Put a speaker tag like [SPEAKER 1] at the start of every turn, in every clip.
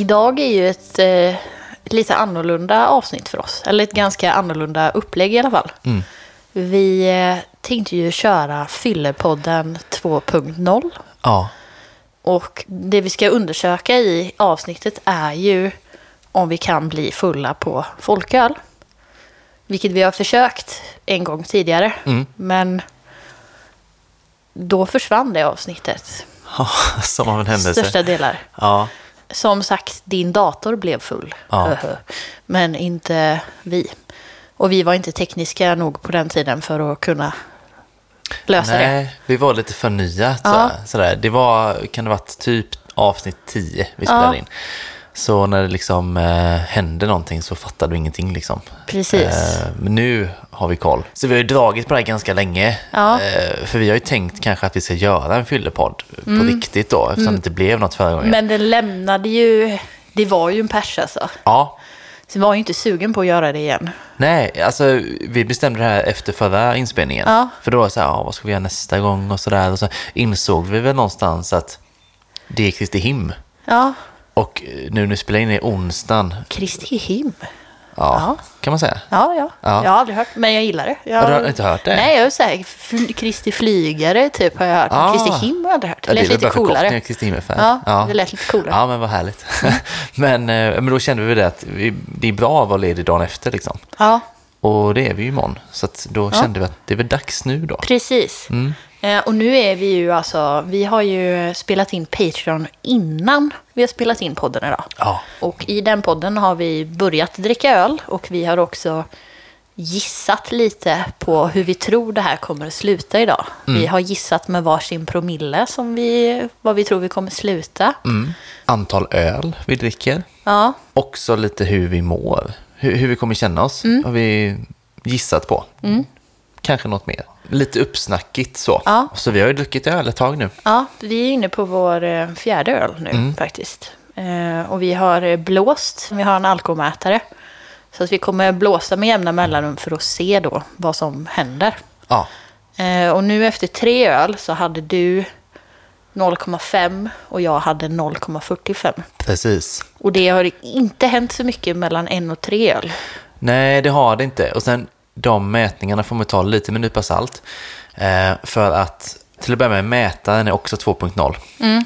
[SPEAKER 1] Idag är ju ett eh, lite annorlunda avsnitt för oss. Eller ett ganska annorlunda upplägg i alla fall.
[SPEAKER 2] Mm.
[SPEAKER 1] Vi eh, tänkte ju köra Fyllepodden 2.0.
[SPEAKER 2] Ja,
[SPEAKER 1] Och det vi ska undersöka i avsnittet är ju om vi kan bli fulla på folköl. Vilket vi har försökt en gång tidigare.
[SPEAKER 2] Mm.
[SPEAKER 1] Men då försvann det avsnittet.
[SPEAKER 2] som av en händelse.
[SPEAKER 1] Största delar.
[SPEAKER 2] Ja,
[SPEAKER 1] Som sagt, din dator blev full.
[SPEAKER 2] Ja.
[SPEAKER 1] Men inte vi. Och vi var inte tekniska nog på den tiden för att kunna lösa det.
[SPEAKER 2] nej, vi var lite för nya.
[SPEAKER 1] Ja.
[SPEAKER 2] Sådär. Det var, kan det varit typ avsnitt 10 vi spelade
[SPEAKER 1] Ja.
[SPEAKER 2] in. Så när det liksom eh, hände någonting så fattade vi ingenting liksom.
[SPEAKER 1] Precis.
[SPEAKER 2] Eh, men nu har vi koll. Så vi har ju dragit på det här ganska länge.
[SPEAKER 1] Ja.
[SPEAKER 2] Eh, för vi har ju tänkt kanske att vi ska göra en fyllepodd på riktigt då, eftersom det inte blev något förra gången.
[SPEAKER 1] Mm. Men den lämnade ju... Det var ju en pers alltså.
[SPEAKER 2] Ja,
[SPEAKER 1] Så jag var ju inte sugen på att göra det igen.
[SPEAKER 2] Nej, alltså vi bestämde det här efter förra inspelningen.
[SPEAKER 1] Ja.
[SPEAKER 2] För då var det så här, ja, vad ska vi göra nästa gång och sådär. Och så insåg vi väl någonstans att det är Kristi him.
[SPEAKER 1] Ja,
[SPEAKER 2] Och eh, nu när vi spelar in är onsdagen,
[SPEAKER 1] Kristi him.
[SPEAKER 2] ja,
[SPEAKER 1] Ja.
[SPEAKER 2] kan man säga.
[SPEAKER 1] Ja, ja,
[SPEAKER 2] Ja.
[SPEAKER 1] Jag har aldrig hört, men jag gillar det. Jag,
[SPEAKER 2] Har du inte hört det?
[SPEAKER 1] Nej, jag har sagt fl- Kristi flygare typ har jag hört.
[SPEAKER 2] Ah.
[SPEAKER 1] Kristi him har jag aldrig hört. Det
[SPEAKER 2] Ja, det
[SPEAKER 1] lät lite coolare.
[SPEAKER 2] Kristi himmel
[SPEAKER 1] Ja, det lät lite coolare.
[SPEAKER 2] Ja, men vad härligt. men, eh, men då kände vi det att vi, det är bra att vara ledig dagen efter liksom.
[SPEAKER 1] Ja,
[SPEAKER 2] Och det är vi ju imorgon. Så då kände vi att det är väl dags nu då.
[SPEAKER 1] precis.
[SPEAKER 2] Mm.
[SPEAKER 1] Eh, och nu är vi ju alltså, vi har ju spelat in Patreon innan vi har spelat in podden idag.
[SPEAKER 2] Ja,
[SPEAKER 1] Och i den podden har vi börjat dricka öl och vi har också gissat lite på hur vi tror det här kommer att sluta idag.
[SPEAKER 2] Mm.
[SPEAKER 1] Vi har gissat med varsin promille som vi, vad vi tror vi kommer sluta.
[SPEAKER 2] mm. antal öl vi dricker.
[SPEAKER 1] Ja,
[SPEAKER 2] också lite hur vi mår. Hur, hur vi kommer känna oss har vi gissat på. Kanske något mer. Lite uppsnackigt så.
[SPEAKER 1] Ja.
[SPEAKER 2] Så vi har ju druckit öl ett tag nu.
[SPEAKER 1] ja, vi är inne på vår eh, fjärde öl nu
[SPEAKER 2] Mm.
[SPEAKER 1] faktiskt. Eh, och vi har eh, blåst, vi har en alkomätare. Så att vi kommer blåsa med jämna mellanrum för att se då vad som händer.
[SPEAKER 2] Ja,
[SPEAKER 1] och nu efter tre öl så hade du 0,5 och jag hade 0,45.
[SPEAKER 2] precis.
[SPEAKER 1] Och det har inte hänt så mycket mellan en och tre öl.
[SPEAKER 2] Nej, det har det inte. Och sen de mätningarna får man ta lite med en nypa salt. Eh, för att till att börja med, mätaren är också 2.0.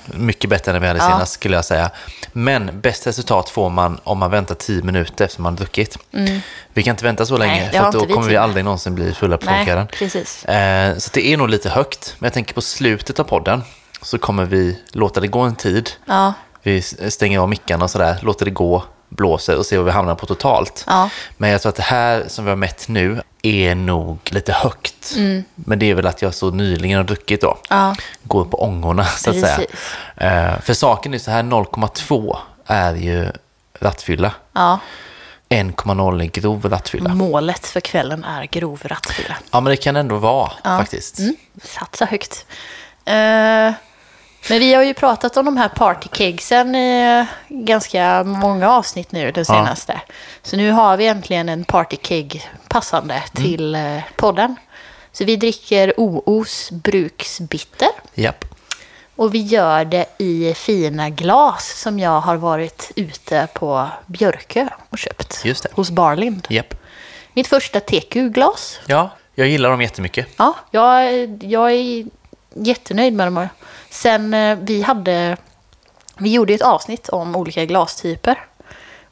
[SPEAKER 2] Mycket bättre än vi hade
[SPEAKER 1] Mm. Ja.
[SPEAKER 2] senast skulle jag säga. Men bäst resultat får man om man väntar 10 minuter efter man har druckit. Vi kan inte vänta så länge,
[SPEAKER 1] Mm. det
[SPEAKER 2] för då
[SPEAKER 1] vi
[SPEAKER 2] kommer vi aldrig någonsin bli fulla på
[SPEAKER 1] Nej, precis.
[SPEAKER 2] Eh, så det är nog lite högt. Men jag tänker på slutet av podden så kommer vi låta det gå en tid.
[SPEAKER 1] Ja,
[SPEAKER 2] Vi stänger av mickarna och sådär, låter det gå, blåser och ser vad vi hamnar på totalt.
[SPEAKER 1] Ja.
[SPEAKER 2] Men jag tror att det här som vi har mätt nu är nog lite högt. Men det är väl att jag så nyligen har druckit då.
[SPEAKER 1] Mm. Ja.
[SPEAKER 2] Går på ångorna så att säga.
[SPEAKER 1] Precis.
[SPEAKER 2] Eh, för saken är så här, 0,2 är ju rattfylla.
[SPEAKER 1] ja.
[SPEAKER 2] 1,0 är grov rattfylla.
[SPEAKER 1] Målet för kvällen är grov rattfylla.
[SPEAKER 2] Ja, men det kan ändå vara faktiskt.
[SPEAKER 1] Mm. Satsa högt. Eh, men vi har ju pratat om de här partykegsen i eh, ganska många avsnitt nu, det senaste. Så nu har vi äntligen en partykeg passande till eh, podden. Så vi dricker OOs bruksbitter.
[SPEAKER 2] Japp.
[SPEAKER 1] Och vi gör det i fina glas som jag har varit ute på Björkö och köpt.
[SPEAKER 2] Just det.
[SPEAKER 1] Hos Barlind.
[SPEAKER 2] Japp.
[SPEAKER 1] Mitt första TQ-glas.
[SPEAKER 2] Ja, jag gillar dem jättemycket.
[SPEAKER 1] Ja, jag, jag är jättenöjd med dem. Sen eh, vi hade, vi gjorde ett avsnitt om olika glastyper.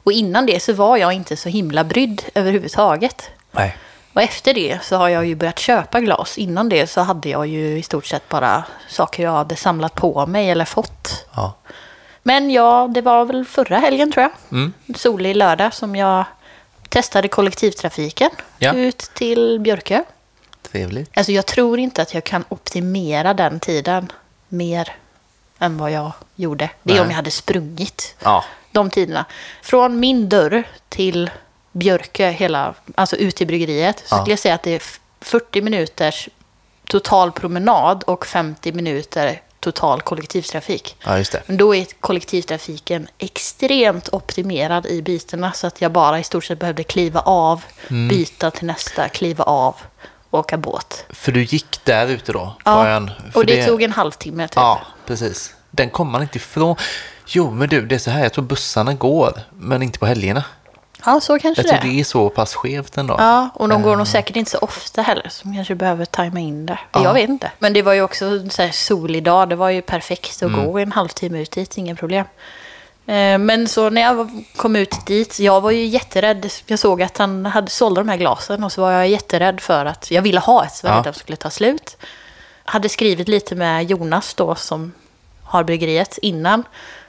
[SPEAKER 1] Och innan det så var jag inte så himla brydd överhuvudtaget.
[SPEAKER 2] Nej.
[SPEAKER 1] Och efter det så har jag ju börjat köpa glas. Innan det så hade jag ju i stort sett bara saker jag hade samlat på mig eller fått.
[SPEAKER 2] Ja.
[SPEAKER 1] Men ja, det var väl förra helgen tror jag.
[SPEAKER 2] Mm.
[SPEAKER 1] Solig lördag som jag testade kollektivtrafiken
[SPEAKER 2] Ja.
[SPEAKER 1] ut till Björkö.
[SPEAKER 2] Trevligt.
[SPEAKER 1] Alltså jag tror inte att jag kan optimera den tiden mer än vad jag gjorde. Det är om jag hade sprungit
[SPEAKER 2] Ja.
[SPEAKER 1] de tiderna. Från min dörr till Björkö, hela, alltså ut till bryggeriet, så
[SPEAKER 2] Ja.
[SPEAKER 1] skulle jag säga att det är f- 40 minuters total promenad och 50 minuter total kollektivtrafik.
[SPEAKER 2] ja, just det.
[SPEAKER 1] Men då är kollektivtrafiken extremt optimerad i bytena så att jag bara i stort sett behövde kliva av,
[SPEAKER 2] Mm.
[SPEAKER 1] byta till nästa, kliva av åka båt.
[SPEAKER 2] För du gick där ute då? På
[SPEAKER 1] Ja,
[SPEAKER 2] ön.
[SPEAKER 1] Och det, tog en halvtimme typ.
[SPEAKER 2] Ja, precis. Den kommer man inte ifrån. Jo, men du, det är så här, jag tror bussarna går, men inte på helgerna.
[SPEAKER 1] Ja, så kanske
[SPEAKER 2] Jag
[SPEAKER 1] det
[SPEAKER 2] tror
[SPEAKER 1] är.
[SPEAKER 2] det är så pass skevt ändå.
[SPEAKER 1] Ja, och de går nog säkert inte så ofta heller. Så man kanske behöver tajma in det.
[SPEAKER 2] Ja.
[SPEAKER 1] Jag vet inte. Men det var ju också en så här solig dag. Det var ju perfekt att gå en halvtimme ut dit. Ingen problem. Eh, Men så när jag kom ut dit, jag var ju jätterädd. Jag såg att han hade sålde de här glasen och så var jag jätterädd för att jag ville ha ett. Så jag
[SPEAKER 2] Ja.
[SPEAKER 1] att de skulle ta slut. Hade skrivit lite med Jonas då som har bryggeriet innan.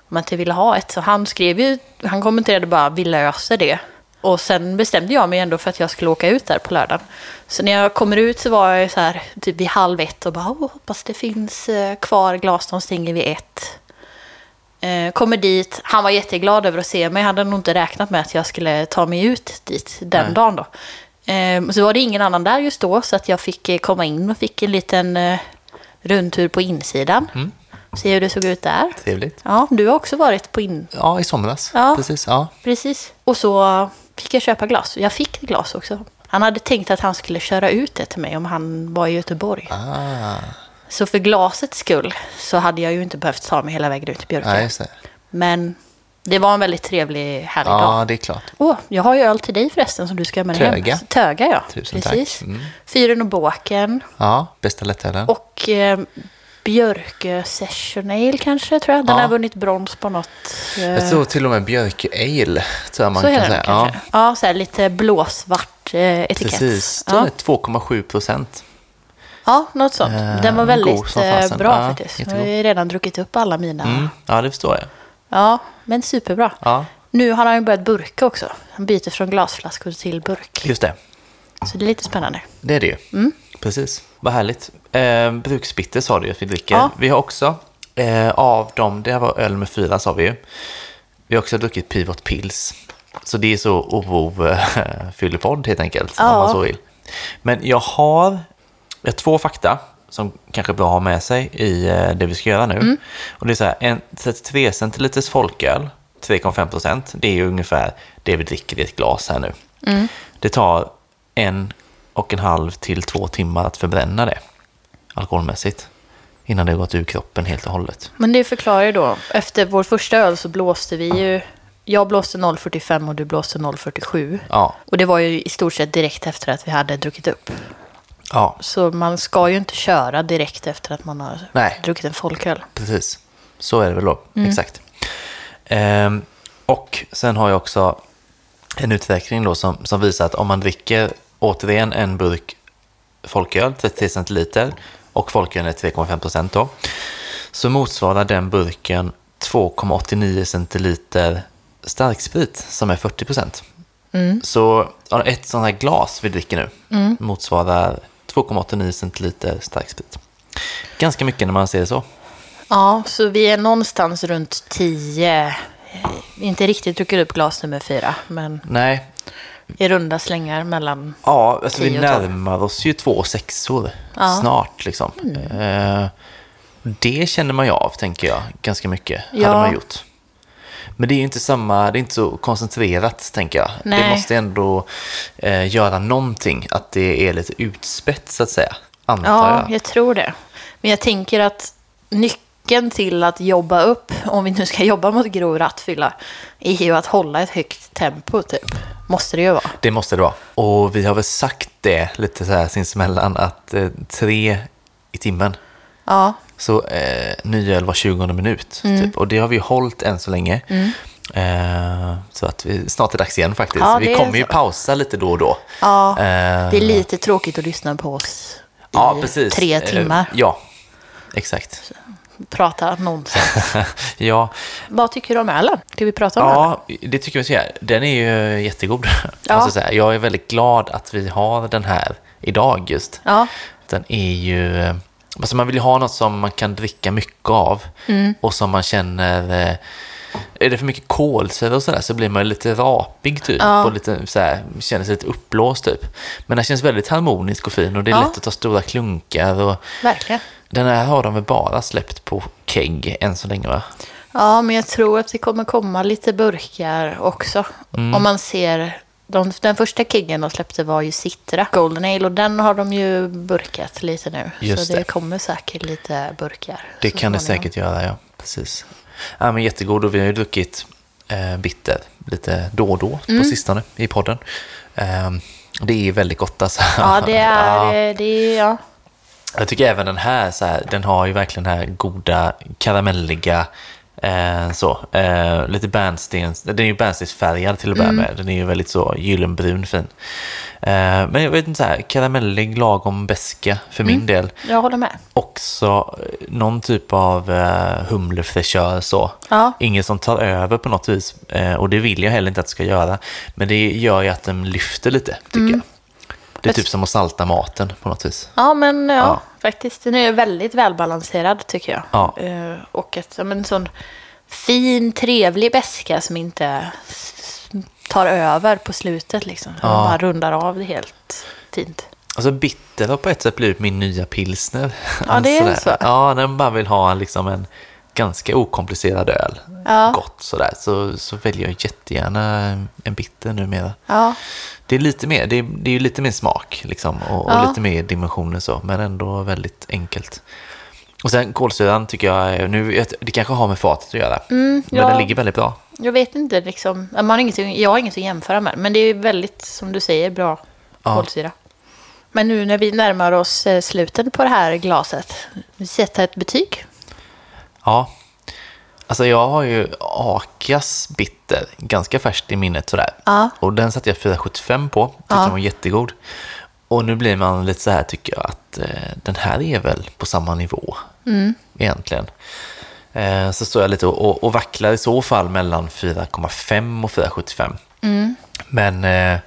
[SPEAKER 1] Om att jag ville ha ett. Så han skrev ju, han kommenterade bara vi löser det. Och sen bestämde jag mig ändå för att jag skulle åka ut där på lördagen. Så när jag kommer ut så var jag så här typ vid halv ett och bara hoppas det finns eh, kvar glas, de stänger vid ett. Eh, kommer dit, han var jätteglad över att se mig. hade nog inte räknat med att jag skulle ta mig ut dit den
[SPEAKER 2] Nej.
[SPEAKER 1] dagen då. Eh, så var det ingen annan där just då så att jag fick eh, komma in och fick en liten eh, rundtur på insidan.
[SPEAKER 2] Mm.
[SPEAKER 1] Se hur det såg ut där.
[SPEAKER 2] Trevligt.
[SPEAKER 1] Ja, du har också varit på in...
[SPEAKER 2] Ja, i somras.
[SPEAKER 1] Ja.
[SPEAKER 2] Precis. Ja.
[SPEAKER 1] Precis. Och så fick jag köpa glas. Jag fick glas också. Han hade tänkt att han skulle köra ut det till mig om han var i Göteborg.
[SPEAKER 2] Ah,
[SPEAKER 1] Så för glasets skull så hade jag ju inte behövt ta mig hela vägen ut till Björkö.
[SPEAKER 2] nej, det.
[SPEAKER 1] Men det var en väldigt trevlig, härlig dag.
[SPEAKER 2] Ja, det är klart.
[SPEAKER 1] Åh, jag har ju öl till dig förresten som du ska ha med dig
[SPEAKER 2] Töga.
[SPEAKER 1] hem. Töga, ja.
[SPEAKER 2] Tusen
[SPEAKER 1] Precis.
[SPEAKER 2] tack. Mm.
[SPEAKER 1] Fyren och båken.
[SPEAKER 2] Ja, bästa lättölen.
[SPEAKER 1] Och eh, Björkö Session Ale kanske, tror jag. Den
[SPEAKER 2] Ja.
[SPEAKER 1] har vunnit brons på något. Eh,
[SPEAKER 2] Jag tror till och med Björk Ale, tror jag man
[SPEAKER 1] så
[SPEAKER 2] kan säga.
[SPEAKER 1] kanske. Ja, så här lite blåsvart eh, etikett.
[SPEAKER 2] Precis.
[SPEAKER 1] Ja.
[SPEAKER 2] det är 2,7 procent.
[SPEAKER 1] Ja, något sånt.
[SPEAKER 2] Eh,
[SPEAKER 1] Den var
[SPEAKER 2] god
[SPEAKER 1] väldigt
[SPEAKER 2] som
[SPEAKER 1] eh, bra
[SPEAKER 2] Ja,
[SPEAKER 1] faktiskt. Jag har ju redan druckit upp alla mina.
[SPEAKER 2] Mm. Ja, det förstår jag.
[SPEAKER 1] Ja, men superbra.
[SPEAKER 2] Ja,
[SPEAKER 1] Nu har han ju börjat burka också. Han byter från glasflaskor till burk.
[SPEAKER 2] just det.
[SPEAKER 1] Så det är lite spännande.
[SPEAKER 2] Det är det ju.
[SPEAKER 1] Mm.
[SPEAKER 2] Precis. Vad härligt. Eh, bruksbitter sa du ju att vi dricker.
[SPEAKER 1] Ja.
[SPEAKER 2] Vi har också eh, av dem, det här var öl med fyra sa vi ju. Vi har också druckit Pivot Pils. Så det är så oro-fyllepodd helt enkelt, om
[SPEAKER 1] Ja.
[SPEAKER 2] man så vill. Men jag har, jag har två fakta som kanske är bra att ha med sig i eh, det vi ska göra nu.
[SPEAKER 1] Mm.
[SPEAKER 2] Och det är så här, en 33 centiliters folköl, 3,5 procent, det är ju ungefär det vi dricker i ett glas här nu.
[SPEAKER 1] Mm.
[SPEAKER 2] Det tar en och en halv till två timmar att förbränna det alkoholmässigt innan det har gått ur kroppen helt och hållet.
[SPEAKER 1] Men det förklarar ju då. Efter vår första öl så blåste vi ju... Jag blåste 0,45 och du blåste 0,47.
[SPEAKER 2] Ja,
[SPEAKER 1] Och det var ju i stort sett direkt efter att vi hade druckit upp.
[SPEAKER 2] Ja
[SPEAKER 1] Så man ska ju inte köra direkt efter att man har
[SPEAKER 2] Nej.
[SPEAKER 1] druckit en folköl.
[SPEAKER 2] precis. Så är det väl då,
[SPEAKER 1] Mm.
[SPEAKER 2] exakt. Ehm, och sen har jag också en uträkning då som, som visar att om man dricker återigen en burk folköl, 33 centiliter, och folkölen är 3,5 procent då, så motsvarar den burken 2,89 centiliter starksprit som är 40 procent. Så ja, ett sånt här glas vi dricker nu motsvarar 2,89 centiliter starksprit. Ganska mycket när man ser det så.
[SPEAKER 1] Ja, så vi är någonstans runt 10. eh, Inte riktigt druckit upp glas nummer fyra, men
[SPEAKER 2] Nej,
[SPEAKER 1] i runda slängar mellan...
[SPEAKER 2] ja, alltså vi
[SPEAKER 1] 10 och 12.
[SPEAKER 2] närmar oss ju två sexor
[SPEAKER 1] Ja. Mm.
[SPEAKER 2] snart liksom. Eh, det känner man ju av, tänker jag, ganska mycket.
[SPEAKER 1] Ja.
[SPEAKER 2] Hade man gjort. Men det är ju inte samma, det är inte så koncentrerat, tänker jag. Det
[SPEAKER 1] Nej.
[SPEAKER 2] måste ändå eh, göra någonting, att det är lite utspätt, så att säga. Antar
[SPEAKER 1] Ja,
[SPEAKER 2] jag.
[SPEAKER 1] jag tror det. Men jag tänker att nyckeln till att jobba upp, om vi nu ska jobba mot grov rattfylla, är ju att hålla ett högt tempo, typ. Måste det ju vara.
[SPEAKER 2] Det måste det vara. Och vi har väl sagt det lite så här sinsemellan, att eh, tre i timmen.
[SPEAKER 1] Ja,
[SPEAKER 2] Så eh, ny öl var 20 minut.
[SPEAKER 1] Mm.
[SPEAKER 2] Typ. Och det har vi hållit än så länge. Eh, så att vi, snart är det dags igen faktiskt.
[SPEAKER 1] Ja,
[SPEAKER 2] vi kommer ju pausa lite då och då.
[SPEAKER 1] ja
[SPEAKER 2] Eh,
[SPEAKER 1] det är lite tråkigt att lyssna på oss i
[SPEAKER 2] ja,
[SPEAKER 1] tre
[SPEAKER 2] Eh,
[SPEAKER 1] timmar.
[SPEAKER 2] ja, exakt.
[SPEAKER 1] Prata nonsens.
[SPEAKER 2] ja,
[SPEAKER 1] Vad tycker du om ölen? Ska vi prata om ölen?
[SPEAKER 2] ja, det tycker vi ska göra. Den är ju jättegod.
[SPEAKER 1] Ja.
[SPEAKER 2] Jag, säga. jag är väldigt glad att vi har den här idag just.
[SPEAKER 1] Ja,
[SPEAKER 2] Den är ju... Alltså man vill ju ha något som man kan dricka mycket av
[SPEAKER 1] Mm.
[SPEAKER 2] och som man känner... eh, Är det för mycket kolsyra och sådär så blir man lite rapig typ
[SPEAKER 1] Ja.
[SPEAKER 2] och lite så här, känner sig lite uppblåst typ. Men den känns väldigt harmonisk och fin och det är
[SPEAKER 1] Ja.
[SPEAKER 2] lätt att ta stora klunkar och
[SPEAKER 1] verkligen.
[SPEAKER 2] den här har de väl bara släppt på kegg än så länge va?
[SPEAKER 1] Ja, men jag tror att det kommer komma lite burkar också.
[SPEAKER 2] Mm.
[SPEAKER 1] Om man ser... De, den första keggen de släppte var ju Citra Golden Ale och den har de ju burkat lite nu.
[SPEAKER 2] Just
[SPEAKER 1] så det,
[SPEAKER 2] det.
[SPEAKER 1] kommer säkert lite burkar.
[SPEAKER 2] Det kan det säkert göra ja, precis. Ja, men jättegod och vi har ju druckit eh, bitter lite då och då
[SPEAKER 1] Mm.
[SPEAKER 2] på sistone i podden. Eh, det är väldigt gott alltså.
[SPEAKER 1] Ja, det är...
[SPEAKER 2] Ja.
[SPEAKER 1] Det är ja.
[SPEAKER 2] Jag tycker även den här, så här, den har ju verkligen den här goda karamelliga, eh, så, eh, lite bärnstens, den är ju bärnstensfärgad till att börja med. Den är ju väldigt så gyllenbrun fin. Eh, men jag vet inte, så här, karamellig, lagom beska för min del.
[SPEAKER 1] Jag håller med.
[SPEAKER 2] Också eh, någon typ av eh, humlefräschör så.
[SPEAKER 1] Ja.
[SPEAKER 2] Inget som tar över på något vis. Eh, och det vill jag heller inte att det ska göra. Men det gör ju att den lyfter lite, tycker jag. Det är typ som att salta maten på något vis.
[SPEAKER 1] Ja, men ja,
[SPEAKER 2] Ja.
[SPEAKER 1] faktiskt. Den är väldigt välbalanserad tycker jag.
[SPEAKER 2] Ja.
[SPEAKER 1] Eh, och ett, ja, en sån fin, trevlig beska som inte tar över på slutet liksom.
[SPEAKER 2] Ja.
[SPEAKER 1] Man bara rundar av det helt fint.
[SPEAKER 2] Alltså bitter har på ett sätt blivit min nya pilsner.
[SPEAKER 1] Ja, det är så.
[SPEAKER 2] Ja, när man bara vill ha liksom en ganska okomplicerad öl.
[SPEAKER 1] Ja.
[SPEAKER 2] Gott sådär. Så, så väljer jag jättegärna en bitter numera.
[SPEAKER 1] Ja,
[SPEAKER 2] Det är lite mer, det är, det är lite mer smak liksom, och, och
[SPEAKER 1] Ja.
[SPEAKER 2] lite mer dimensioner så, men ändå väldigt enkelt. Och sen kolsyran tycker jag, nu, det kanske har med fatet att göra, men
[SPEAKER 1] Mm, ja.
[SPEAKER 2] den ligger väldigt bra.
[SPEAKER 1] jag vet inte liksom. Man har ingenting, jag har inget att jämföra med. Men det är väldigt, som du säger, bra
[SPEAKER 2] Ja.
[SPEAKER 1] kolsyra. Men nu när vi närmar oss eh, slutet på det här glaset. Vi sätter ett betyg.
[SPEAKER 2] Ja, alltså jag har ju Akias bitter ganska färskt i minnet sådär.
[SPEAKER 1] Ja.
[SPEAKER 2] Och den satte jag 4,75 på, tyckte
[SPEAKER 1] Ja.
[SPEAKER 2] den var jättegod. Och nu blir man lite så här tycker jag att eh, den här är väl på samma nivå
[SPEAKER 1] Mm.
[SPEAKER 2] egentligen. Eh, så står jag lite och, och, och vacklar i så fall mellan 4,5 och 4,75.
[SPEAKER 1] Mm.
[SPEAKER 2] Men eh,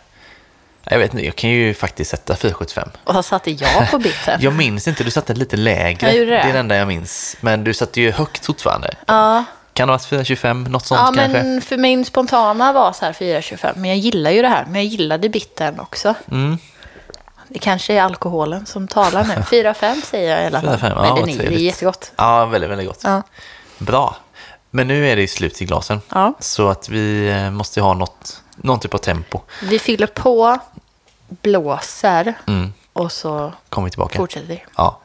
[SPEAKER 2] jag vet inte, jag kan ju faktiskt sätta 4,75.
[SPEAKER 1] Och så satte jag på biten.
[SPEAKER 2] Jag minns inte, du satte lite lägre.
[SPEAKER 1] Gjorde det.
[SPEAKER 2] är det enda jag minns. Men du satte ju högt fortfarande.
[SPEAKER 1] Ja,
[SPEAKER 2] Kan det ha varit 4,25? Något sånt
[SPEAKER 1] ja
[SPEAKER 2] kanske?
[SPEAKER 1] men för min spontana var så här 4,25. Men jag gillar ju det här. Men jag gillade bittern också.
[SPEAKER 2] Mm.
[SPEAKER 1] Det kanske är alkoholen som talar nu. 4,5 säger jag i alla fall.
[SPEAKER 2] 4,5, ja,
[SPEAKER 1] men
[SPEAKER 2] vad
[SPEAKER 1] den är, det är jättegott.
[SPEAKER 2] Ja, väldigt, väldigt gott.
[SPEAKER 1] Ja.
[SPEAKER 2] Bra. Men nu är det slut i glasen.
[SPEAKER 1] Ja.
[SPEAKER 2] Så att vi eh, måste ha något, någon typ av tempo.
[SPEAKER 1] Vi fyller på, blåser
[SPEAKER 2] Mm.
[SPEAKER 1] och så
[SPEAKER 2] Kommer vi tillbaka.
[SPEAKER 1] fortsätter vi.
[SPEAKER 2] Ja.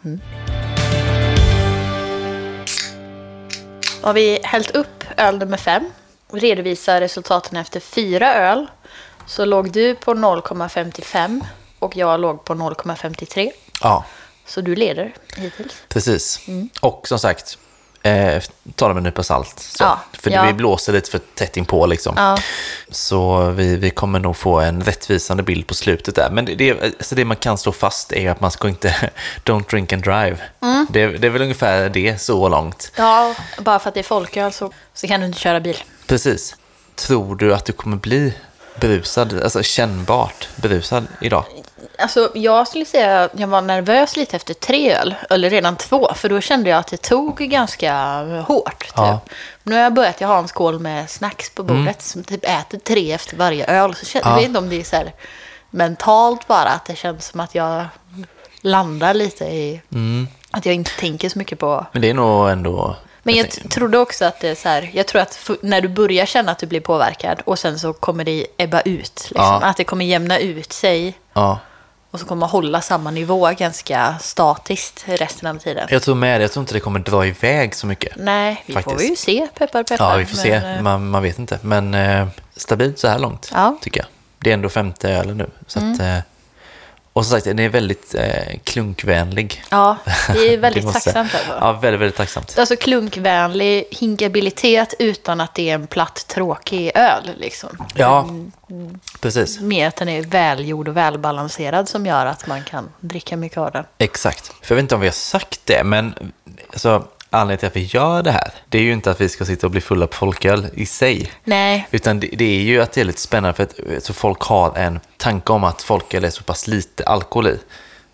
[SPEAKER 1] Har vi hällt upp öl nummer fem och redovisar resultaten efter fyra öl så låg du på 0,55 och jag låg på 0,53.
[SPEAKER 2] ja,
[SPEAKER 1] Så du leder hittills.
[SPEAKER 2] precis. Och som sagt, eh, ta det med en nypa salt. Så.
[SPEAKER 1] Ja,
[SPEAKER 2] för
[SPEAKER 1] ja.
[SPEAKER 2] vi blåser lite för tätt inpå liksom.
[SPEAKER 1] Ja.
[SPEAKER 2] Så vi, vi kommer nog få en rättvisande bild på slutet där. Men det, det, alltså det man kan slå fast är att man ska inte, don't drink and drive. Det, det är väl ungefär det så långt.
[SPEAKER 1] Ja, bara för att det är folköl så, så kan du inte köra bil.
[SPEAKER 2] Precis. Tror du att du kommer bli berusad, alltså kännbart berusad idag?
[SPEAKER 1] Alltså, jag skulle säga att jag var nervös lite efter tre öl, eller redan två, för då kände jag att det tog ganska hårt. Typ.
[SPEAKER 2] Ja.
[SPEAKER 1] Nu har jag börjat, jag har en skål med snacks på bordet, som typ äter tre efter varje öl. Så känner,
[SPEAKER 2] Ja.
[SPEAKER 1] Jag vet inte om det är så här mentalt bara, att det känns som att jag landar lite i... Att jag inte tänker så mycket på...
[SPEAKER 2] Men det är nog ändå...
[SPEAKER 1] Men jag trodde också att det är så här, jag tror att när du börjar känna att du blir påverkad och sen så kommer det ebba ut. Liksom.
[SPEAKER 2] Ja.
[SPEAKER 1] Att det kommer jämna ut sig
[SPEAKER 2] Ja,
[SPEAKER 1] och så kommer man hålla samma nivå ganska statiskt resten av tiden.
[SPEAKER 2] jag tror med det. Jag tror inte det kommer dra iväg så mycket.
[SPEAKER 1] Nej, vi får
[SPEAKER 2] Faktiskt.
[SPEAKER 1] ju se. Peppar, peppar.
[SPEAKER 2] Ja, vi får se.
[SPEAKER 1] Men, eh,
[SPEAKER 2] Man, man vet inte. Men eh, stabilt så här långt,
[SPEAKER 1] Ja. Mm.
[SPEAKER 2] tycker jag. Det är ändå femte ölen nu. Så att, eh, och som sagt, den är väldigt eh, klunkvänlig.
[SPEAKER 1] Ja, det är väldigt
[SPEAKER 2] måste
[SPEAKER 1] tacksamt. Alltså.
[SPEAKER 2] Ja, väldigt, väldigt tacksamt.
[SPEAKER 1] Alltså klunkvänlig hinkabilitet utan att det är en platt tråkig öl. Liksom.
[SPEAKER 2] Ja, precis.
[SPEAKER 1] Mer att den är välgjord och välbalanserad som gör att man kan dricka mycket av den.
[SPEAKER 2] Exakt. För jag vet inte om vi har sagt det, men alltså, anledningen till att vi gör det här, det är ju inte att vi ska sitta och bli fulla på folköl i sig.
[SPEAKER 1] Nej,
[SPEAKER 2] Utan det, det är ju att det är lite spännande för att så folk har en tanke om att folköl är så pass lite alkohol i.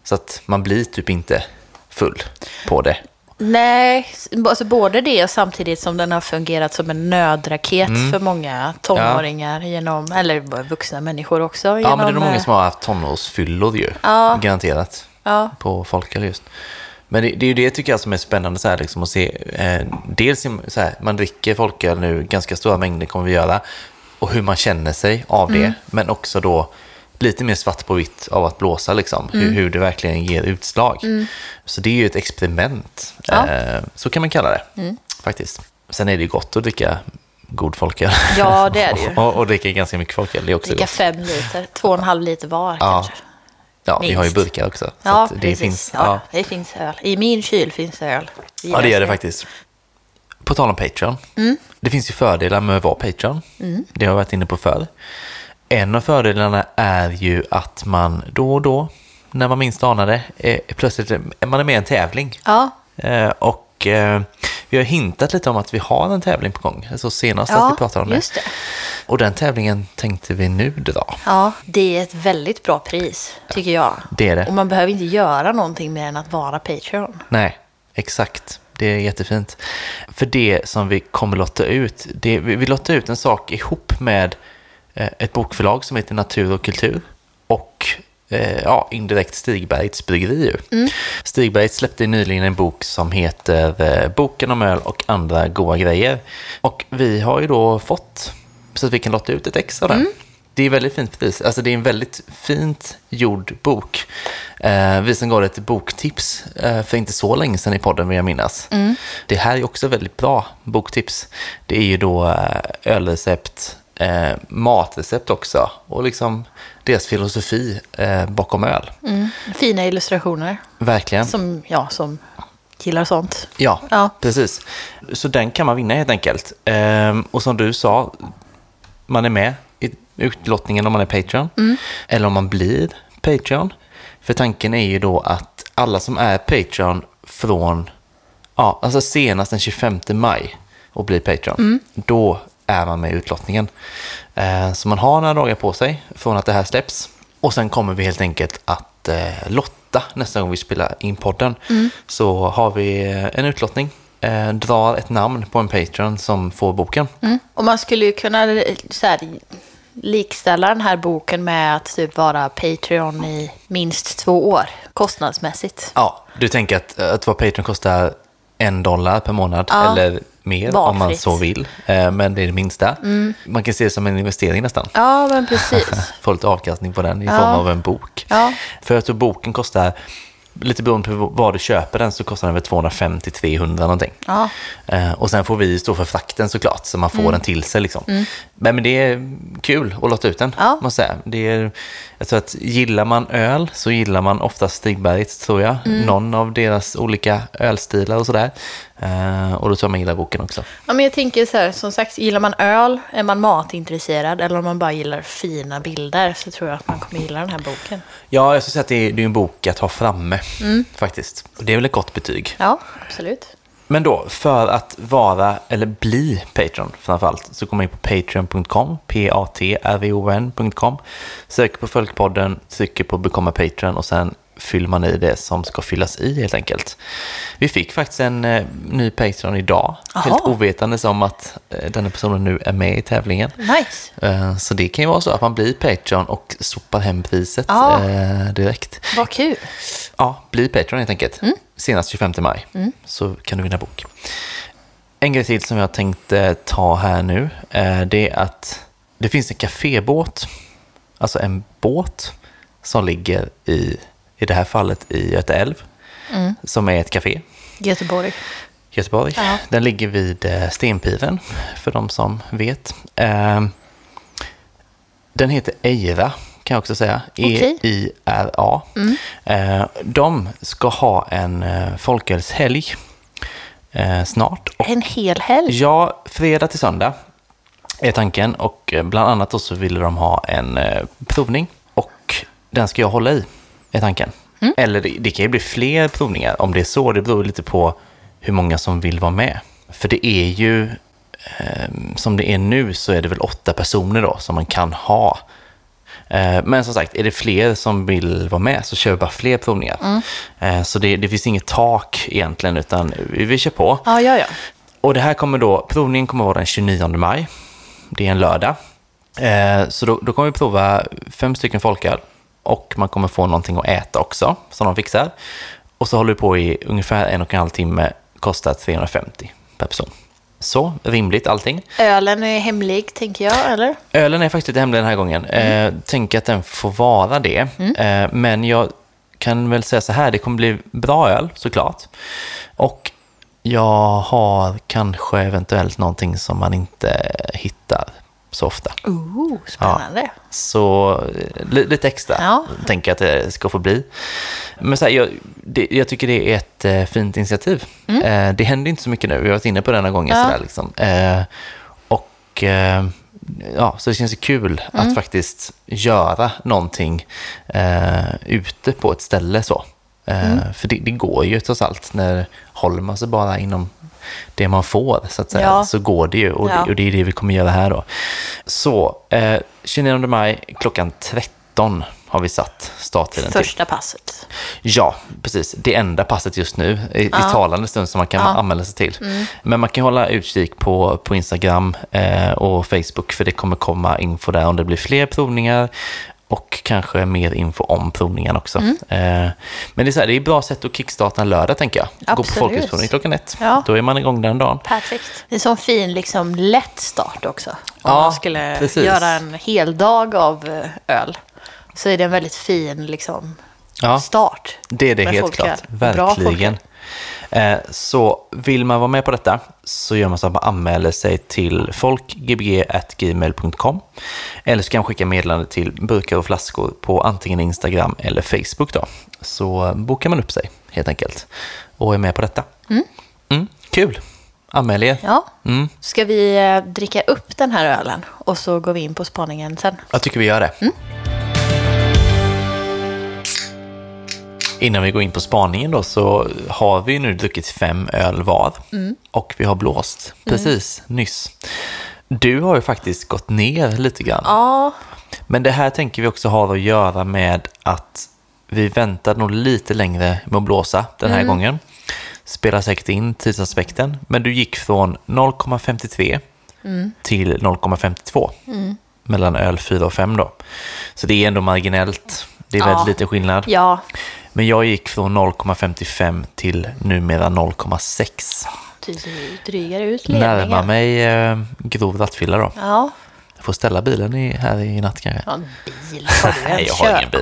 [SPEAKER 2] Så att man blir typ inte full på det.
[SPEAKER 1] Nej, alltså både det och samtidigt som den har fungerat som en nödraket
[SPEAKER 2] Mm.
[SPEAKER 1] för många tonåringar genom, eller vuxna människor också.
[SPEAKER 2] Ja,
[SPEAKER 1] Genom,
[SPEAKER 2] men det är nog många
[SPEAKER 1] eh,
[SPEAKER 2] som har haft tonårsfyllor ju.
[SPEAKER 1] Ja.
[SPEAKER 2] Garanterat.
[SPEAKER 1] Ja.
[SPEAKER 2] På folköl just. Men det, det är ju det tycker jag som är spännande så här, liksom, att se. Eh, dels så här, man dricker folköl nu, ganska stora mängder kommer vi göra. Och hur man känner sig av
[SPEAKER 1] Mm.
[SPEAKER 2] det. Men också då lite mer svart på vitt av att blåsa liksom.
[SPEAKER 1] Mm.
[SPEAKER 2] Hur, hur det verkligen ger utslag. Så det är ju ett experiment.
[SPEAKER 1] Ja. Mm.
[SPEAKER 2] Eh, så kan man kalla det. Faktiskt. Sen är det ju gott att dricka god folköl.
[SPEAKER 1] Ja, det är det ju.
[SPEAKER 2] och, och dricka ganska mycket folköl, det är också
[SPEAKER 1] Dricka
[SPEAKER 2] gott.
[SPEAKER 1] fem liter, två och en halv liter var
[SPEAKER 2] Ja,
[SPEAKER 1] kanske.
[SPEAKER 2] Ja vi har ju
[SPEAKER 1] minst.
[SPEAKER 2] burkar också. Så
[SPEAKER 1] Ja,
[SPEAKER 2] det
[SPEAKER 1] precis.
[SPEAKER 2] finns.
[SPEAKER 1] ja,
[SPEAKER 2] Ja.
[SPEAKER 1] det finns öl. I min kyl finns öl.
[SPEAKER 2] ja, det gör det faktiskt. På tal om Patreon.
[SPEAKER 1] Mm.
[SPEAKER 2] Det finns ju fördelar med att vara Patreon. Det har jag varit inne på förr. En av fördelarna är ju att man då och då, när man minst anar det, är, plötsligt är man är med i en tävling.
[SPEAKER 1] Ja,
[SPEAKER 2] Eh, och eh, vi har hintat lite om att vi har en tävling på gång. Så senast att
[SPEAKER 1] ja
[SPEAKER 2] vi pratade om det.
[SPEAKER 1] det.
[SPEAKER 2] Och den tävlingen tänkte vi nu dra.
[SPEAKER 1] Ja, det är ett väldigt bra pris, tycker jag.
[SPEAKER 2] Det är det.
[SPEAKER 1] Och man behöver inte göra någonting mer än att vara Patreon.
[SPEAKER 2] Nej, exakt. Det är jättefint. För det som vi kommer lotta ut, det, vi vi lottar ut en sak ihop med eh, ett bokförlag som heter Natur och kultur och eh, ja, indirekt Stigbergs bryggeri. ju. Stigbergs släppte nyligen en bok som heter eh, Boken om öl och andra goda grejer. Och vi har ju då fått så att vi kan lotta ut ett ex av den. Det är väldigt fint pris. Alltså det är en väldigt fint gjord bok. Eh, vi som gav ett boktips eh, för inte så länge sedan i podden vill jag minnas. Det här är också väldigt bra boktips. Det är ju då eh, ölrecept, eh, matrecept också och liksom deras filosofi eh, bakom öl.
[SPEAKER 1] Fina illustrationer,
[SPEAKER 2] Verkligen.
[SPEAKER 1] som jag som gillar sånt.
[SPEAKER 2] Ja,
[SPEAKER 1] Ja.
[SPEAKER 2] precis. Så den kan man vinna helt enkelt. Ehm, och som du sa, man är med i utlottningen om man är Patreon. Eller om man blir Patreon. För tanken är ju då att alla som är Patreon från, ja, alltså senast den 25 maj och blir Patreon, då är man med i utlottningen. Eh, så man har några dagar på sig från att det här släpps. Och sen kommer vi helt enkelt att eh, lotta nästa gång vi spelar in podden. Så har vi eh, en utlottning, eh, drar ett namn på en Patreon som får boken.
[SPEAKER 1] Mm. Och man skulle ju kunna så här, likställa den här boken med att typ vara Patreon i minst två år, kostnadsmässigt.
[SPEAKER 2] Ja, du tänker att, att vara Patreon kostar en dollar per månad
[SPEAKER 1] Ja.
[SPEAKER 2] eller mer om man
[SPEAKER 1] Valfritt.
[SPEAKER 2] så vill. Eh, Men det är det minsta. Man kan se det som en investering nästan.
[SPEAKER 1] Ja, men precis.
[SPEAKER 2] Få lite avkastning på den i
[SPEAKER 1] Ja.
[SPEAKER 2] form av en bok.
[SPEAKER 1] Ja.
[SPEAKER 2] För jag tror boken kostar, lite beroende på vad du köper den, så kostar den väl 250-300 någonting.
[SPEAKER 1] Ja.
[SPEAKER 2] Eh, och sen får vi stå för frakten såklart, så man får den till sig. Liksom. Men, men det är kul att låta ut den,
[SPEAKER 1] Ja.
[SPEAKER 2] måste säga. Det är, jag tror att gillar man öl så gillar man oftast Stigbergets, tror jag. Någon av deras olika ölstilar och sådär. Eh, och då tror jag man gillar boken också.
[SPEAKER 1] Ja, men jag tänker så här, som sagt, gillar man öl, är man matintresserad eller om man bara gillar fina bilder så tror jag att man kommer gilla den här boken.
[SPEAKER 2] Ja, jag skulle säga att det är, det är en bok att ha framme, faktiskt. Och det är väl ett gott betyg.
[SPEAKER 1] Ja, absolut.
[SPEAKER 2] Men då, för att vara, eller bli Patreon framförallt, så går man in på patreon.com, p-a-t-r-o-n.com, söker på Folkpodden, trycker på bekomma Patreon och sen fyller man i det som ska fyllas i helt enkelt. Vi fick faktiskt en eh, ny Patreon idag,
[SPEAKER 1] Aha.
[SPEAKER 2] helt ovetandes om att eh, denna personen nu är med i tävlingen.
[SPEAKER 1] Nice.
[SPEAKER 2] Eh, så det kan ju vara så att man blir Patreon och sopar hem priset
[SPEAKER 1] Ja.
[SPEAKER 2] eh, direkt.
[SPEAKER 1] Vad kul.
[SPEAKER 2] Ja, bli Patreon helt enkelt.
[SPEAKER 1] Mm.
[SPEAKER 2] Senast 25 maj så kan du vinna bok. En grej till som jag tänkte ta här nu, eh, det är att det finns en kafébåt, alltså en båt som ligger i, i det här fallet i Göta älv,
[SPEAKER 1] Mm.
[SPEAKER 2] som är ett café.
[SPEAKER 1] Göteborg.
[SPEAKER 2] Göteborg.
[SPEAKER 1] Ja.
[SPEAKER 2] Den ligger vid eh, Stenpiren, för de som vet. Eh, Den heter Eira, kan jag också säga. E-I-R-A. Eh, De ska ha en eh, folkölshelg eh, snart. Och
[SPEAKER 1] En hel helg.
[SPEAKER 2] Ja, fredag till söndag är tanken. Och bland annat så ville de ha en provning. Och den ska jag hålla i, är tanken. Eller det, kan ju bli fler provningar om det är så. Det beror lite på hur många som vill vara med. För det är ju, eh, som det är nu så är det väl åtta personer då som man kan ha. Eh, Men som sagt, är det fler som vill vara med så kör vi bara fler provningar. Eh, Så det, det finns inget tak egentligen, utan vi, vi kör på.
[SPEAKER 1] Ja, ja, ja.
[SPEAKER 2] Och det här kommer då, provningen kommer vara den 29 maj. Det är en lördag. Eh, så då, då kommer vi prova fem stycken folköl och man kommer få någonting att äta också som de fixar. Och så håller vi på i ungefär en och en halv timme, kostar 350 per person. Så, rimligt allting.
[SPEAKER 1] Ölen är hemlig, tänker jag, eller?
[SPEAKER 2] Ölen är faktiskt lite hemlig den här gången. Eh, tänker att den får vara det. Eh, men jag kan väl säga så här, det kommer bli bra öl såklart. Och Jag har kanske eventuellt någonting som man inte hittar så ofta.
[SPEAKER 1] Ooh, spännande.
[SPEAKER 2] Så eh, li- lite extra
[SPEAKER 1] Ja.
[SPEAKER 2] tänker jag att det ska få bli. Men så här, jag, det, jag tycker det är ett eh, fint initiativ. Eh, det händer inte så mycket nu, vi har varit inne på det några gånger.
[SPEAKER 1] Mm. Ja.
[SPEAKER 2] Sådär, liksom. eh, och eh, ja, så det känns kul
[SPEAKER 1] Mm.
[SPEAKER 2] att faktiskt göra någonting eh, ute på ett ställe så. Eh,
[SPEAKER 1] Mm.
[SPEAKER 2] För det, det går ju trots allt, när håller man sig bara inom det man får, så att säga,
[SPEAKER 1] Ja.
[SPEAKER 2] så går det ju. Och,
[SPEAKER 1] Ja.
[SPEAKER 2] det, och det är det vi kommer göra här då. Så, eh, 29 maj klockan 13 har vi satt starttiden till.
[SPEAKER 1] Första passet.
[SPEAKER 2] Ja, precis. Det enda passet just nu, i, i talande stund som man kan
[SPEAKER 1] Ja.
[SPEAKER 2] anmäla sig till.
[SPEAKER 1] Mm.
[SPEAKER 2] Men man kan hålla utkik på, på Instagram eh, och Facebook, för det kommer komma info där om det blir fler provningar och kanske mer info om provningen också.
[SPEAKER 1] Mm.
[SPEAKER 2] Eh, men det är, så här, det är ett bra sätt att kickstarta en lördag, tänker jag. Gå på
[SPEAKER 1] Absolut.
[SPEAKER 2] folkhögsprovning klockan ett.
[SPEAKER 1] Ja.
[SPEAKER 2] Då är man igång den dagen.
[SPEAKER 1] Perfekt. Det är en sån fin, liksom, lätt start också. Om
[SPEAKER 2] Ja,
[SPEAKER 1] man skulle
[SPEAKER 2] precis.
[SPEAKER 1] göra en hel dag av eh, öl så är det en väldigt fin liksom,
[SPEAKER 2] Ja.
[SPEAKER 1] start.
[SPEAKER 2] Det är det helt klart. Verkligen. Eh, så vill man vara med på detta så gör man så att man anmäler sig till folkgbg.gmail.com eller så kan man skicka meddelande till burkar och flaskor på antingen Instagram eller Facebook då. Så bokar man upp sig helt enkelt och är med på detta. Mm, kul! Anmäl er.
[SPEAKER 1] Ja.
[SPEAKER 2] Mm,
[SPEAKER 1] Ska vi eh, dricka upp den här ölen och så går vi in på spaningen sen?
[SPEAKER 2] jag tycker vi gör det. Innan vi går in på spaningen då så har vi nu druckit fem öl var och vi har blåst precis nyss. Du har ju faktiskt gått ner lite grann.
[SPEAKER 1] Ja,
[SPEAKER 2] Men det här tänker vi också har att göra med att vi väntade nog lite längre med att blåsa den här gången. Spelar säkert in tidsaspekten, men du gick från 0,53 till 0,52 mellan öl 4 och 5 då. Så det är ändå marginellt. Det är väldigt
[SPEAKER 1] Ja.
[SPEAKER 2] lite skillnad.
[SPEAKER 1] ja.
[SPEAKER 2] Men jag gick från 0,55 till numera 0,6.
[SPEAKER 1] Du drygar ut ledningen.
[SPEAKER 2] Närmar mig eh, grov rattfylla då.
[SPEAKER 1] Ja.
[SPEAKER 2] Får ställa bilen i, här i natt kanske.
[SPEAKER 1] ja, bil. Har du
[SPEAKER 2] Nej, jag har ingen bil.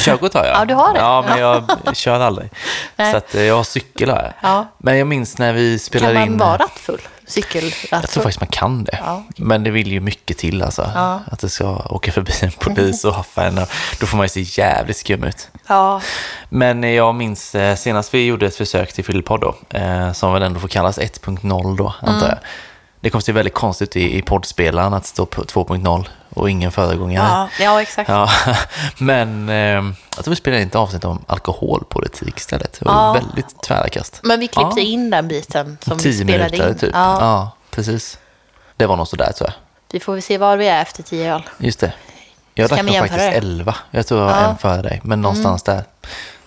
[SPEAKER 1] körkort?
[SPEAKER 2] Har jag.
[SPEAKER 1] Ja, du har det.
[SPEAKER 2] Ja, men jag kör aldrig.
[SPEAKER 1] Nej.
[SPEAKER 2] Så att eh, jag har cykel har jag.
[SPEAKER 1] Ja.
[SPEAKER 2] Men jag minns när vi spelade
[SPEAKER 1] Kan man
[SPEAKER 2] in...
[SPEAKER 1] vara rattfull? Cykelrattfull?
[SPEAKER 2] Jag tror faktiskt man kan det.
[SPEAKER 1] Ja.
[SPEAKER 2] Men det vill ju mycket till alltså.
[SPEAKER 1] Ja.
[SPEAKER 2] Att det ska åka förbi en polis och haffa en. Då får man ju se jävligt skum ut.
[SPEAKER 1] Ja.
[SPEAKER 2] Men eh, jag minns eh, senast vi gjorde ett försök till Fyllepodd då, som väl ändå får kallas 1.0 då, antar
[SPEAKER 1] Mm.
[SPEAKER 2] jag. Det kom se väldigt konstigt i, i poddspelaren att stå på 2.0 och ingen föregångare.
[SPEAKER 1] Ja, ja, exakt.
[SPEAKER 2] Ja, men eh, jag tror vi spelade in ett avsnitt om alkoholpolitik istället. Det var
[SPEAKER 1] Ja.
[SPEAKER 2] väldigt tvära kast.
[SPEAKER 1] Men vi klippte
[SPEAKER 2] Ja.
[SPEAKER 1] in den biten som vi spelade
[SPEAKER 2] minuter
[SPEAKER 1] in.
[SPEAKER 2] typ.
[SPEAKER 1] Ja.
[SPEAKER 2] Ja. precis. Det var nog sådär tror jag.
[SPEAKER 1] Vi får väl se var vi är efter tio öl.
[SPEAKER 2] Just det. Jag drack nog faktiskt? 11. Jag tror jag var.
[SPEAKER 1] Mm.
[SPEAKER 2] en före dig, men någonstans där.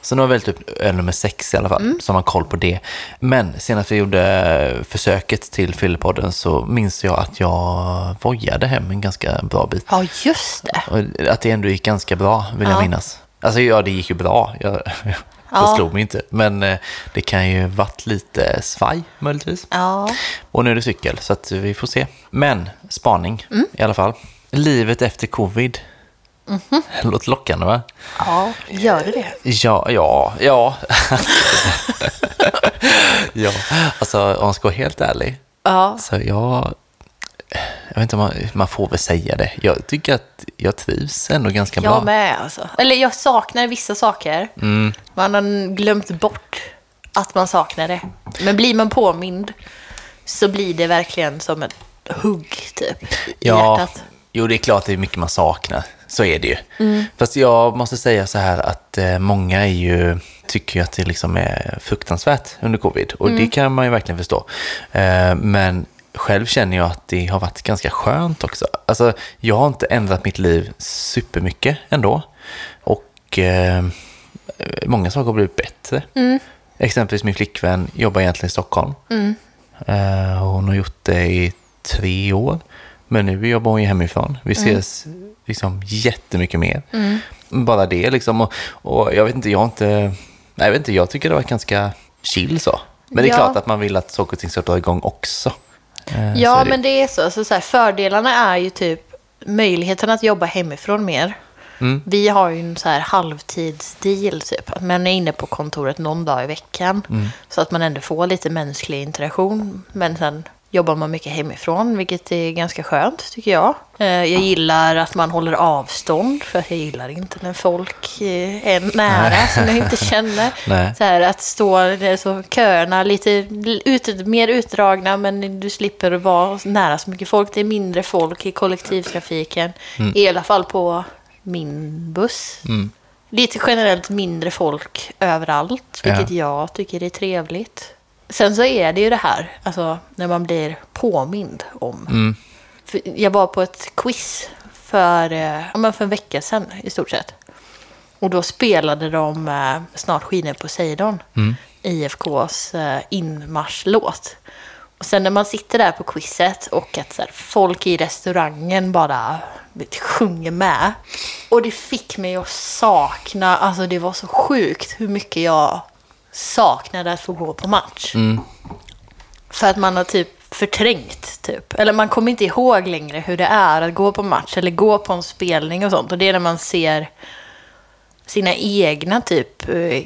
[SPEAKER 2] Så nu har vi väl typ öl nummer sex i alla fall,
[SPEAKER 1] Mm.
[SPEAKER 2] så har man koll på det. Men senast vi gjorde försöket till Fyllepodden så minns jag att jag vojade hem en ganska bra bit.
[SPEAKER 1] Ja, just det.
[SPEAKER 2] Att det ändå gick ganska bra, vill jag
[SPEAKER 1] Ja.
[SPEAKER 2] minnas. Alltså ja, det gick ju bra. Jag,
[SPEAKER 1] Ja.
[SPEAKER 2] det slog mig inte. Men eh, det kan ju varit lite svaj möjligtvis.
[SPEAKER 1] Ja.
[SPEAKER 2] Och nu är det cykel, så vi får se. Men spaning
[SPEAKER 1] Mm.
[SPEAKER 2] i alla fall. Livet efter covid.
[SPEAKER 1] Mhm.
[SPEAKER 2] Låter lockande va?
[SPEAKER 1] Ja, gör det det?
[SPEAKER 2] Ja, ja, ja. ja, alltså om man ska vara helt ärlig.
[SPEAKER 1] Ja.
[SPEAKER 2] Så jag, jag vet inte om man, man får väl säga det. Jag tycker att jag trivs ändå ganska bra.
[SPEAKER 1] Jag med alltså. Eller jag saknar vissa saker.
[SPEAKER 2] Mm.
[SPEAKER 1] Man har glömt bort att man saknar det. Men blir man påmind så blir det verkligen som ett hugg typ i
[SPEAKER 2] Ja,
[SPEAKER 1] hjärtat.
[SPEAKER 2] Jo det är klart det är mycket man saknar. Så är det ju.
[SPEAKER 1] Mm.
[SPEAKER 2] Fast jag måste säga så här att eh, många är ju, tycker ju att det liksom är fruktansvärt under covid. Och
[SPEAKER 1] Mm.
[SPEAKER 2] det kan man ju verkligen förstå. Eh, men själv känner jag att det har varit ganska skönt också. Alltså, jag har inte ändrat mitt liv supermycket ändå. Och eh, många saker har blivit bättre.
[SPEAKER 1] Mm.
[SPEAKER 2] Exempelvis min flickvän jobbar egentligen i Stockholm. Eh, hon har gjort det i tre år. Men nu jobbar hon ju hemifrån. Vi ses liksom jättemycket mer. Bara det liksom. Och, och jag vet inte, jag har inte... Nej, jag vet inte, jag tycker det var ganska chill så. Men det är
[SPEAKER 1] Ja.
[SPEAKER 2] klart att man vill att saker och ting ska dra igång också. Eh,
[SPEAKER 1] Ja,
[SPEAKER 2] det.
[SPEAKER 1] men det är så. Alltså, så här, fördelarna är ju typ möjligheten att jobba hemifrån mer.
[SPEAKER 2] Mm.
[SPEAKER 1] Vi har ju en så här halvtidsdeal typ. Att man är inne på kontoret någon dag i veckan.
[SPEAKER 2] Mm.
[SPEAKER 1] Så att man ändå får lite mänsklig interaktion. Men sen jobbar man mycket hemifrån, vilket är ganska skönt tycker jag. Eh, Jag gillar att man håller avstånd, för jag gillar inte när folk eh, är nära
[SPEAKER 2] Nej.
[SPEAKER 1] som jag inte känner.
[SPEAKER 2] Nej.
[SPEAKER 1] Så här, att stå så köerna lite ut, mer utdragna, men du slipper vara nära så mycket folk. Det är mindre folk i kollektivtrafiken, i alla fall på min buss.
[SPEAKER 2] Mm.
[SPEAKER 1] Lite generellt mindre folk överallt, vilket jag tycker är trevligt. Sen så är det ju det här, alltså när man blir påmind om.
[SPEAKER 2] Mm.
[SPEAKER 1] Jag var på ett quiz för, eh, ja, för en vecka sedan i stort sett. Och då spelade de eh, Snart skiner Poseidon,
[SPEAKER 2] Mm.
[SPEAKER 1] IFKs eh, inmarschlåt. Och sen när man sitter där på quizet och att här, folk i restaurangen bara vet, sjunger med. Och det fick mig att sakna, alltså det var så sjukt hur mycket jag saknade att få gå på match. För att man har typ förträngt, typ. Eller man kommer inte ihåg längre hur det är att gå på match eller gå på en spelning och sånt. Och det är när man ser sina egna typ eh,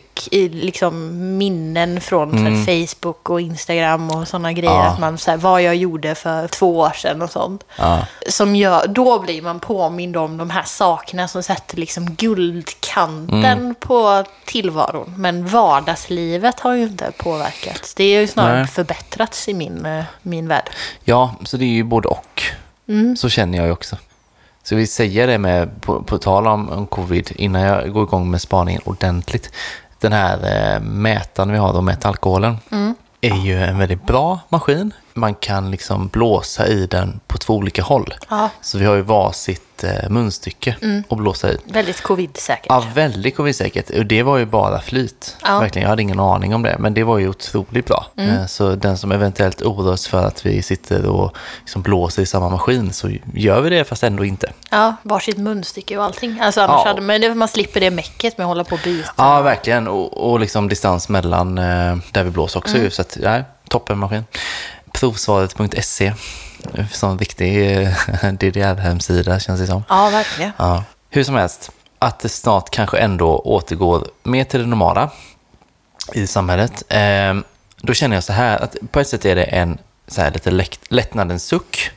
[SPEAKER 1] liksom minnen från här, Facebook och Instagram och sådana grejer.
[SPEAKER 2] Ja.
[SPEAKER 1] Att man så här, vad jag gjorde för två år sedan och sånt.
[SPEAKER 2] Ja.
[SPEAKER 1] Som gör, då blir man påmind om de här sakerna som sätter liksom guldkanten
[SPEAKER 2] Mm.
[SPEAKER 1] på tillvaron. Men vardagslivet har ju inte påverkats. Det är ju snarare
[SPEAKER 2] Nej.
[SPEAKER 1] förbättrats i min, eh, min värld.
[SPEAKER 2] Ja, så det är ju både och.
[SPEAKER 1] Mm.
[SPEAKER 2] Så känner jag ju också. Så vi säger det med, på, på tal om, om covid, innan jag går igång med spaningen ordentligt. Den här eh, mätaren vi har då, mäta alkoholen,
[SPEAKER 1] Mm.
[SPEAKER 2] är ju en väldigt bra maskin. Man kan liksom blåsa i den på två olika håll.
[SPEAKER 1] Ja.
[SPEAKER 2] Så vi har ju varsitt eh, munstycke att blåsa i.
[SPEAKER 1] Väldigt covid-säkert.
[SPEAKER 2] Ja, väldigt covid-säkert. Och det var ju bara flyt.
[SPEAKER 1] Ja.
[SPEAKER 2] Verkligen. Jag hade ingen aning om det, men det var ju otroligt bra. Eh, Så den som eventuellt oroas för att vi sitter och liksom blåser i samma maskin så gör vi det fast ändå inte.
[SPEAKER 1] Ja, varsitt munstycke och allting. Alltså annars
[SPEAKER 2] Ja.
[SPEAKER 1] hade man, man slipper det mäcket med att hålla på och byta.
[SPEAKER 2] Ja, verkligen. Och, och liksom distans mellan eh, där vi blåser också.
[SPEAKER 1] Mm.
[SPEAKER 2] Så att, ja, toppenmaskin. Provsvaret.se. Sån riktig eh, DDR-hemsida känns det som.
[SPEAKER 1] Ja, verkligen.
[SPEAKER 2] Ja. Hur som helst, att det snart kanske ändå återgår mer till det normala i samhället. Eh, då känner jag så här att på ett sätt är det en så här lite lätt, lättnadens suck.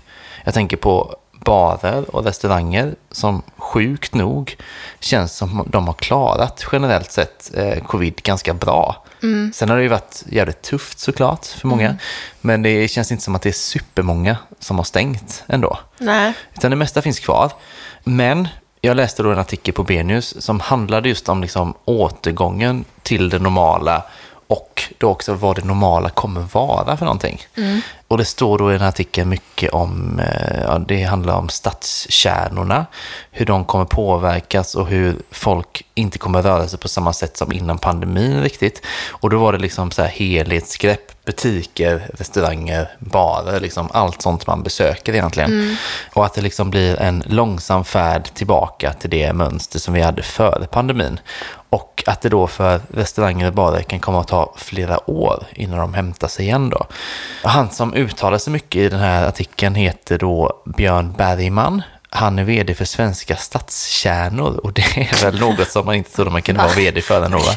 [SPEAKER 2] Jag tänker på barer och restauranger som sjukt nog känns som de har klarat generellt sett eh, covid ganska bra. Sen har det ju varit jävligt tufft såklart för många. Men det känns inte som att det är supermånga som har stängt ändå.
[SPEAKER 1] Nej.
[SPEAKER 2] Utan det mesta finns kvar. Men jag läste då en artikel på Benius som handlade just om liksom återgången till det normala och då också vad det normala kommer vara för någonting. Och det står då i den här artikeln mycket om, eh, ja, det handlar om stadskärnorna, hur de kommer påverkas och hur folk inte kommer röra sig på samma sätt som innan pandemin riktigt. Och då var det liksom så här helhetsgrepp, butiker, restauranger, barer, liksom allt sånt man besöker egentligen. Och att det liksom blir en långsam färd tillbaka till det mönster som vi hade före pandemin. Och att det då för restauranger och barer kan komma att ta flera år innan de hämtar sig igen då. Han som uttalar sig mycket i den här artikeln heter då Björn Bergman. Han är vd för Svenska Stadskärnor och det är väl något som man inte trodde man kunde vara vd för ändå va?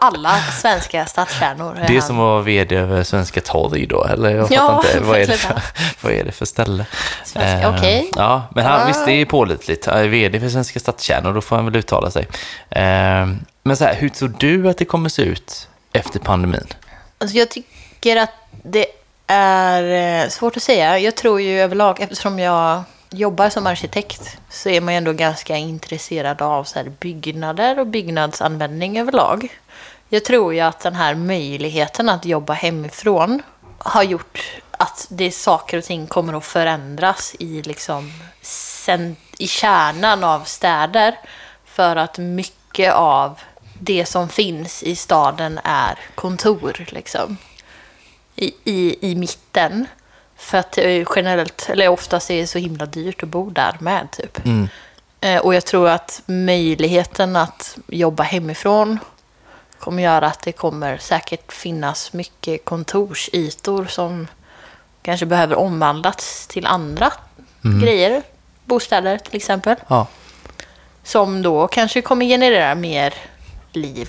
[SPEAKER 1] Alla svenska stadskärnor.
[SPEAKER 2] Det är som att vara vd över Svenska Torg då, eller jag fattar
[SPEAKER 1] Ja,
[SPEAKER 2] inte. Vad är, det för, vad är det för ställe?
[SPEAKER 1] Svenska,
[SPEAKER 2] Eh,
[SPEAKER 1] okej.
[SPEAKER 2] Ja, men han,
[SPEAKER 1] Ah.
[SPEAKER 2] visst det är pålitligt. Han är vd för Svenska Stadskärnor, då får han väl uttala sig. Eh, Men så här, hur tror du att det kommer se ut efter pandemin?
[SPEAKER 1] Alltså jag tycker att det är eh, svårt att säga. Jag tror ju överlag, eftersom jag jobbar som arkitekt, så är man ju ändå ganska intresserad av så här byggnader och byggnadsanvändning överlag. Jag tror ju att den här möjligheten att jobba hemifrån har gjort att det saker och ting kommer att förändras i, liksom, i kärnan av städer. För att mycket av det som finns i staden är kontor. Liksom i, i, i mitten. För att generellt, eller oftast är det så himla dyrt att bo där med typ. Eh, och jag tror att möjligheten att jobba hemifrån kommer göra att det kommer säkert finnas mycket kontorsytor som kanske behöver omvandlas till andra grejer. Bostäder till exempel.
[SPEAKER 2] Ja,
[SPEAKER 1] Som då kanske kommer generera mer liv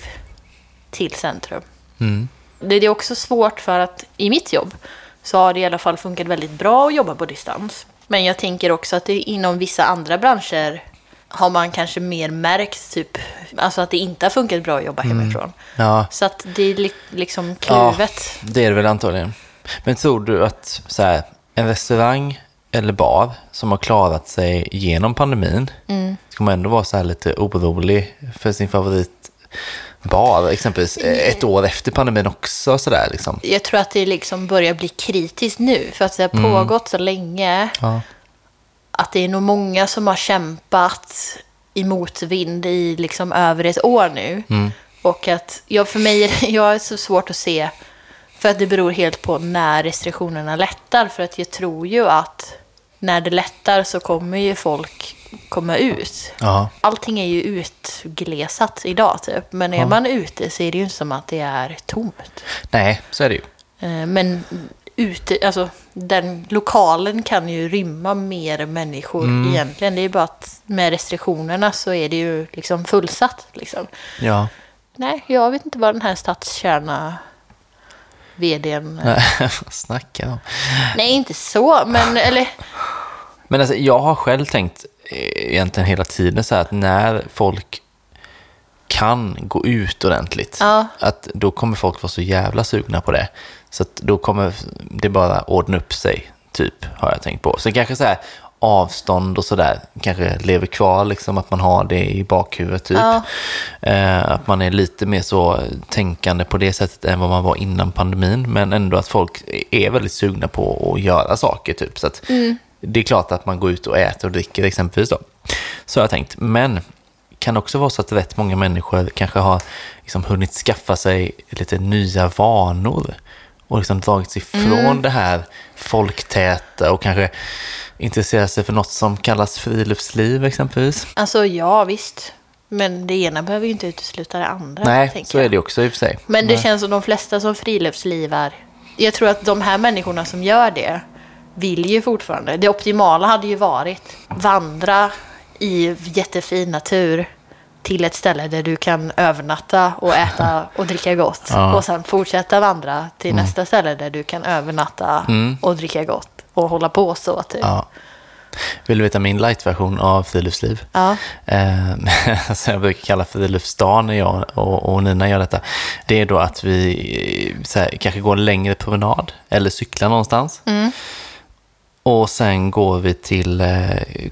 [SPEAKER 1] till centrum.
[SPEAKER 2] Mm.
[SPEAKER 1] Det är också svårt för att i mitt jobb så har det i alla fall funkat väldigt bra att jobba på distans. Men jag tänker också att det inom vissa andra branscher har man kanske mer märkt typ, alltså att det inte har funkat bra att jobba hemifrån.
[SPEAKER 2] Ja,
[SPEAKER 1] Så att det är li- liksom kluvet.
[SPEAKER 2] det är det väl antagligen. Men tror du att så här, en restaurang eller bar som har klarat sig genom pandemin,
[SPEAKER 1] Mm.
[SPEAKER 2] ska man ändå vara så här lite orolig för sin favoritbar, exempelvis ett år efter pandemin också sådär liksom?
[SPEAKER 1] Jag tror att det liksom börjar bli kritiskt nu, för att det har pågått så länge.
[SPEAKER 2] Ja.
[SPEAKER 1] Att det är nog många som har kämpat i motvind i liksom över ett år nu. Och att, ja, för mig jag är så svårt att se, för att det beror helt på när restriktionerna lättar. För att jag tror ju att när det lättar så kommer ju folk komma ut.
[SPEAKER 2] Ja.
[SPEAKER 1] Allting är ju utglesat idag typ. Men är man ute så är det ju inte som att det är tomt.
[SPEAKER 2] Nej, så är det ju.
[SPEAKER 1] Eh, Men ute, alltså den lokalen kan ju rymma mer människor
[SPEAKER 2] Mm.
[SPEAKER 1] egentligen. Det är bara att med restriktionerna så är det ju liksom fullsatt. Liksom.
[SPEAKER 2] Ja.
[SPEAKER 1] Nej, jag vet inte vad den här stadskärna vdn...
[SPEAKER 2] Snackar jag om?
[SPEAKER 1] Nej, inte så, men eller...
[SPEAKER 2] Men alltså, jag har själv tänkt egentligen hela tiden så här att när folk kan gå ut ordentligt,
[SPEAKER 1] Ja.
[SPEAKER 2] att då kommer folk vara så jävla sugna på det. Så att då kommer det bara ordna upp sig, typ, har jag tänkt på. Så kanske så här avstånd och sådär kanske lever kvar, liksom att man har det i bakhuvudet, typ.
[SPEAKER 1] Ja.
[SPEAKER 2] Eh, att man är lite mer så tänkande på det sättet än vad man var innan pandemin, men ändå att folk är väldigt sugna på att göra saker, typ. Så att det är klart att man går ut och äter och dricker exempelvis då. Så har jag tänkt. Men kan också vara så att rätt många människor kanske har liksom hunnit skaffa sig lite nya vanor och liksom dragits ifrån det här folktäta och kanske intresserar sig för något som kallas friluftsliv exempelvis.
[SPEAKER 1] Alltså ja, visst. Men det ena behöver ju inte utesluta det andra.
[SPEAKER 2] Nej, så är det också i och för sig.
[SPEAKER 1] Men det känns som de flesta som friluftslivar, jag tror att de här människorna som gör det vill ju fortfarande. Det optimala hade ju varit vandra i jättefin natur till ett ställe där du kan övernatta och äta och dricka gott.
[SPEAKER 2] Ja. Mm.
[SPEAKER 1] Och sen fortsätta vandra till nästa ställe där du kan övernatta och dricka gott. Och hålla på så typ.
[SPEAKER 2] Ja. Vill du veta min light-version av friluftsliv?
[SPEAKER 1] Ja.
[SPEAKER 2] Eh, som jag brukar kalla friluftsdagen när jag och, och Nina gör detta. Det är då att vi eh, så här, kanske går en längre promenad eller cyklar någonstans. Och sen går vi till eh,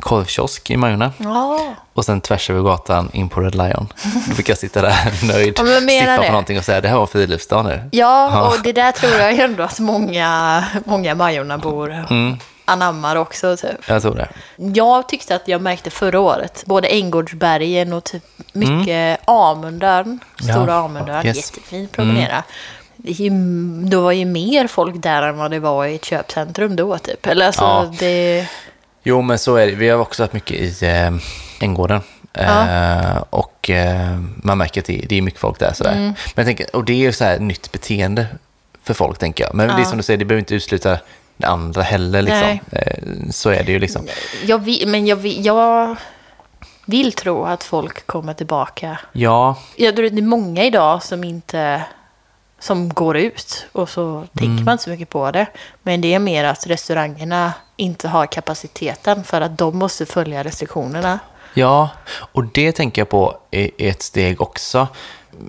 [SPEAKER 2] korvkiosk i Majorna.
[SPEAKER 1] Ja.
[SPEAKER 2] Och sen tvärs över gatan in på Red Lion. Då fick jag sitta där nöjd,
[SPEAKER 1] Ja,
[SPEAKER 2] sippa på någonting och säga det här var friluftsdagen nu.
[SPEAKER 1] Ja, och det där tror jag ändå att många, många Majornabor
[SPEAKER 2] Mm.
[SPEAKER 1] anammar också. Typ.
[SPEAKER 2] Jag tror det.
[SPEAKER 1] Jag tyckte att jag märkte förra året, både Änggårdsbergen och typ mycket Amundön, Stora
[SPEAKER 2] Mm. Ja,
[SPEAKER 1] Amundön,
[SPEAKER 2] yes.
[SPEAKER 1] jättefin promenera. Det var ju mer folk där än vad det var i ett köpcentrum då typ. Eller alltså,
[SPEAKER 2] Ja.
[SPEAKER 1] det...
[SPEAKER 2] Jo, men så är det. Vi har också varit mycket i eh, Änggården. Eh, och eh, man märker att det, det är mycket folk där. Sådär.
[SPEAKER 1] Mm.
[SPEAKER 2] Men jag tänker, och det är ju så här nytt beteende för folk, tänker jag. Men det är
[SPEAKER 1] Ja.
[SPEAKER 2] som du säger, det behöver inte utesluta det andra heller. Liksom. Eh, så är det ju liksom.
[SPEAKER 1] Jag vill, men jag vill, jag vill tro att folk kommer tillbaka.
[SPEAKER 2] Ja,
[SPEAKER 1] Jag tror det är många idag som inte som går ut och så tänker
[SPEAKER 2] Mm.
[SPEAKER 1] man inte så mycket på det. Men det är mer att restaurangerna inte har kapaciteten för att de måste följa restriktionerna.
[SPEAKER 2] Ja, och det tänker jag på i ett steg också.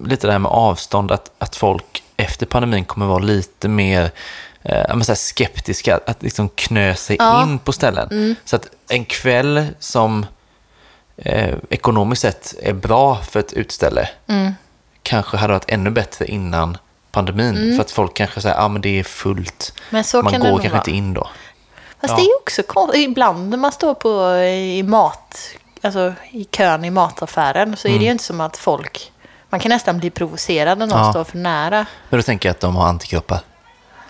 [SPEAKER 2] Lite det här med avstånd, att, att folk efter pandemin kommer vara lite mer eh, så skeptiska, att liksom knö sig
[SPEAKER 1] Ja.
[SPEAKER 2] in på ställen. Så att en kväll som eh, ekonomiskt sett är bra för ett utställe kanske hade varit ännu bättre innan pandemin. För att folk kanske säger, ja ah, men det är fullt. Man går kanske inte in då.
[SPEAKER 1] Fast
[SPEAKER 2] Ja.
[SPEAKER 1] det är också konstigt. Ibland när man står på i mat, alltså i kön i mataffären så är
[SPEAKER 2] Mm.
[SPEAKER 1] det ju inte som att folk, man kan nästan bli provocerad när någon
[SPEAKER 2] Ja.
[SPEAKER 1] står för nära.
[SPEAKER 2] Men då tänker jag att de har antikroppar.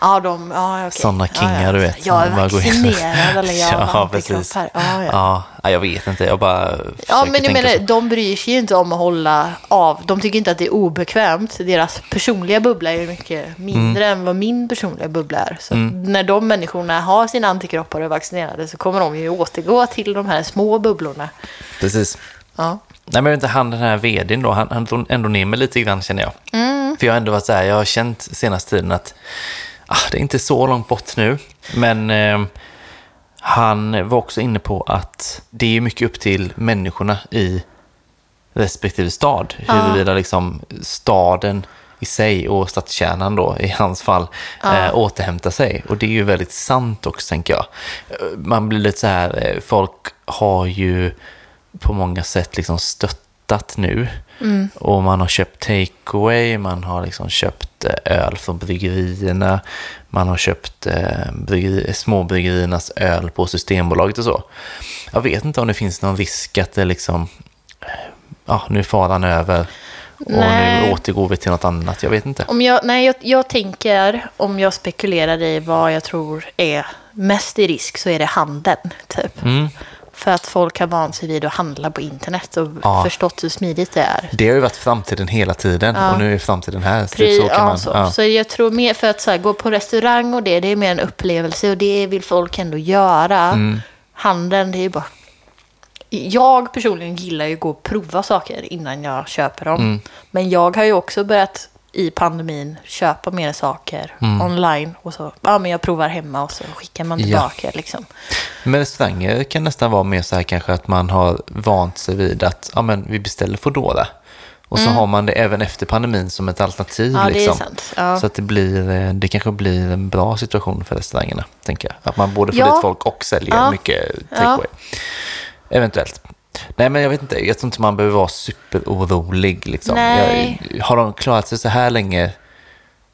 [SPEAKER 1] Ja, de, ja okej.
[SPEAKER 2] Sådana kingar,
[SPEAKER 1] ja, ja.
[SPEAKER 2] du vet,
[SPEAKER 1] Jag är vaccinerad eller jag har
[SPEAKER 2] Ja,
[SPEAKER 1] antikroppar.
[SPEAKER 2] precis.
[SPEAKER 1] Ja, ja.
[SPEAKER 2] Ja, ja, jag vet inte. Jag bara
[SPEAKER 1] Ja, men jag menar,
[SPEAKER 2] så.
[SPEAKER 1] de bryr sig ju inte om att hålla av. De tycker inte att det är obekvämt. Deras personliga bubbla är ju mycket mindre
[SPEAKER 2] Mm.
[SPEAKER 1] än vad min personliga bubbla är. Så när de människorna har sina antikroppar och är vaccinerade så kommer de ju återgå till de här små bubblorna.
[SPEAKER 2] Precis.
[SPEAKER 1] Ja.
[SPEAKER 2] nej men inte, han den här vdn då, han, han drog ändå ner mig lite grann känner jag. För jag har ändå varit så här, jag har känt senaste tiden att det är inte så långt bort nu. Men eh, han var också inne på att det är mycket upp till människorna i respektive stad. Huruvida liksom staden i sig och stadskärnan då, i hans fall, eh, återhämtar sig. Och det är ju väldigt sant också, tänker jag. Man blir lite så här, eh, folk har ju på många sätt liksom stöttat nu. Och man har köpt takeaway, man har liksom köpt eh, öl från bryggerierna, man har köpt eh, bryggeri, småbryggeriernas öl på Systembolaget och så. Jag vet inte om det finns någon risk att det liksom, eh, ja, nu är faran över och
[SPEAKER 1] Nej.
[SPEAKER 2] nu återgår vi till något annat. Jag vet inte.
[SPEAKER 1] Om jag, nej, jag, jag tänker, om jag spekulerar i vad jag tror är mest i risk så är det handeln. Typ.
[SPEAKER 2] Mm.
[SPEAKER 1] För att folk har vant sig vid att handla på internet och
[SPEAKER 2] Ja.
[SPEAKER 1] förstått hur smidigt det är.
[SPEAKER 2] Det har ju varit framtiden hela tiden och nu är framtiden här. Så,
[SPEAKER 1] Pri,
[SPEAKER 2] så kan
[SPEAKER 1] ja,
[SPEAKER 2] man,
[SPEAKER 1] så.
[SPEAKER 2] ja.
[SPEAKER 1] så jag tror mer för att så här, gå på restaurang och det, det är mer en upplevelse och det vill folk ändå göra.
[SPEAKER 2] Mm.
[SPEAKER 1] Handeln, det är bara... Jag personligen gillar ju att gå och prova saker innan jag köper dem.
[SPEAKER 2] Mm.
[SPEAKER 1] Men jag har ju också börjat i pandemin köpa mer saker
[SPEAKER 2] Mm.
[SPEAKER 1] online. Och så, ja men jag provar hemma och så skickar man
[SPEAKER 2] Ja.
[SPEAKER 1] tillbaka liksom.
[SPEAKER 2] Men restauranger kan nästan vara mer så här kanske att man har vant sig vid att ja, men vi beställer Foodora. Och så har man det även efter pandemin som ett alternativ.
[SPEAKER 1] Mm. Ja,
[SPEAKER 2] liksom.
[SPEAKER 1] Ja.
[SPEAKER 2] Så att det, blir, eh, det kanske blir en bra situation för restaurangerna, tänker jag. Att man både får
[SPEAKER 1] Ja.
[SPEAKER 2] dit folk och säljer
[SPEAKER 1] Ja.
[SPEAKER 2] mycket takeaway. Eventuellt. Nej, men jag vet inte. Jag tror inte man behöver vara superorolig. Liksom.
[SPEAKER 1] Nej.
[SPEAKER 2] Jag, har de klarat sig så här länge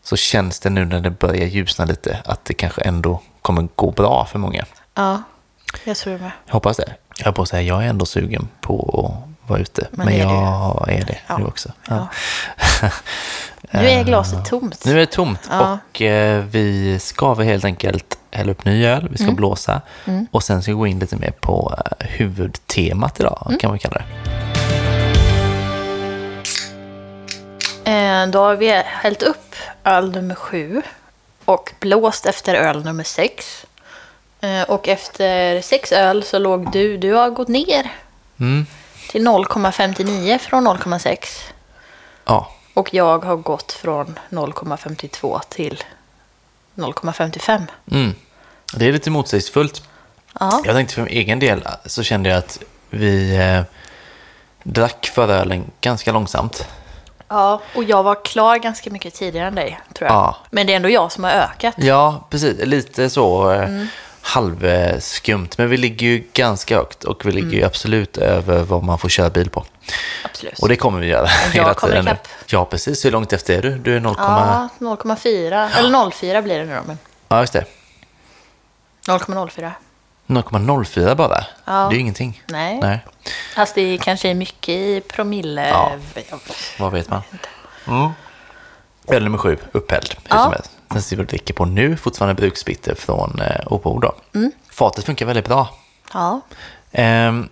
[SPEAKER 2] så känns det nu när det börjar ljusna lite att det kanske ändå kommer gå bra för många.
[SPEAKER 1] Ja, jag tror det med.
[SPEAKER 2] Jag hoppas det. Jag höll på att säga, jag är ändå sugen på att vara ute. Men,
[SPEAKER 1] Men det är du.
[SPEAKER 2] jag är det
[SPEAKER 1] Ja.
[SPEAKER 2] nu också.
[SPEAKER 1] Ja. Nu är glaset tomt.
[SPEAKER 2] Nu är det tomt
[SPEAKER 1] Ja.
[SPEAKER 2] och eh, vi ska väl helt enkelt hälla upp ny öl, vi ska
[SPEAKER 1] Mm.
[SPEAKER 2] blåsa och sen ska vi gå in lite mer på eh, huvudtemat idag,
[SPEAKER 1] Mm.
[SPEAKER 2] kan man kalla det.
[SPEAKER 1] Eh, Då har vi hällt upp öl nummer sju och blåst efter öl nummer sex. Eh, Och efter sex öl så låg du, du har gått ner
[SPEAKER 2] Mm.
[SPEAKER 1] till 0,59 från 0,6.
[SPEAKER 2] Ja,
[SPEAKER 1] Och jag har gått från 0,52 till 0,55.
[SPEAKER 2] mm. det är lite motsägelsefullt.
[SPEAKER 1] Ja.
[SPEAKER 2] Jag tänkte för min egen del så kände jag att vi eh, drack ölen ganska långsamt.
[SPEAKER 1] ja, och jag var klar ganska mycket tidigare än dig, tror jag.
[SPEAKER 2] Ja.
[SPEAKER 1] Men det är ändå jag som har ökat.
[SPEAKER 2] Ja, precis. Lite så eh,
[SPEAKER 1] Mm.
[SPEAKER 2] halvskumt. Men vi ligger ju ganska högt och vi ligger
[SPEAKER 1] Mm.
[SPEAKER 2] ju absolut över vad man får köra bil på.
[SPEAKER 1] Absolut.
[SPEAKER 2] Och det kommer vi göra
[SPEAKER 1] jag
[SPEAKER 2] hela
[SPEAKER 1] kommer
[SPEAKER 2] tiden
[SPEAKER 1] ikapp.
[SPEAKER 2] Ja, precis. Hur långt efter är du? Du är 0,
[SPEAKER 1] Ja, 0,4. Eller 0,4 blir det nu då. Men
[SPEAKER 2] ja, just det.
[SPEAKER 1] 0,04.
[SPEAKER 2] 0,04 bara.
[SPEAKER 1] Ja.
[SPEAKER 2] Det är ju ingenting.
[SPEAKER 1] Nej.
[SPEAKER 2] Nej,
[SPEAKER 1] Fast det kanske är mycket i promille.
[SPEAKER 2] Ja. vad vet man? Mm. Öl nummer sju, upphälld.
[SPEAKER 1] Ja.
[SPEAKER 2] Den ser vi och dricker på nu, fortfarande bruksbitter från eh, då.
[SPEAKER 1] Mm.
[SPEAKER 2] Fatet funkar väldigt bra.
[SPEAKER 1] Ja.
[SPEAKER 2] Ehm,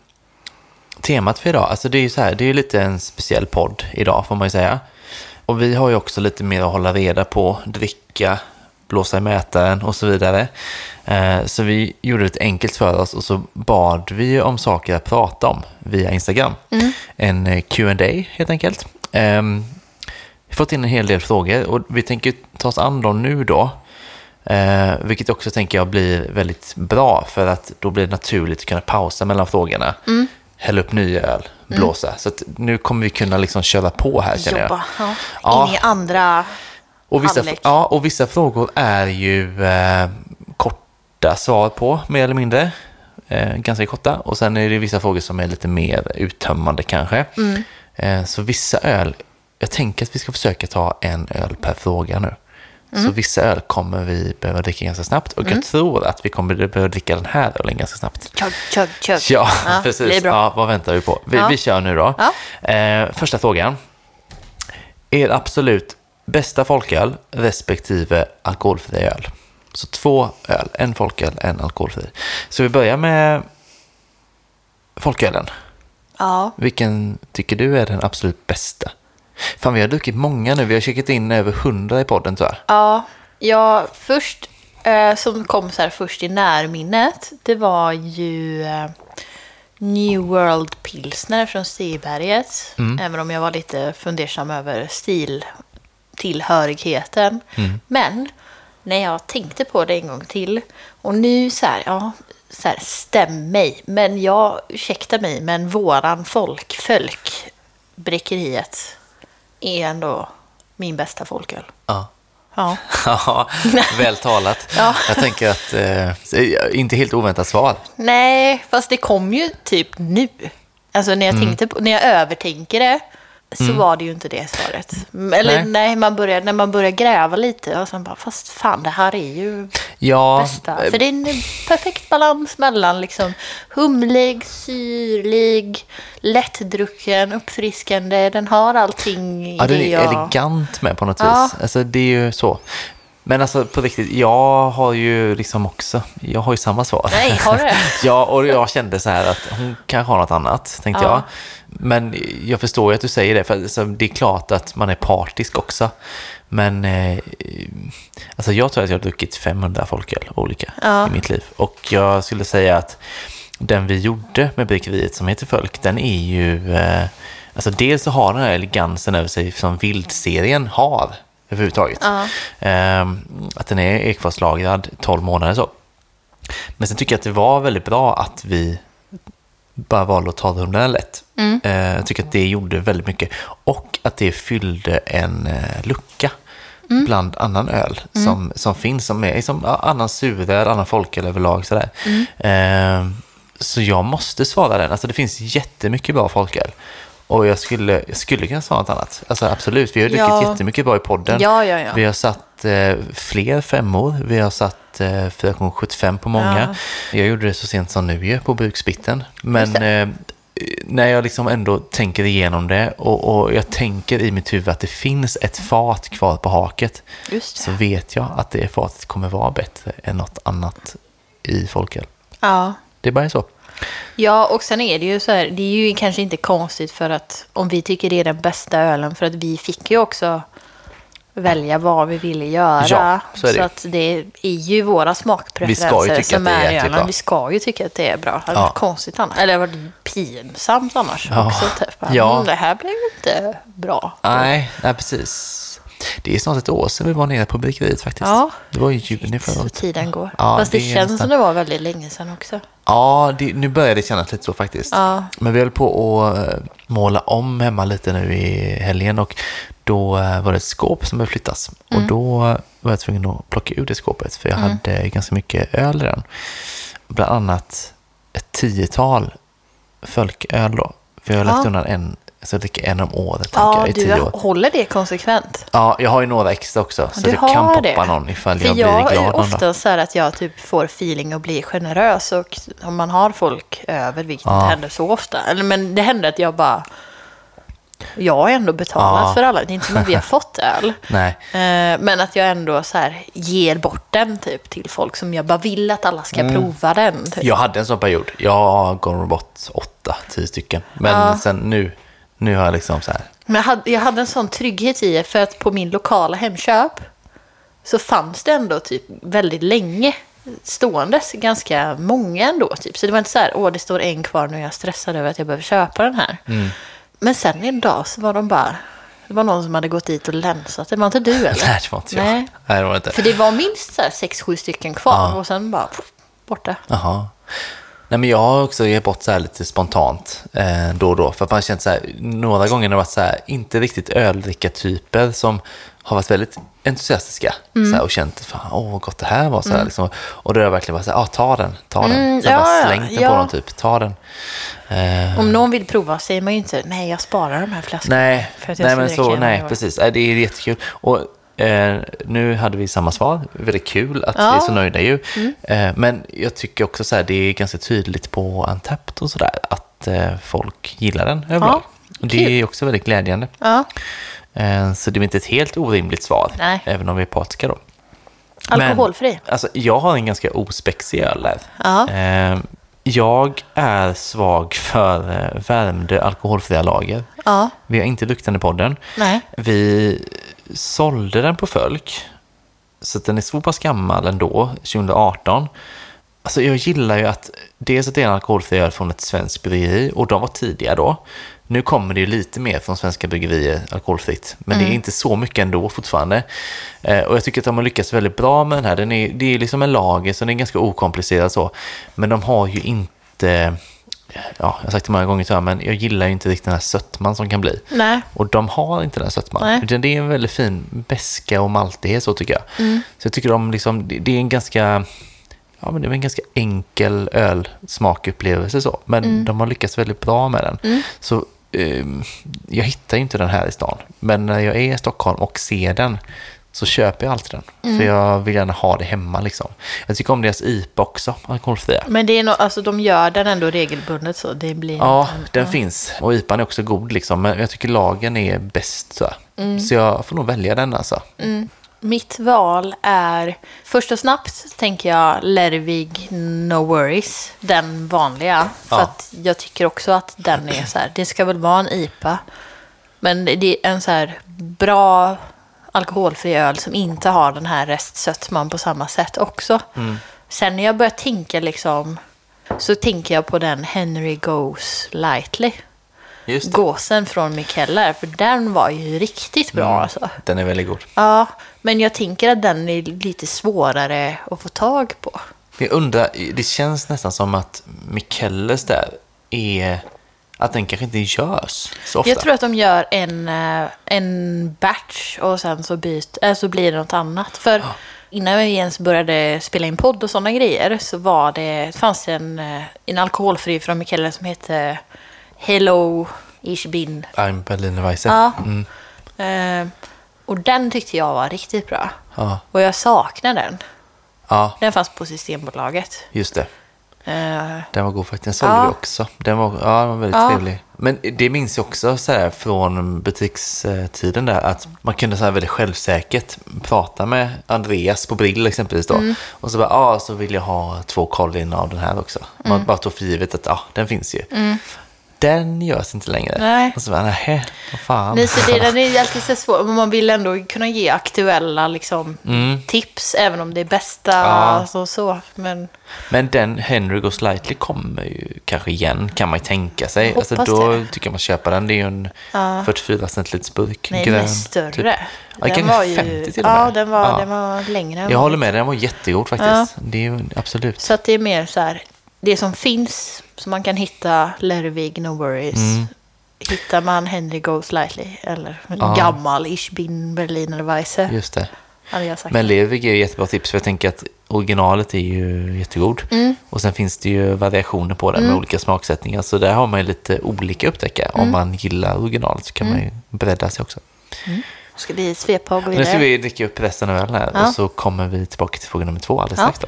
[SPEAKER 2] temat för idag, alltså det är ju så här, det är ju lite en speciell podd idag får man ju säga. Och vi har ju också lite mer att hålla reda på, dricka, blåsa i mätaren och så vidare. Eh, så vi gjorde det enkelt för oss och så bad vi om saker att prata om via Instagram. En eh, Q&A helt enkelt. Ehm, vi har fått in en hel del frågor och vi tänker ta oss an dem nu då. Eh, vilket också tänker jag blir väldigt bra för att då blir det naturligt att kunna pausa mellan frågorna. Hälla upp ny öl, blåsa. Så att nu kommer vi kunna liksom köra på här känner jag.
[SPEAKER 1] Jobba. Ja.
[SPEAKER 2] Ja.
[SPEAKER 1] In i andra
[SPEAKER 2] Och vissa,
[SPEAKER 1] halvlek.
[SPEAKER 2] ja, och vissa frågor är ju eh, korta svar på, mer eller mindre. Eh, ganska korta. Och sen är det vissa frågor som är lite mer uttömmande kanske.
[SPEAKER 1] Mm.
[SPEAKER 2] Eh, så vissa öl, jag tänker att vi ska försöka ta en öl per fråga nu.
[SPEAKER 1] Mm.
[SPEAKER 2] Så vissa öl kommer vi behöva dricka ganska snabbt. Och jag tror att vi kommer behöva dricka den här ölen ganska snabbt.
[SPEAKER 1] Chug, chug, chug.
[SPEAKER 2] Ja,
[SPEAKER 1] det
[SPEAKER 2] precis. Ja, vad väntar vi på? Vi,
[SPEAKER 1] Ja.
[SPEAKER 2] vi kör nu då.
[SPEAKER 1] Ja.
[SPEAKER 2] Eh, första frågan. Er absolut bästa folköl respektive alkoholfri öl? Så två öl, en folköl, en alkoholfri. Så vi börjar med folkölen.
[SPEAKER 1] Ja.
[SPEAKER 2] Vilken tycker du är den absolut bästa? Fan, vi har druckit många nu. Vi har checkat in över hundra i podden jag.
[SPEAKER 1] Ja, ja först, eh, som kom så här först i närminnet, det var ju eh, New World pilsner från Stiberget.
[SPEAKER 2] Mm.
[SPEAKER 1] Även om jag var lite fundersam över stiltillhörigheten.
[SPEAKER 2] Mm.
[SPEAKER 1] Men när jag tänkte på det en gång till och nu så här, ja, så här, stäm mig. Men jag, ursäkta mig, men våran folk, folk, bräckeriet är ändå min bästa folköl.
[SPEAKER 2] Ja.
[SPEAKER 1] Ja.
[SPEAKER 2] Ja, väl talat.
[SPEAKER 1] Ja.
[SPEAKER 2] Jag tänker att, eh, inte helt oväntat svar.
[SPEAKER 1] Nej, fast det kom ju typ nu. Alltså när jag,
[SPEAKER 2] Mm.
[SPEAKER 1] tänkte på, när jag övertänker det så var det ju inte det svaret. Eller
[SPEAKER 2] Nej.
[SPEAKER 1] nej, man börjar, när man börjar gräva lite och sen bara, fast fan det här är ju
[SPEAKER 2] Ja,
[SPEAKER 1] bästa.
[SPEAKER 2] eh,
[SPEAKER 1] För det är en perfekt balans mellan liksom humlig, syrlig, lättdrucken, uppfriskande. Den har allting
[SPEAKER 2] ja, den
[SPEAKER 1] det
[SPEAKER 2] är
[SPEAKER 1] jag...
[SPEAKER 2] elegant med på något
[SPEAKER 1] Ja.
[SPEAKER 2] vis. Alltså, det är ju så. Men alltså på riktigt, jag har ju liksom också, jag har ju samma svar.
[SPEAKER 1] Nej, har du
[SPEAKER 2] ja, och jag kände så här att hon kanske har något annat, tänkte
[SPEAKER 1] Ja.
[SPEAKER 2] jag. Men jag förstår ju att du säger det, för alltså, det är klart att man är partisk också. Men eh, alltså jag tror att jag har druckit 500 folköl olika
[SPEAKER 1] Ja.
[SPEAKER 2] i mitt liv. Och jag skulle säga att den vi gjorde med bryggeriet som heter Folk, den är ju... Eh, alltså dels så har den här elegansen över sig som Vildserien har överhuvudtaget.
[SPEAKER 1] Ja.
[SPEAKER 2] Eh, att den är ekfatslagrad 12 månader så. Men sen tycker jag att det var väldigt bra att vi bara valde att ta humlarna lätt.
[SPEAKER 1] Mm.
[SPEAKER 2] Eh, jag tycker att det gjorde väldigt mycket. Och att det fyllde en eh, lucka
[SPEAKER 1] Mm.
[SPEAKER 2] bland annan öl som, som finns, som är som ja, annan suröl, annan folköl överlag. Sådär.
[SPEAKER 1] Mm.
[SPEAKER 2] Eh, så jag måste svara den. Alltså det finns jättemycket bra folköl. Och jag skulle, jag skulle kunna svara något annat. Alltså absolut, vi har druckit
[SPEAKER 1] Ja.
[SPEAKER 2] jättemycket bra i podden.
[SPEAKER 1] Ja, ja, ja.
[SPEAKER 2] Vi har satt eh, fler femmor. Vi har satt eh, 4,75 på många. Jag gjorde det så sent som nu ju på Bruksbitten. Men eh, när jag liksom ändå tänker igenom det och, och jag tänker i mitt huvud att det finns ett fat kvar på haket så vet jag att det fatet kommer vara bättre än något annat i folköl.
[SPEAKER 1] Ja.
[SPEAKER 2] Det är bara så.
[SPEAKER 1] Ja, och sen är det ju så här, det är ju kanske inte konstigt för att om vi tycker det är den bästa ölen, för att vi fick ju också välja vad vi ville göra.
[SPEAKER 2] Ja, så det.
[SPEAKER 1] att det är ju våra smakpreferenser
[SPEAKER 2] ju
[SPEAKER 1] som
[SPEAKER 2] är
[SPEAKER 1] är ölen. Vi ska ju tycka att det är bra. Det hade
[SPEAKER 2] Ja.
[SPEAKER 1] varit konstigt annars. Eller det hade varit pinsamt annars
[SPEAKER 2] Ja.
[SPEAKER 1] också. Typ.
[SPEAKER 2] Ja.
[SPEAKER 1] "Mm, Det här blev inte bra.
[SPEAKER 2] Nej, nej, precis. Det är snart ett år sedan vi var nere på bryggeriet faktiskt.
[SPEAKER 1] Ja.
[SPEAKER 2] Det var i juni förra
[SPEAKER 1] Så
[SPEAKER 2] året.
[SPEAKER 1] tiden går.
[SPEAKER 2] Ja,
[SPEAKER 1] Fast det,
[SPEAKER 2] det
[SPEAKER 1] känns
[SPEAKER 2] nästan-
[SPEAKER 1] som det var väldigt länge sedan också.
[SPEAKER 2] Ja, det, nu börjar det kännas lite så faktiskt.
[SPEAKER 1] Ja.
[SPEAKER 2] Men vi höll på att eh, måla om hemma lite nu i helgen och då eh, var det ett skåp som behövde flyttas.
[SPEAKER 1] Mm.
[SPEAKER 2] Och då var jag tvungen att plocka ur det skåpet för jag hade ganska mycket öl den. Bland annat ett tiotal folköl då. För jag har lagt
[SPEAKER 1] Ja.
[SPEAKER 2] undan en, så jag dricker en om året
[SPEAKER 1] Ja,
[SPEAKER 2] jag, i
[SPEAKER 1] du
[SPEAKER 2] tio år.
[SPEAKER 1] håller det konsekvent.
[SPEAKER 2] Ja, jag har ju några extra också. Så
[SPEAKER 1] Du
[SPEAKER 2] det kan poppa
[SPEAKER 1] det.
[SPEAKER 2] någon ifall
[SPEAKER 1] För
[SPEAKER 2] jag
[SPEAKER 1] jag,
[SPEAKER 2] blir glad
[SPEAKER 1] är
[SPEAKER 2] någon
[SPEAKER 1] ofta så här att jag typ får feeling och blir generös. Och om man har folk över, vilket
[SPEAKER 2] Ja.
[SPEAKER 1] inte händer så ofta. Men det händer att jag bara... Jag har ändå betalat
[SPEAKER 2] Ja.
[SPEAKER 1] för alla. Det är inte som att vi har fått öl.
[SPEAKER 2] Nej.
[SPEAKER 1] Eh, Men att jag ändå så här ger bort den typ till folk som jag bara vill att alla ska
[SPEAKER 2] Mm.
[SPEAKER 1] prova den. Typ.
[SPEAKER 2] Jag hade en sån period. Jag har gått bort åtta, tio stycken. Men
[SPEAKER 1] Ja.
[SPEAKER 2] sen nu, nu har jag liksom så här.
[SPEAKER 1] Men jag hade, jag hade en sån trygghet i det för att på min lokala Hemköp så fanns det ändå typ väldigt länge ståendes ganska många ändå. Typ. Så det var inte så här, åh det står en kvar nu är jag stressad över att jag behöver köpa den här.
[SPEAKER 2] Mm.
[SPEAKER 1] Men sen en dag så var de bara, det var någon som hade gått dit och länsat. Det var inte du eller?
[SPEAKER 2] Nej, det var inte jag.
[SPEAKER 1] Nej.
[SPEAKER 2] Nej, det var inte.
[SPEAKER 1] För det var minst så här sex, sju stycken kvar
[SPEAKER 2] Ja.
[SPEAKER 1] och sen bara pff, borta.
[SPEAKER 2] Jaha. Nej, men jag har också gett bort så här lite spontant eh, då och då. För att man har känt så här, några gånger har det varit så här, inte riktigt öldrickartyper som har varit väldigt entusiastiska
[SPEAKER 1] Mm.
[SPEAKER 2] så här, och känt, fan, åh vad gott det här var. Så här, liksom. Och då har jag verkligen varit så här, ah, ta den, ta den.
[SPEAKER 1] Mm,
[SPEAKER 2] så jag bara
[SPEAKER 1] ja,
[SPEAKER 2] slängt den
[SPEAKER 1] ja.
[SPEAKER 2] på dem typ, ta den. Eh,
[SPEAKER 1] Om någon vill prova säger man ju inte, nej jag sparar de här flaskorna.
[SPEAKER 2] Nej, nej men så, nej,
[SPEAKER 1] varje år."
[SPEAKER 2] precis. Det är jättekul. Och eh, nu hade vi samma svar. Väldigt kul att vi
[SPEAKER 1] Ja.
[SPEAKER 2] är så nöjda ju. Eh, men jag tycker också så här, det är ganska tydligt på Antapt och sådär att eh, folk gillar den överlag. Och det är också väldigt glädjande.
[SPEAKER 1] Ja,
[SPEAKER 2] så det är inte ett helt orimligt svar,
[SPEAKER 1] Nej.
[SPEAKER 2] även om vi är partiska då.
[SPEAKER 1] alkoholfri.
[SPEAKER 2] Men, alltså, jag har en ganska ospexig öl där. Eh, jag är svag för eh, värmde alkoholfria lager.
[SPEAKER 1] Ja,
[SPEAKER 2] Vi har inte luktat i podden.
[SPEAKER 1] nej.
[SPEAKER 2] Vi sålde den på Fölk, så den är så pass gammal ändå, 2018. Alltså jag gillar ju att dels att det är en alkoholfri öl från ett svenskt bryggeri och de var tidiga då. Nu kommer det ju lite mer från svenska bryggerier alkoholfritt, men det är inte så mycket ändå fortfarande. Eh, och jag tycker att de har lyckats väldigt bra med den här. Den är, det är liksom en lager, så den är ganska okomplicerad så. Men de har ju inte, ja, jag har sagt det många gånger så men jag gillar ju inte riktigt den här sötman som kan bli.
[SPEAKER 1] Nej.
[SPEAKER 2] Och de har inte den sötman.
[SPEAKER 1] Nej.
[SPEAKER 2] Utan det är en väldigt fin beska och maltighet så tycker jag. Så jag tycker de liksom, det är en ganska, ja men det är en ganska enkel ölsmakupplevelse så. Men de har lyckats väldigt bra med den. Så ehm, jag hittar ju inte den här i stan. Men när jag är i Stockholm och ser den så köper jag alltid den. För jag vill gärna ha det hemma liksom. Jag tycker om deras IPA också, alkoholfria.
[SPEAKER 1] Men det är nog, alltså de gör den ändå regelbundet så det blir
[SPEAKER 2] Ja,
[SPEAKER 1] inte-
[SPEAKER 2] den finns. Och IPAn är också god liksom. Men jag tycker lagen är bäst så. här. Så jag får nog välja den alltså.
[SPEAKER 1] Mitt val är, först och snabbt tänker jag Lervig No Worries, den vanliga. För
[SPEAKER 2] Ja.
[SPEAKER 1] att jag tycker också att den är så här, det ska väl vara en IPA. Men det är en så här bra alkoholfri öl som inte har den här restsötman på samma sätt också. Sen när jag börjar tänka liksom, så tänker jag på den Henry Goes Lightly. Gåsen från Mikeller, för den var ju riktigt bra alltså.
[SPEAKER 2] Den är väldigt god.
[SPEAKER 1] Ja, men jag tänker att den är lite svårare att få tag på.
[SPEAKER 2] Jag undrar, det känns nästan som att Mikelles där är... Att den kanske inte görs så ofta.
[SPEAKER 1] Jag tror att de gör en, eh, en batch och sen så, byt, äh, så blir det något annat. För innan vi ens började spela in podd och sådana grejer så var det, fanns det en, eh, en alkoholfri från Mikeller som hette Hello Ich bin.
[SPEAKER 2] I'm Berliner Weisse.
[SPEAKER 1] Ja.
[SPEAKER 2] Mm.
[SPEAKER 1] Eh, och den tyckte jag var riktigt bra.
[SPEAKER 2] Ja.
[SPEAKER 1] Och jag saknar den.
[SPEAKER 2] ja,
[SPEAKER 1] Den fanns på Systembolaget.
[SPEAKER 2] just det.
[SPEAKER 1] Eh,
[SPEAKER 2] Den var god faktiskt. Den sålde
[SPEAKER 1] Ja.
[SPEAKER 2] vi också. Den var, ja, den var väldigt
[SPEAKER 1] Ja.
[SPEAKER 2] trevlig. Men det minns jag också så här, från butikstiden där att man kunde så här väldigt självsäkert prata med Andreas på Brill exempelvis då.
[SPEAKER 1] Mm.
[SPEAKER 2] Och så bara, ja, så vill jag ha två Colin av den här också. Man
[SPEAKER 1] Mm.
[SPEAKER 2] bara tog för givet att, ja, den finns ju. Den görs inte längre.
[SPEAKER 1] Nej.
[SPEAKER 2] Och så bara, nej, vad fan.
[SPEAKER 1] Nej, så det, den är alltid så svår, men man vill ändå kunna ge aktuella liksom, tips, även om det är bästa.
[SPEAKER 2] Mm. Ja.
[SPEAKER 1] Alltså, så. Men
[SPEAKER 2] Men den Henry Goes Lightly kommer ju kanske igen, kan man ju tänka sig. Alltså, då
[SPEAKER 1] det.
[SPEAKER 2] tycker jag man köper den. Det är ju en 44 centiliters burk.
[SPEAKER 1] nej, den
[SPEAKER 2] grön,
[SPEAKER 1] är större.
[SPEAKER 2] typ. Ja,
[SPEAKER 1] den var ju,
[SPEAKER 2] 50 till och med.
[SPEAKER 1] Ja, den var,
[SPEAKER 2] Ja.
[SPEAKER 1] den var längre. än
[SPEAKER 2] Jag håller med, den var jättegod faktiskt. Det är ju absolut.
[SPEAKER 1] Så att det är mer så här, det som finns, som man kan hitta, Lervig, No Worries.
[SPEAKER 2] Mm.
[SPEAKER 1] Hittar man Henry Goes Lightly eller
[SPEAKER 2] Ja.
[SPEAKER 1] gammal Ich bin Berliner Weisse,
[SPEAKER 2] Just det. Men Levig är ju jättebra tips för jag tänker att originalet är ju jättegod.
[SPEAKER 1] Mm.
[SPEAKER 2] Och sen finns det ju variationer på den med olika smaksättningar. Så där har man ju lite olika upptäcka.
[SPEAKER 1] Mm.
[SPEAKER 2] Om man gillar originalet så kan man ju bredda sig också.
[SPEAKER 1] Ska vi svepa och gå
[SPEAKER 2] Nu
[SPEAKER 1] vidare?
[SPEAKER 2] ska vi dricka upp resten av ölen här
[SPEAKER 1] Ja.
[SPEAKER 2] och så kommer vi tillbaka till fråga nummer två alldeles
[SPEAKER 1] Ja.
[SPEAKER 2] strax då.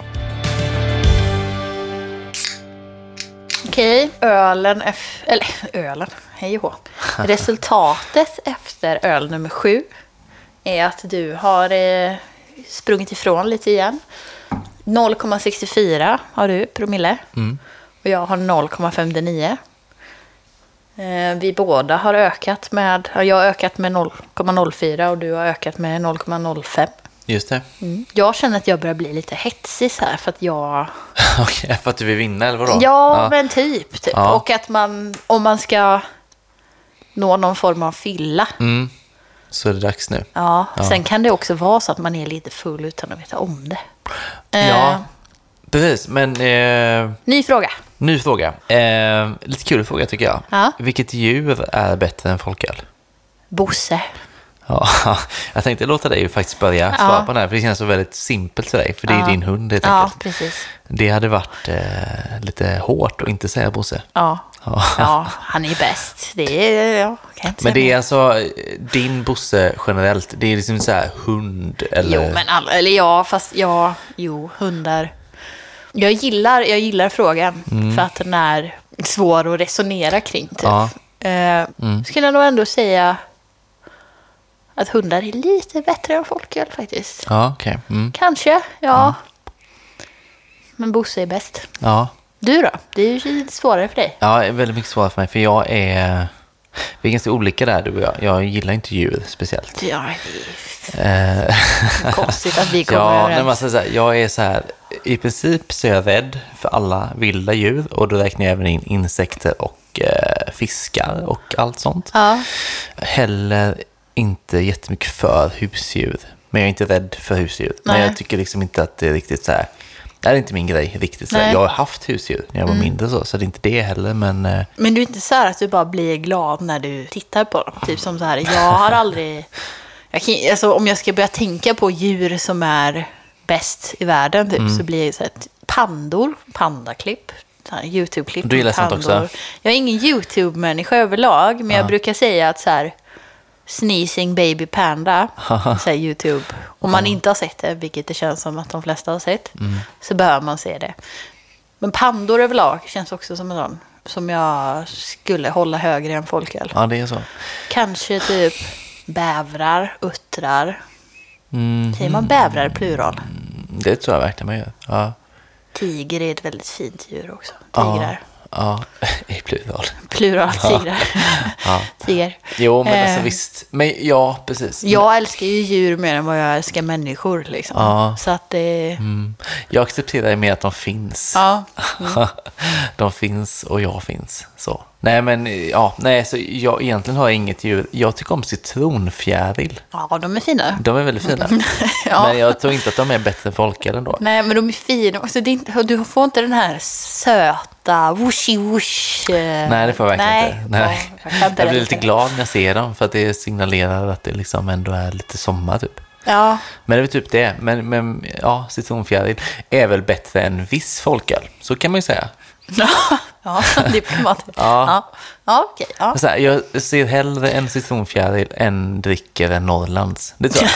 [SPEAKER 1] Okej, ölen. Eller ölen, hej och. Resultatet efter öl nummer sju är att du har eh, sprungit ifrån lite igen. 0,64 har du promille.
[SPEAKER 2] Mm.
[SPEAKER 1] Och jag har 0,59. Eh, vi båda har ökat med... ja, Jag har ökat med 0,04 och du har ökat med 0,05.
[SPEAKER 2] Just det.
[SPEAKER 1] Mm. Jag känner att jag börjar bli lite hetsig så här för att jag...
[SPEAKER 2] Okej, för att du vill vinna eller vadå?
[SPEAKER 1] Ja, men typ. typ.
[SPEAKER 2] Ja.
[SPEAKER 1] Och att man, om man ska nå någon form av fylla.
[SPEAKER 2] Mm. Så är det dags nu.
[SPEAKER 1] Ja,
[SPEAKER 2] Ja.
[SPEAKER 1] sen kan det också vara så att man är lite full utan att veta om det. Eh,
[SPEAKER 2] Ja, precis. Men eh,
[SPEAKER 1] Ny fråga.
[SPEAKER 2] ny fråga. Eh, lite kul fråga tycker jag.
[SPEAKER 1] Ja.
[SPEAKER 2] Vilket djur är bättre än folköl?
[SPEAKER 1] Bosse.
[SPEAKER 2] Ja, jag tänkte låta dig ju faktiskt börja
[SPEAKER 1] Ja.
[SPEAKER 2] svara på den här, för det känns så väldigt simpelt för dig, för det är
[SPEAKER 1] Ja.
[SPEAKER 2] din hund helt
[SPEAKER 1] Ja,
[SPEAKER 2] enkelt.
[SPEAKER 1] precis.
[SPEAKER 2] Det hade varit eh, lite hårt att inte säga Bosse.
[SPEAKER 1] Ja.
[SPEAKER 2] Ja.
[SPEAKER 1] ja, han är bäst. Det är... Ja,
[SPEAKER 2] Men det är alltså eh, din Bosse generellt, det är liksom så här hund eller...
[SPEAKER 1] Jo, men alla, eller ja, fast ja, jo, hundar. Jag gillar, jag gillar frågan för att den är svår att resonera kring. Typ.
[SPEAKER 2] Ja.
[SPEAKER 1] Eh, Skulle jag nog ändå säga att hundar är lite bättre än folköl faktiskt.
[SPEAKER 2] Ja, okej. Mm.
[SPEAKER 1] Kanske, ja. Men Bosse är bäst.
[SPEAKER 2] Ja.
[SPEAKER 1] Du då? Det är ju lite svårare för dig.
[SPEAKER 2] ja, det är väldigt mycket svårare för mig, för jag är... Vi är ganska olika där du och jag. Jag gillar inte djur speciellt.
[SPEAKER 1] Ja, det
[SPEAKER 2] Eh,
[SPEAKER 1] är konstigt att vi kommer
[SPEAKER 2] ja,
[SPEAKER 1] överens.
[SPEAKER 2] men man säger så här, jag är så här, i princip så är jag rädd för alla vilda djur och då räknar jag även in insekter och eh, fiskar och allt sånt.
[SPEAKER 1] Ja.
[SPEAKER 2] Heller inte jättemycket för husdjur, men jag är inte rädd för husdjur. Men
[SPEAKER 1] Nej.
[SPEAKER 2] jag tycker liksom inte att det är riktigt så här, det är inte min grej riktigt. Så här. Jag har haft husdjur när jag var mindre så, så det är inte det heller, men eh,
[SPEAKER 1] Men du är inte så här att du bara blir glad när du tittar på dem? Typ som så här, jag har aldrig... Jag kan, alltså, om jag ska börja tänka på djur som är bäst i världen typ,
[SPEAKER 2] Mm.
[SPEAKER 1] så blir det så här, pandor, pandaklipp, här YouTube-klipp.
[SPEAKER 2] Du gillar sånt också?
[SPEAKER 1] Jag är ingen YouTube-människa överlag, men jag
[SPEAKER 2] Ja.
[SPEAKER 1] brukar säga att så här, Sneezing Baby Panda, här YouTube. Om man inte har sett det, vilket det känns som att de flesta har sett,
[SPEAKER 2] Mm.
[SPEAKER 1] så behöver man se det. Men pandor överlag känns också som en sån som jag skulle hålla högre än folköl.
[SPEAKER 2] ja det är så.
[SPEAKER 1] Kanske typ bävrar, uttrar.
[SPEAKER 2] Mm,
[SPEAKER 1] Säger man bävrar plural?
[SPEAKER 2] det tror jag verkligen man gör. Ja,
[SPEAKER 1] Tiger är ett väldigt fint djur också. Tigrar.
[SPEAKER 2] Ja i plural.
[SPEAKER 1] Plural tigrar.
[SPEAKER 2] Ja.
[SPEAKER 1] Tiger.
[SPEAKER 2] Jo, men alltså
[SPEAKER 1] Eh.
[SPEAKER 2] visst. Men ja, precis.
[SPEAKER 1] Jag älskar ju djur mer än vad jag älskar människor. Liksom.
[SPEAKER 2] Ja.
[SPEAKER 1] Så att det...
[SPEAKER 2] Mm. Jag accepterar ju mer att de finns.
[SPEAKER 1] Ja.
[SPEAKER 2] de finns och jag finns. Så. Nej, men ja, nej, så jag, egentligen har jag inget djur. Jag tycker om citronfjäril.
[SPEAKER 1] ja, de är fina.
[SPEAKER 2] De är väldigt fina.
[SPEAKER 1] Ja.
[SPEAKER 2] Men jag tror inte att de är bättre än folköl ändå.
[SPEAKER 1] Nej, men de är fina. Alltså, det är inte, du får inte den här söta whooshy whoosh. eh,
[SPEAKER 2] Nej, det får jag verkligen
[SPEAKER 1] nej,
[SPEAKER 2] inte. Nej.
[SPEAKER 1] ja, jag
[SPEAKER 2] Jag blir lite glad när jag ser dem för att det signalerar att det liksom ändå är lite sommar typ.
[SPEAKER 1] Ja,
[SPEAKER 2] Men det är typ det. Men, men ja, citronfjäril är väl bättre än viss folköl. Så kan man ju säga.
[SPEAKER 1] ja diplomatiskt.
[SPEAKER 2] Ja.
[SPEAKER 1] Ja, ja okej. ja.
[SPEAKER 2] Så här, jag ser hellre en citronfjäril än dricker en Norrlands. Det tror jag.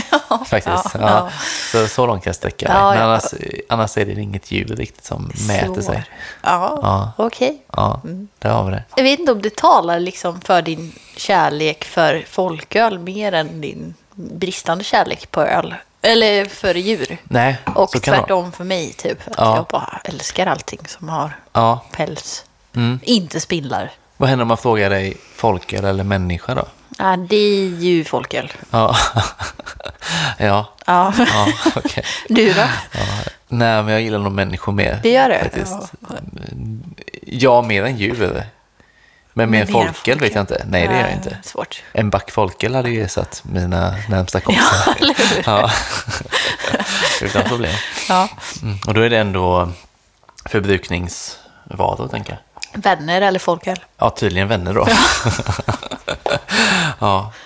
[SPEAKER 2] Faktiskt.
[SPEAKER 1] ja.
[SPEAKER 2] Så, så långt kan jag sträcka mig. Men annars, annars är det inget djur riktigt som mäter
[SPEAKER 1] Så.
[SPEAKER 2] sig.
[SPEAKER 1] Ja,
[SPEAKER 2] Ja.
[SPEAKER 1] okej.
[SPEAKER 2] Ja, där har vi det.
[SPEAKER 1] Jag vet inte om det talar liksom för din kärlek för folköl mer än din bristande kärlek på öl. Eller för djur.
[SPEAKER 2] Nej,
[SPEAKER 1] Och
[SPEAKER 2] så kan det
[SPEAKER 1] tvärtom för mig, typ. Att
[SPEAKER 2] Ja.
[SPEAKER 1] jag bara älskar allting som har
[SPEAKER 2] Ja.
[SPEAKER 1] päls.
[SPEAKER 2] Mm.
[SPEAKER 1] Inte spindlar.
[SPEAKER 2] Vad händer om man frågar dig folköl eller människa då?
[SPEAKER 1] Ja, det är ju folköl.
[SPEAKER 2] Ja, ja,
[SPEAKER 1] Ja.
[SPEAKER 2] ja okej.
[SPEAKER 1] Du då?
[SPEAKER 2] Nej, men jag gillar nog människor mer.
[SPEAKER 1] Det gör du?
[SPEAKER 2] Faktiskt. Ja, mer än djur. Men mer
[SPEAKER 1] än
[SPEAKER 2] folköl vet jag inte. Nej, det gör jag
[SPEAKER 1] Nej,
[SPEAKER 2] inte.
[SPEAKER 1] Svårt.
[SPEAKER 2] En back folköl hade ju ersatt mina närmsta kompisar.
[SPEAKER 1] eller hur?
[SPEAKER 2] Ja, utan problem.
[SPEAKER 1] Ja.
[SPEAKER 2] Mm. Och då är det ändå förbrukningsvaror, tänker jag.
[SPEAKER 1] Vänner eller folköl?
[SPEAKER 2] Ja, tydligen vänner då. ja.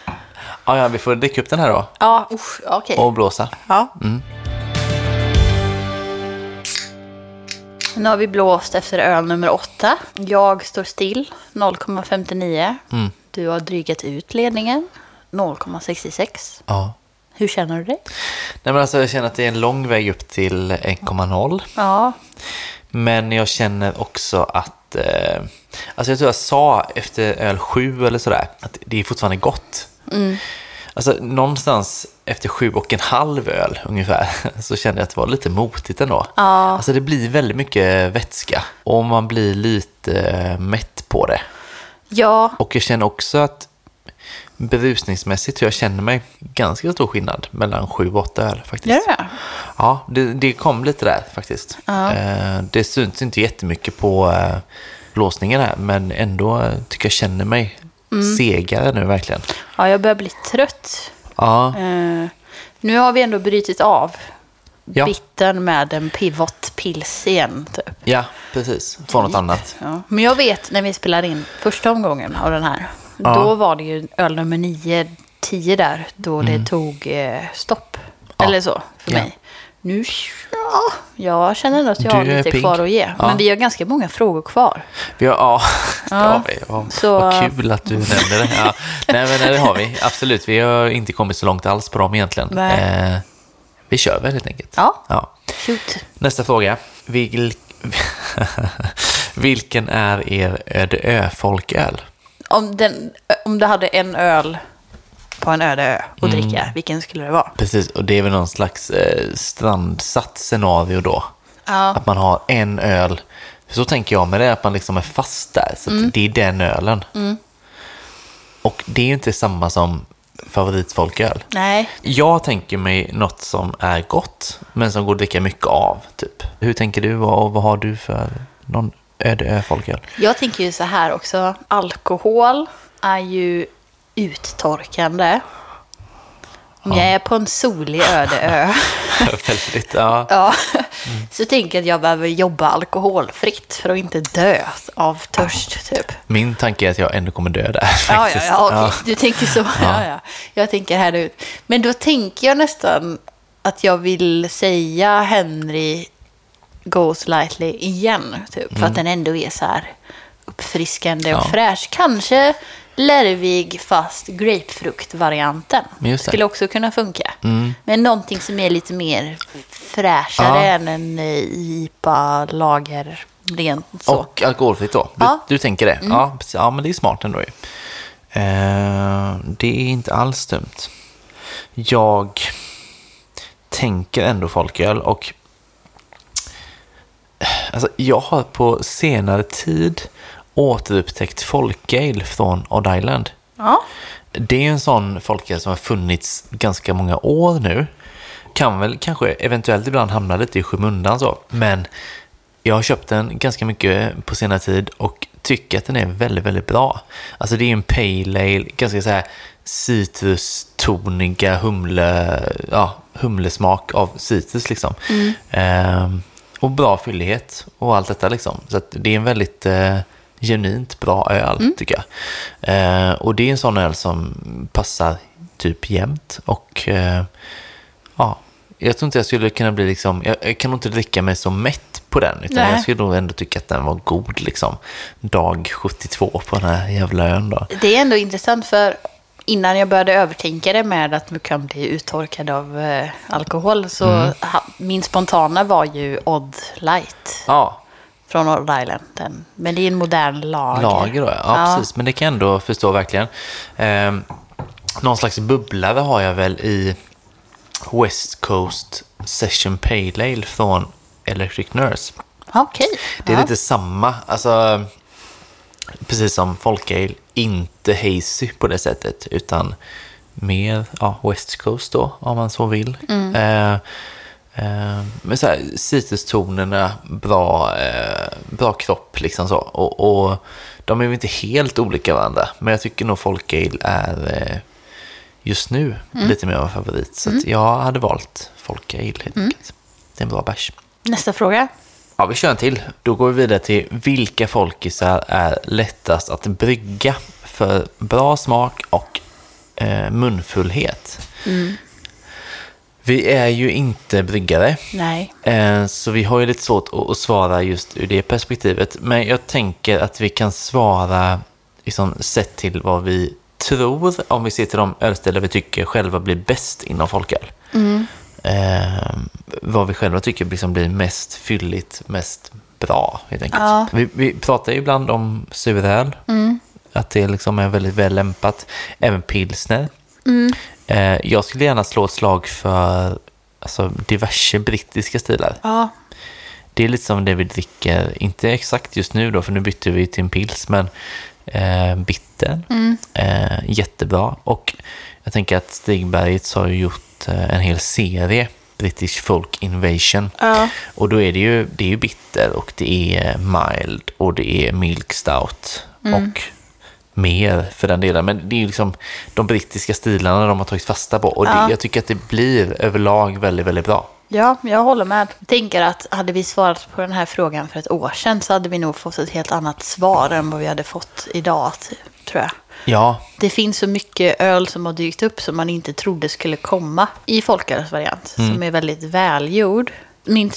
[SPEAKER 2] Ja, ja, vi får dricka upp den här då
[SPEAKER 1] Ja, usch, okej.
[SPEAKER 2] och blåsa.
[SPEAKER 1] Ja.
[SPEAKER 2] Mm.
[SPEAKER 1] Nu har vi blåst efter öl nummer åtta. Jag står still, 0,59.
[SPEAKER 2] Mm.
[SPEAKER 1] Du har drygat ut ledningen, 0,66.
[SPEAKER 2] Ja.
[SPEAKER 1] Hur känner du dig?
[SPEAKER 2] Nej, men alltså, jag känner att det är en lång väg upp till 1,0.
[SPEAKER 1] Ja,
[SPEAKER 2] Men jag känner också att... Eh, alltså jag tror jag sa efter öl 7 eller sådär att det är fortfarande gott. Alltså någonstans efter sju och en halv öl ungefär så kände jag att det var lite motigt ändå.
[SPEAKER 1] Ja.
[SPEAKER 2] Alltså det blir väldigt mycket vätska och man blir lite eh, mätt på det.
[SPEAKER 1] ja,
[SPEAKER 2] Och jag känner också att berusningsmässigt så jag känner mig ganska stor skillnad mellan sju och åtta öl faktiskt.
[SPEAKER 1] gör det?
[SPEAKER 2] Ja, det, det kom lite där faktiskt.
[SPEAKER 1] Ja.
[SPEAKER 2] Eh, det syns inte jättemycket på eh, blåsningen här, men ändå tycker jag känner mig
[SPEAKER 1] Mm.
[SPEAKER 2] segare nu verkligen.
[SPEAKER 1] Ja, jag börjar bli trött.
[SPEAKER 2] Ja,
[SPEAKER 1] Eh, nu har vi ändå brutit av
[SPEAKER 2] ja,
[SPEAKER 1] bitten med en pivot pils igen. Typ.
[SPEAKER 2] ja precis. Få något annat.
[SPEAKER 1] Ja. Men jag vet när vi spelade in första omgången av den här.
[SPEAKER 2] Ja.
[SPEAKER 1] Då var det ju öl nummer 9, 10 där. Då det tog eh, stopp.
[SPEAKER 2] Mm. Ja.
[SPEAKER 1] Eller så för mig. Nu, ja, jag känner ändå att jag
[SPEAKER 2] Du
[SPEAKER 1] har lite
[SPEAKER 2] pigg.
[SPEAKER 1] kvar att ge.
[SPEAKER 2] Ja.
[SPEAKER 1] Men vi har ganska många frågor kvar.
[SPEAKER 2] Vi har, ja, det
[SPEAKER 1] Ja.
[SPEAKER 2] har vi. Ja.
[SPEAKER 1] Så-
[SPEAKER 2] Vad kul att du nämnde det. Ja. Nej, men nej, det har vi. Absolut. Vi har inte kommit så långt alls på dem egentligen. Eh, vi kör väl helt enkelt.
[SPEAKER 1] Ja,
[SPEAKER 2] Ja.
[SPEAKER 1] shoot.
[SPEAKER 2] Nästa fråga. Vil... Vilken är er öde ö-folköl?
[SPEAKER 1] Om, den, om du hade en öl på en öde ö och
[SPEAKER 2] Mm.
[SPEAKER 1] dricka, vilken skulle det vara?
[SPEAKER 2] Precis, och det är väl någon slags eh, strandsatt scenario då.
[SPEAKER 1] Ja.
[SPEAKER 2] Att man har en öl. För så tänker jag med det, att man liksom är fast där. Så att det är den ölen. Och det är ju inte samma som favoritfolköl.
[SPEAKER 1] Nej.
[SPEAKER 2] Jag tänker mig något som är gott, men som går att dricka mycket av. Typ. Hur tänker du och vad har du för någon öde ö folköl?
[SPEAKER 1] Jag tänker ju så här också. Alkohol är ju uttorkande. Om jag är på en solig öde ö
[SPEAKER 2] Väldigt, ja.
[SPEAKER 1] ja, så tänker jag att jag behöver jobba alkoholfritt för att inte dö av törst typ.
[SPEAKER 2] Min tanke är att jag ändå kommer dö där.
[SPEAKER 1] Ja, ja,
[SPEAKER 2] faktiskt.
[SPEAKER 1] ja, okej. Du tänker så. Ja. Ja, Jag tänker här ut. Men då tänker jag nästan att jag vill säga Henry Goes Lightly igen. Typ, För att den ändå är så här uppfriskande och
[SPEAKER 2] Mm. Ja.
[SPEAKER 1] fräsch. Kanske lärvig fast grapefruktvarianten. Skulle också kunna funka.
[SPEAKER 2] Mm.
[SPEAKER 1] Men någonting som är lite mer fräschare
[SPEAKER 2] Ja.
[SPEAKER 1] än en eh, IPA, lager, rent så.
[SPEAKER 2] Och alkoholfritt då? Du,
[SPEAKER 1] Ja. Mm.
[SPEAKER 2] du tänker det? Ja, precis. ja, men det är smart ändå ju. Eh, det är inte alls dumt. Jag tänker ändå folköl och alltså, jag har på senare tid återupptäckt folkale från Odd Island.
[SPEAKER 1] Ja.
[SPEAKER 2] Det är en sån folköl som har funnits ganska många år nu. Kan väl kanske eventuellt ibland hamna lite i skymundan så. Men jag har köpt den ganska mycket på senare tid och tycker att den är väldigt, väldigt bra. Alltså det är en pale ale, ganska så här citrustoniga humle, ja, humlesmak av citrus liksom. Ehm, och bra fyllighet och allt detta liksom. Så att det är en väldigt eh, genuint bra öl tycker jag. Eh, och det är en sån öl som passar typ jämt och eh, ja, jag tror inte jag skulle kunna bli liksom, jag, jag kan nog inte dricka mig så mätt på den, utan
[SPEAKER 1] Nej.
[SPEAKER 2] jag skulle nog ändå tycka att den var god liksom. Dag 72 på den här jävla ön då.
[SPEAKER 1] Det är ändå intressant för innan jag började övertänka det med att man kan bli uttorkad av eh, alkohol så
[SPEAKER 2] Mm.
[SPEAKER 1] ha, min spontana var ju Odd Light
[SPEAKER 2] Ja,
[SPEAKER 1] från Odd Island. Den. Men det är en modern lager.
[SPEAKER 2] lager ja, ja. precis. Men det kan jag ändå förstå verkligen. Eh, någon slags bubblare har jag väl i West Coast Session Pale Ale från Electric Nurse.
[SPEAKER 1] Okej.
[SPEAKER 2] Det är
[SPEAKER 1] ja.
[SPEAKER 2] lite samma, alltså precis som folkale, inte hazy på det sättet, utan mer ja, West Coast då, om man så vill. Eh, eh, men så här, citrustonerna, bra, eh, bra kropp liksom så. Och, och de är väl inte helt olika varandra, men jag tycker nog folkale är eh, just nu lite mer av en favorit. Så att jag hade valt folkale helt enkelt. Det är en bra bärs.
[SPEAKER 1] Nästa fråga.
[SPEAKER 2] Ja, vi kör en till. Då går vi vidare till vilka folkisar är lättast att brygga för bra smak och eh, munfullhet. Vi är ju inte bryggare,
[SPEAKER 1] Nej.
[SPEAKER 2] eh, så vi har ju lite svårt att, svara just ur det perspektivet. Men jag tänker att vi kan svara liksom, sett till vad vi tror, om vi ser till de ölställen vi tycker själva blir bäst inom folköl. Eh, vad vi själva tycker liksom blir mest fylligt, mest bra helt enkelt.
[SPEAKER 1] Ja.
[SPEAKER 2] Vi, vi pratar ju ibland om suröl, att det liksom är väldigt väl lämpat. Även pilsner. Eh, jag skulle gärna slå ett slag för alltså, diverse brittiska stilar.
[SPEAKER 1] Ja.
[SPEAKER 2] Det är lite som det vi dricker, inte exakt just nu då, för nu bytte vi till en pils, men eh, bitter, eh, jättebra. Och jag tänker att Stigbergets har gjort eh, en hel serie, British Folk Invasion.
[SPEAKER 1] Ja.
[SPEAKER 2] Och då är det ju, det är ju bitter och det är mild och det är milk stout och mer för den delen. Men det är ju liksom de brittiska stilarna de har tagit fasta på och det,
[SPEAKER 1] Ja.
[SPEAKER 2] jag tycker att det blir överlag väldigt, väldigt bra.
[SPEAKER 1] Ja, jag håller med. Jag tänker att hade vi svarat på den här frågan för ett år sedan så hade vi nog fått ett helt annat svar än vad vi hade fått idag, tror jag.
[SPEAKER 2] Ja,
[SPEAKER 1] Det finns så mycket öl som har dykt upp som man inte trodde skulle komma i folkölsvariant.
[SPEAKER 2] Mm.
[SPEAKER 1] Som är väldigt välgjord. Min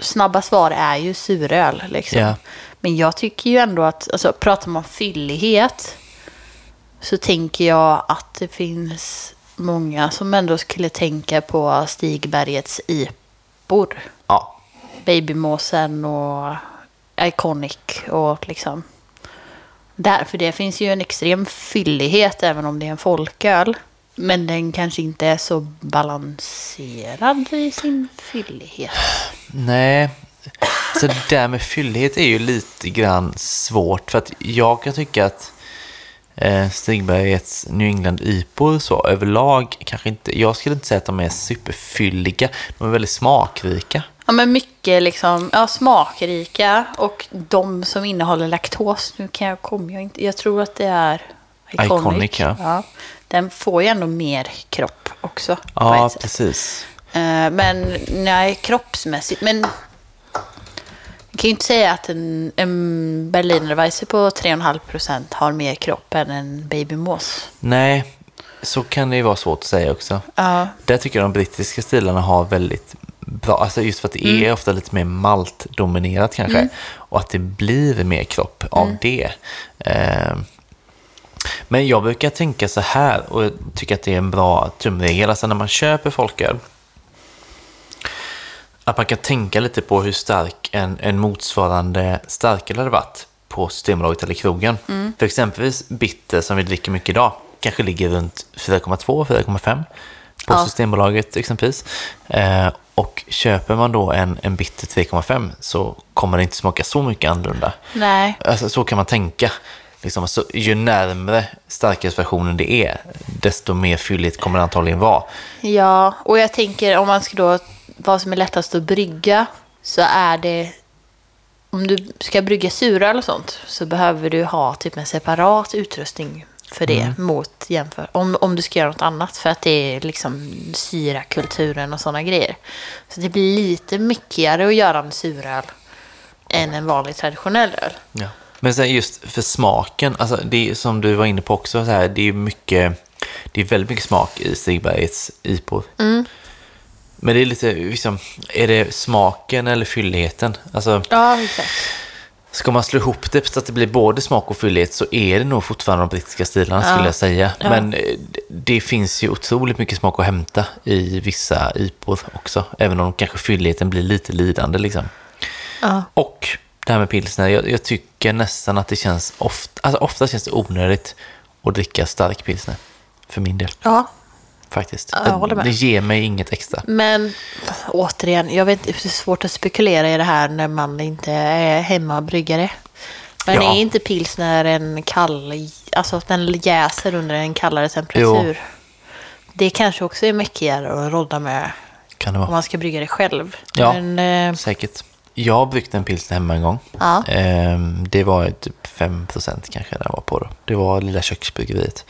[SPEAKER 1] snabba svar är ju suröl. Liksom.
[SPEAKER 2] Ja.
[SPEAKER 1] Men jag tycker ju ändå att, alltså, pratar man fyllighet så tänker jag att det finns många som ändå skulle tänka på Stigbergets IPOR.
[SPEAKER 2] ja,
[SPEAKER 1] Babymåsen och Iconic och liksom. Där, för det finns ju en extrem fyllighet även om det är en folköl. Men den kanske inte är så balanserad i sin fyllighet.
[SPEAKER 2] nej. Så det där med fyllighet är ju lite grann svårt för att jag kan tycka att eh, Stigbergets New England IPOR så överlag kanske inte, jag skulle inte säga att de är superfylliga, de är väldigt smakrika.
[SPEAKER 1] Ja, men mycket liksom, ja, smakrika och de som innehåller laktos. Nu kan jag, kommer jag inte, jag tror att det är Iconic.
[SPEAKER 2] Iconic, ja.
[SPEAKER 1] Den får ju ändå mer kropp också.
[SPEAKER 2] Ja, precis.
[SPEAKER 1] Eh, Men nej, kroppsmässigt. Men jag kan ju inte säga att en, en Berliner Weisse på 3,5 procent har mer kropp än en Babymås.
[SPEAKER 2] Nej, så kan det ju vara svårt att säga också.
[SPEAKER 1] Ja,
[SPEAKER 2] Där tycker jag de brittiska stilarna har väldigt bra, alltså just för att det är ofta lite mer maltdominerat kanske. Och att det blir mer kropp av det. Eh, men jag brukar tänka så här och jag tycker att det är en bra tumregel. Alltså när man köper folköl. Att man kan tänka lite på hur stark en, en motsvarande starköl hade varit på Systembolaget eller krogen. För exempelvis bitter som vi dricker mycket idag kanske ligger runt 4,2-4,5 på
[SPEAKER 1] Ja.
[SPEAKER 2] Systembolaget exempelvis. Eh, och köper man då en, en bitter 3,5 så kommer det inte smaka så mycket annorlunda.
[SPEAKER 1] nej.
[SPEAKER 2] Alltså, så kan man tänka. Liksom, så, ju närmre starkölsversionen det är, desto mer fylligt kommer det antagligen vara.
[SPEAKER 1] Ja, och jag tänker om man ska då, vad som är lättast att brygga så är det, om du ska brygga suröl och sånt så behöver du ha typ en separat utrustning för det mot jämför, om, om du ska göra något annat för att det är liksom syrakulturen och sådana grejer. Så det blir lite myckigare att göra en suröl än en vanlig traditionell öl.
[SPEAKER 2] Ja. Men sen just för smaken, alltså det som du var inne på också, så här, det är mycket, det är väldigt mycket smak i Stigbergets IPOR. Men det är lite, liksom, är det smaken eller fylligheten? Alltså,
[SPEAKER 1] Ja, exakt.
[SPEAKER 2] ska man slå ihop det så att det blir både smak och fyllighet så är det nog fortfarande de brittiska stilarna
[SPEAKER 1] Ja.
[SPEAKER 2] skulle jag säga.
[SPEAKER 1] Ja.
[SPEAKER 2] Men eh, det- det finns ju otroligt mycket smak att hämta i vissa IPOR också, även om kanske fylligheten blir lite lidande liksom.
[SPEAKER 1] Ja.
[SPEAKER 2] Och det här med pilsner, jag, jag tycker nästan att det känns ofta, alltså ofta känns det onödigt att dricka stark pilsner. För min del,
[SPEAKER 1] ja,
[SPEAKER 2] faktiskt.
[SPEAKER 1] Ja, jag håller med.
[SPEAKER 2] Det ger mig inget extra.
[SPEAKER 1] Men återigen, jag vet det är svårt att spekulera i det här när man inte är hemmabryggare. Men
[SPEAKER 2] Ja.
[SPEAKER 1] är inte pilsner en kall, alltså att den jäser under en kallare temperatur? Det kanske också är mäckigare att rodda med
[SPEAKER 2] Kan det
[SPEAKER 1] om
[SPEAKER 2] vara.
[SPEAKER 1] man ska brygga det själv.
[SPEAKER 2] Ja.
[SPEAKER 1] Men, eh,
[SPEAKER 2] Säkert. Jag har bryggt en pilsner hemma en gång.
[SPEAKER 1] Ja.
[SPEAKER 2] Ehm, det var typ 5% kanske det var på då. Det var lilla köksbryggeriet.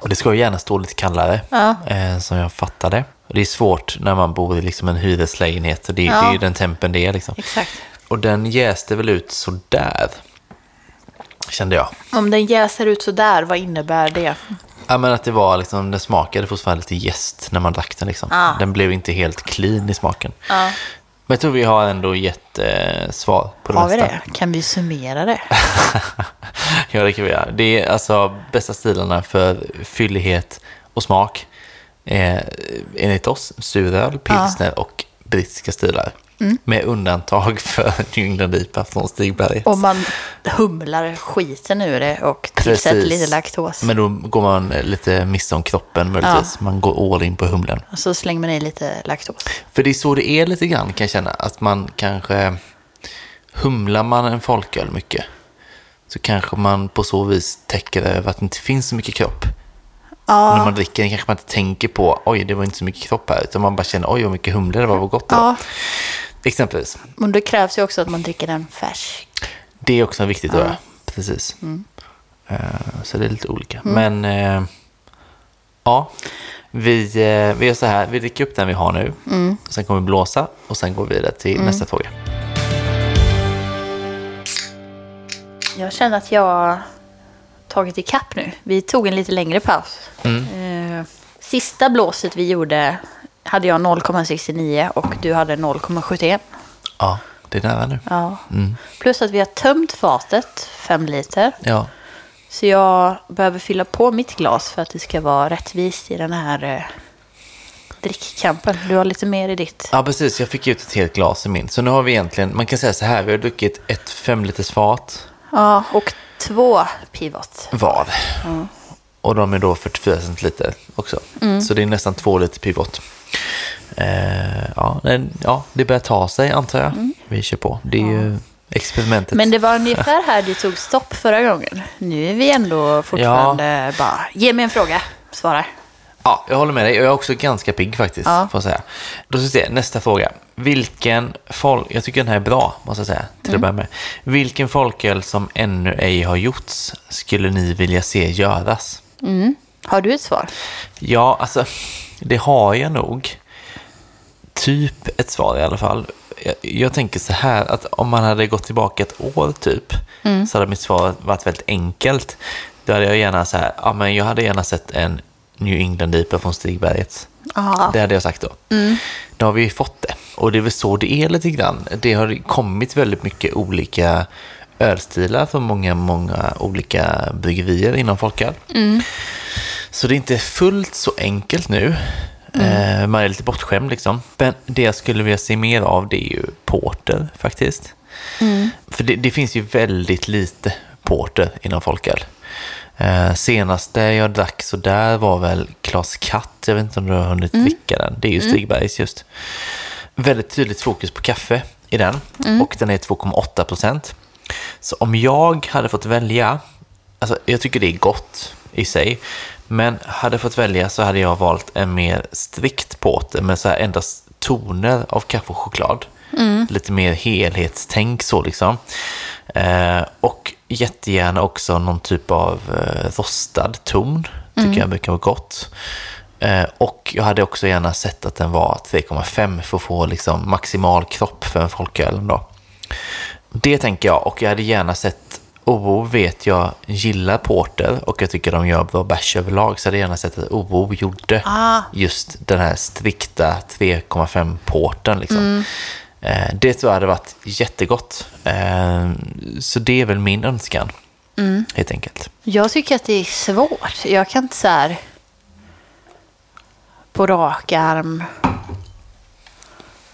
[SPEAKER 2] Och det ska ju gärna stå lite kallare,
[SPEAKER 1] Ja.
[SPEAKER 2] eh, som jag fattade. Och det är svårt när man bor i liksom en hyreslägenhet. Och det,
[SPEAKER 1] Ja.
[SPEAKER 2] det är ju den tempen det är. Liksom.
[SPEAKER 1] exakt.
[SPEAKER 2] Och den jäste väl ut sådär, kände jag.
[SPEAKER 1] Om den jäser ut så där, vad innebär det?
[SPEAKER 2] Ja, men att det var liksom, den smakade fortfarande lite jäst när man drack den. Liksom.
[SPEAKER 1] Ah.
[SPEAKER 2] Den blev inte helt clean i smaken.
[SPEAKER 1] Ja.
[SPEAKER 2] Men jag tror vi har ändå gett eh, svar på det
[SPEAKER 1] Har vi
[SPEAKER 2] mesta.
[SPEAKER 1] det? Kan vi summera det?
[SPEAKER 2] ja, det kan vi göra. Det är alltså bästa stilarna för fyllighet och smak. Eh, enligt oss, suröl, pilsner och brittiska stilar.
[SPEAKER 1] Mm.
[SPEAKER 2] Med undantag för New IPA från Stigberget.
[SPEAKER 1] Om man humlar skiten ur det och tillsätter lite laktos.
[SPEAKER 2] Men då går man lite miste om kroppen möjligtvis. Man går all in på humlen.
[SPEAKER 1] Och så slänger man i lite laktos.
[SPEAKER 2] För det är så det är lite grann kan jag känna. Att man kanske, humlar man en folköl mycket. Så kanske man på så vis täcker över att det inte finns så mycket kropp.
[SPEAKER 1] Ja.
[SPEAKER 2] När man dricker kanske man inte tänker på, oj det var inte så mycket kropp här. Utan man bara känner, oj vad mycket humle det var, vad gott det var. Exempelvis.
[SPEAKER 1] men det krävs ju också att man dricker den färsk.
[SPEAKER 2] Det är också viktigt att göra. Precis. Eh, Så det är lite olika. Men eh, ja, vi, eh, vi gör så här. Vi dricker upp den vi har nu. Sen kommer vi blåsa och sen går vi vidare till nästa fråga.
[SPEAKER 1] Jag känner att jag tagit ikapp nu. Vi tog en lite längre paus. Eh, Sista blåset vi gjorde hade jag 0,69 och du hade 0,71.
[SPEAKER 2] Ja, det är nära nu.
[SPEAKER 1] Ja. Plus att vi har tömt fatet, 5 liter.
[SPEAKER 2] Ja,
[SPEAKER 1] Så jag behöver fylla på mitt glas för att det ska vara rättvist i den här eh, drickkampen. Du har lite mer i ditt.
[SPEAKER 2] ja precis. Jag fick ut ett helt glas i min. Så nu har vi egentligen, man kan säga så här, vi har druckit ett femliters fat
[SPEAKER 1] Ja, och två pivot.
[SPEAKER 2] var. Och de är då 44 centiliter också. Så det är nästan två liter pivot. Eh, ja, men, ja, det börjar ta sig antar jag. Vi kör på. Det är ju experimentet.
[SPEAKER 1] Men det var ungefär här det tog stopp förra gången. Nu är vi ändå fortfarande bara, ge mig en fråga, svara.
[SPEAKER 2] Ja, jag håller med dig. Jag är också ganska pigg faktiskt,
[SPEAKER 1] Ja.
[SPEAKER 2] får jag säga. Då ska vi se, nästa fråga. Vilken folk... Jag tycker den här är bra, måste jag säga, till att börja med. Vilken folköl som ännu ej har gjorts skulle ni vilja se göras?
[SPEAKER 1] Har du ett svar?
[SPEAKER 2] Ja, alltså, det har jag nog. Typ ett svar i alla fall. Jag, jag tänker så här, att om man hade gått tillbaka ett år typ, så hade mitt svar varit väldigt enkelt. Då hade jag gärna så här, ja men jag hade gärna sett en New England IPA från Stigbergets.
[SPEAKER 1] Ja.
[SPEAKER 2] Det hade jag sagt då. Då har vi ju fått det. Och det är väl så det är lite grann. Det har kommit väldigt mycket olika ölstilar från många, många olika bryggerier inom folköl. Så det är inte fullt så enkelt nu. Eh, man är lite bortskämd liksom. Men det jag skulle vilja se mer av det är ju porter faktiskt. För det, det finns ju väldigt lite porter inom folköl. Eh, senaste jag drack så där var väl Klas Katt. Jag vet inte om du har hunnit dricka den. Det är ju Stigbergs just. Väldigt tydligt fokus på kaffe i den. Och den är 2,8 procent. Så om jag hade fått välja, alltså jag tycker det är gott i sig, men hade fått välja så hade jag valt en mer strikt porter med så här endast toner av kaffe och choklad. Lite mer helhetstänk så liksom. Eh, och jättegärna också någon typ av eh, rostad ton, tycker jag brukar vara gott. Eh, och jag hade också gärna sett att den var 3,5 för att få liksom maximal kropp för en folköl. Då. Det tänker jag och jag hade gärna sett OO vet jag gillar porter och jag tycker de gör bra bärs överlag så jag hade gärna sett att OO gjorde
[SPEAKER 1] Ah.
[SPEAKER 2] just den här strikta 3,5 porten. Liksom. Eh, det tror jag hade varit jättegott. Eh, så det är väl min önskan, helt enkelt.
[SPEAKER 1] Jag tycker att det är svårt. Jag kan inte så här på rak arm